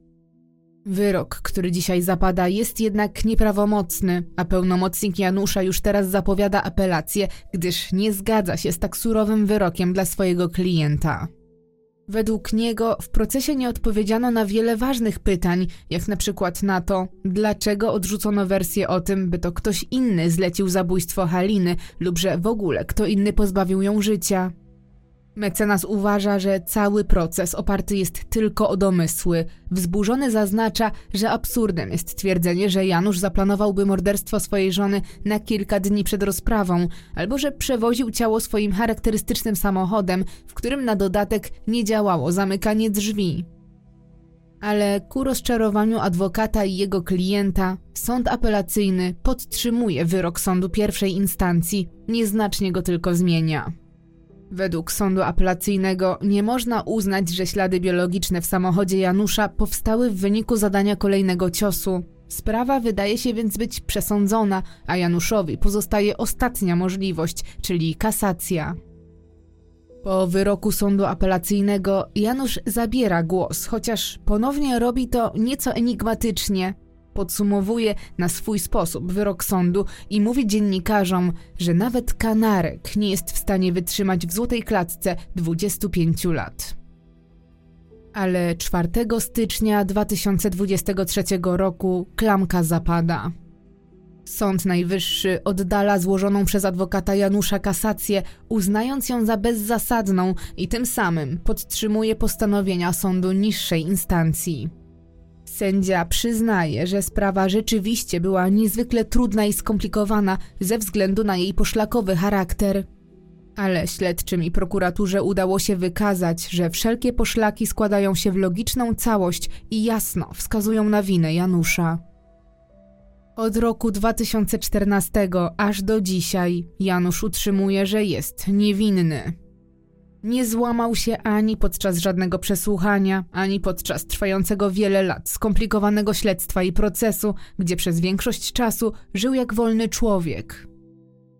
Wyrok, który dzisiaj zapada, jest jednak nieprawomocny, a pełnomocnik Janusza już teraz zapowiada apelację, gdyż nie zgadza się z tak surowym wyrokiem dla swojego klienta. Według niego w procesie nie odpowiedziano na wiele ważnych pytań, jak na przykład na to, dlaczego odrzucono wersję o tym, by to ktoś inny zlecił zabójstwo Haliny lub że w ogóle kto inny pozbawił ją życia. Mecenas uważa, że cały proces oparty jest tylko o domysły. Wzburzony zaznacza, że absurdem jest twierdzenie, że Janusz zaplanowałby morderstwo swojej żony na kilka dni przed rozprawą, albo że przewoził ciało swoim charakterystycznym samochodem, w którym na dodatek nie działało zamykanie drzwi. Ale ku rozczarowaniu adwokata i jego klienta, sąd apelacyjny podtrzymuje wyrok sądu pierwszej instancji, nieznacznie go tylko zmienia. Według sądu apelacyjnego nie można uznać, że ślady biologiczne w samochodzie Janusza powstały w wyniku zadania kolejnego ciosu. Sprawa wydaje się więc być przesądzona, a Januszowi pozostaje ostatnia możliwość, czyli kasacja. Po wyroku sądu apelacyjnego Janusz zabiera głos, chociaż ponownie robi to nieco enigmatycznie. Podsumowuje na swój sposób wyrok sądu i mówi dziennikarzom, że nawet kanarek nie jest w stanie wytrzymać w złotej klatce 25 lat. Ale 4 stycznia 2023 roku klamka zapada. Sąd Najwyższy oddala złożoną przez adwokata Janusza kasację, uznając ją za bezzasadną i tym samym podtrzymuje postanowienia sądu niższej instancji. Sędzia przyznaje, że sprawa rzeczywiście była niezwykle trudna i skomplikowana ze względu na jej poszlakowy charakter. Ale śledczym i prokuraturze udało się wykazać, że wszelkie poszlaki składają się w logiczną całość i jasno wskazują na winę Janusza. Od roku 2014 aż do dzisiaj Janusz utrzymuje, że jest niewinny. Nie złamał się ani podczas żadnego przesłuchania, ani podczas trwającego wiele lat skomplikowanego śledztwa i procesu, gdzie przez większość czasu żył jak wolny człowiek.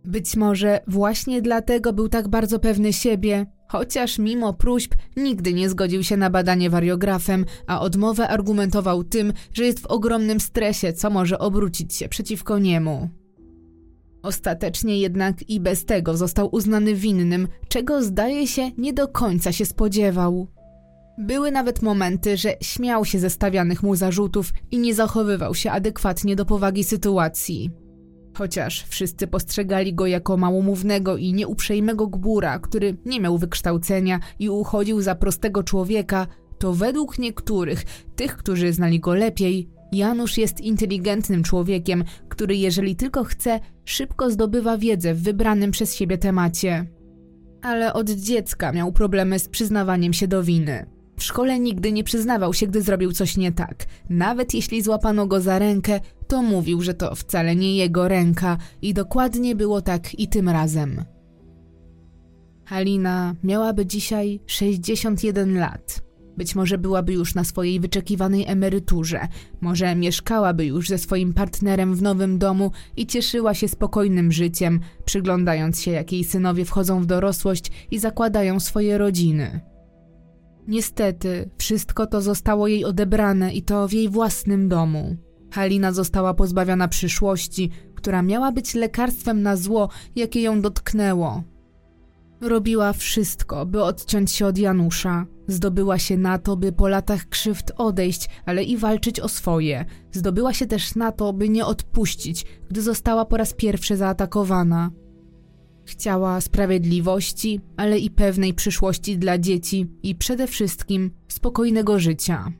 Być może właśnie dlatego był tak bardzo pewny siebie, chociaż mimo próśb nigdy nie zgodził się na badanie wariografem, a odmowę argumentował tym, że jest w ogromnym stresie, co może obrócić się przeciwko niemu. Ostatecznie jednak i bez tego został uznany winnym, czego zdaje się nie do końca się spodziewał. Były nawet momenty, że śmiał się ze stawianych mu zarzutów i nie zachowywał się adekwatnie do powagi sytuacji. Chociaż wszyscy postrzegali go jako małomównego i nieuprzejmego gbura, który nie miał wykształcenia i uchodził za prostego człowieka, to według niektórych, tych, którzy znali go lepiej, Janusz jest inteligentnym człowiekiem, który jeżeli tylko chce, szybko zdobywa wiedzę w wybranym przez siebie temacie. Ale od dziecka miał problemy z przyznawaniem się do winy. W szkole nigdy nie przyznawał się, gdy zrobił coś nie tak. Nawet jeśli złapano go za rękę, to mówił, że to wcale nie jego ręka i dokładnie było tak i tym razem. Halina miałaby dzisiaj 61 lat. Być może byłaby już na swojej wyczekiwanej emeryturze, może mieszkałaby już ze swoim partnerem w nowym domu i cieszyła się spokojnym życiem, przyglądając się, jak jej synowie wchodzą w dorosłość i zakładają swoje rodziny. Niestety, wszystko to zostało jej odebrane i to w jej własnym domu. Halina została pozbawiona przyszłości, która miała być lekarstwem na zło, jakie ją dotknęło. Robiła wszystko, by odciąć się od Janusza. Zdobyła się na to, by po latach krzywd odejść, ale i walczyć o swoje. Zdobyła się też na to, by nie odpuścić, gdy została po raz pierwszy zaatakowana. Chciała sprawiedliwości, ale i pewnej przyszłości dla dzieci i przede wszystkim spokojnego życia.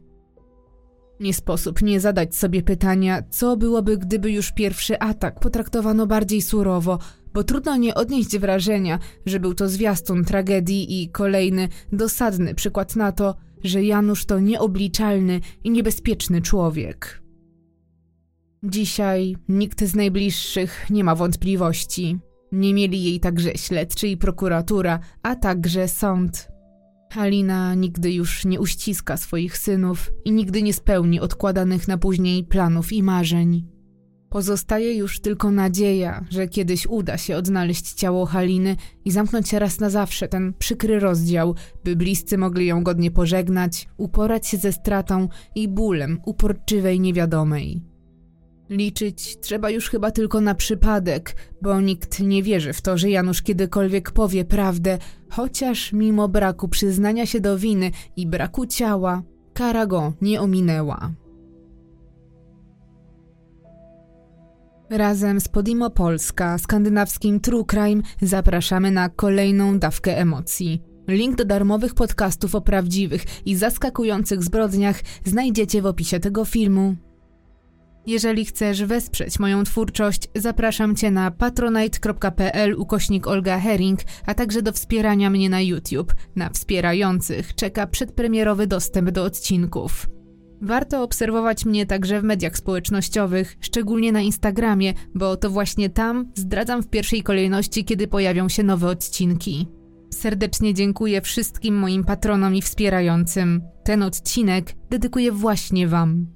Nie sposób nie zadać sobie pytania, co byłoby, gdyby już pierwszy atak potraktowano bardziej surowo, bo trudno nie odnieść wrażenia, że był to zwiastun tragedii i kolejny, dosadny przykład na to, że Janusz to nieobliczalny i niebezpieczny człowiek. Dzisiaj nikt z najbliższych nie ma wątpliwości. Nie mieli jej także śledczy i prokuratura, a także sąd. Halina nigdy już nie uściska swoich synów i nigdy nie spełni odkładanych na później planów i marzeń. Pozostaje już tylko nadzieja, że kiedyś uda się odnaleźć ciało Haliny i zamknąć raz na zawsze ten przykry rozdział, by bliscy mogli ją godnie pożegnać, uporać się ze stratą i bólem uporczywej niewiadomej. Liczyć trzeba już chyba tylko na przypadek, bo nikt nie wierzy w to, że Janusz kiedykolwiek powie prawdę, chociaż mimo braku przyznania się do winy i braku ciała, kara go nie ominęła. Razem z Podimo Polska, skandynawskim True Crime, zapraszamy na kolejną dawkę emocji. Link do darmowych podcastów o prawdziwych i zaskakujących zbrodniach znajdziecie w opisie tego filmu. Jeżeli chcesz wesprzeć moją twórczość, zapraszam Cię na patronite.pl ukośnik Olga Herring, a także do wspierania mnie na YouTube. Na wspierających czeka przedpremierowy dostęp do odcinków. Warto obserwować mnie także w mediach społecznościowych, szczególnie na Instagramie, bo to właśnie tam zdradzam w pierwszej kolejności, kiedy pojawią się nowe odcinki. Serdecznie dziękuję wszystkim moim patronom i wspierającym. Ten odcinek dedykuję właśnie Wam.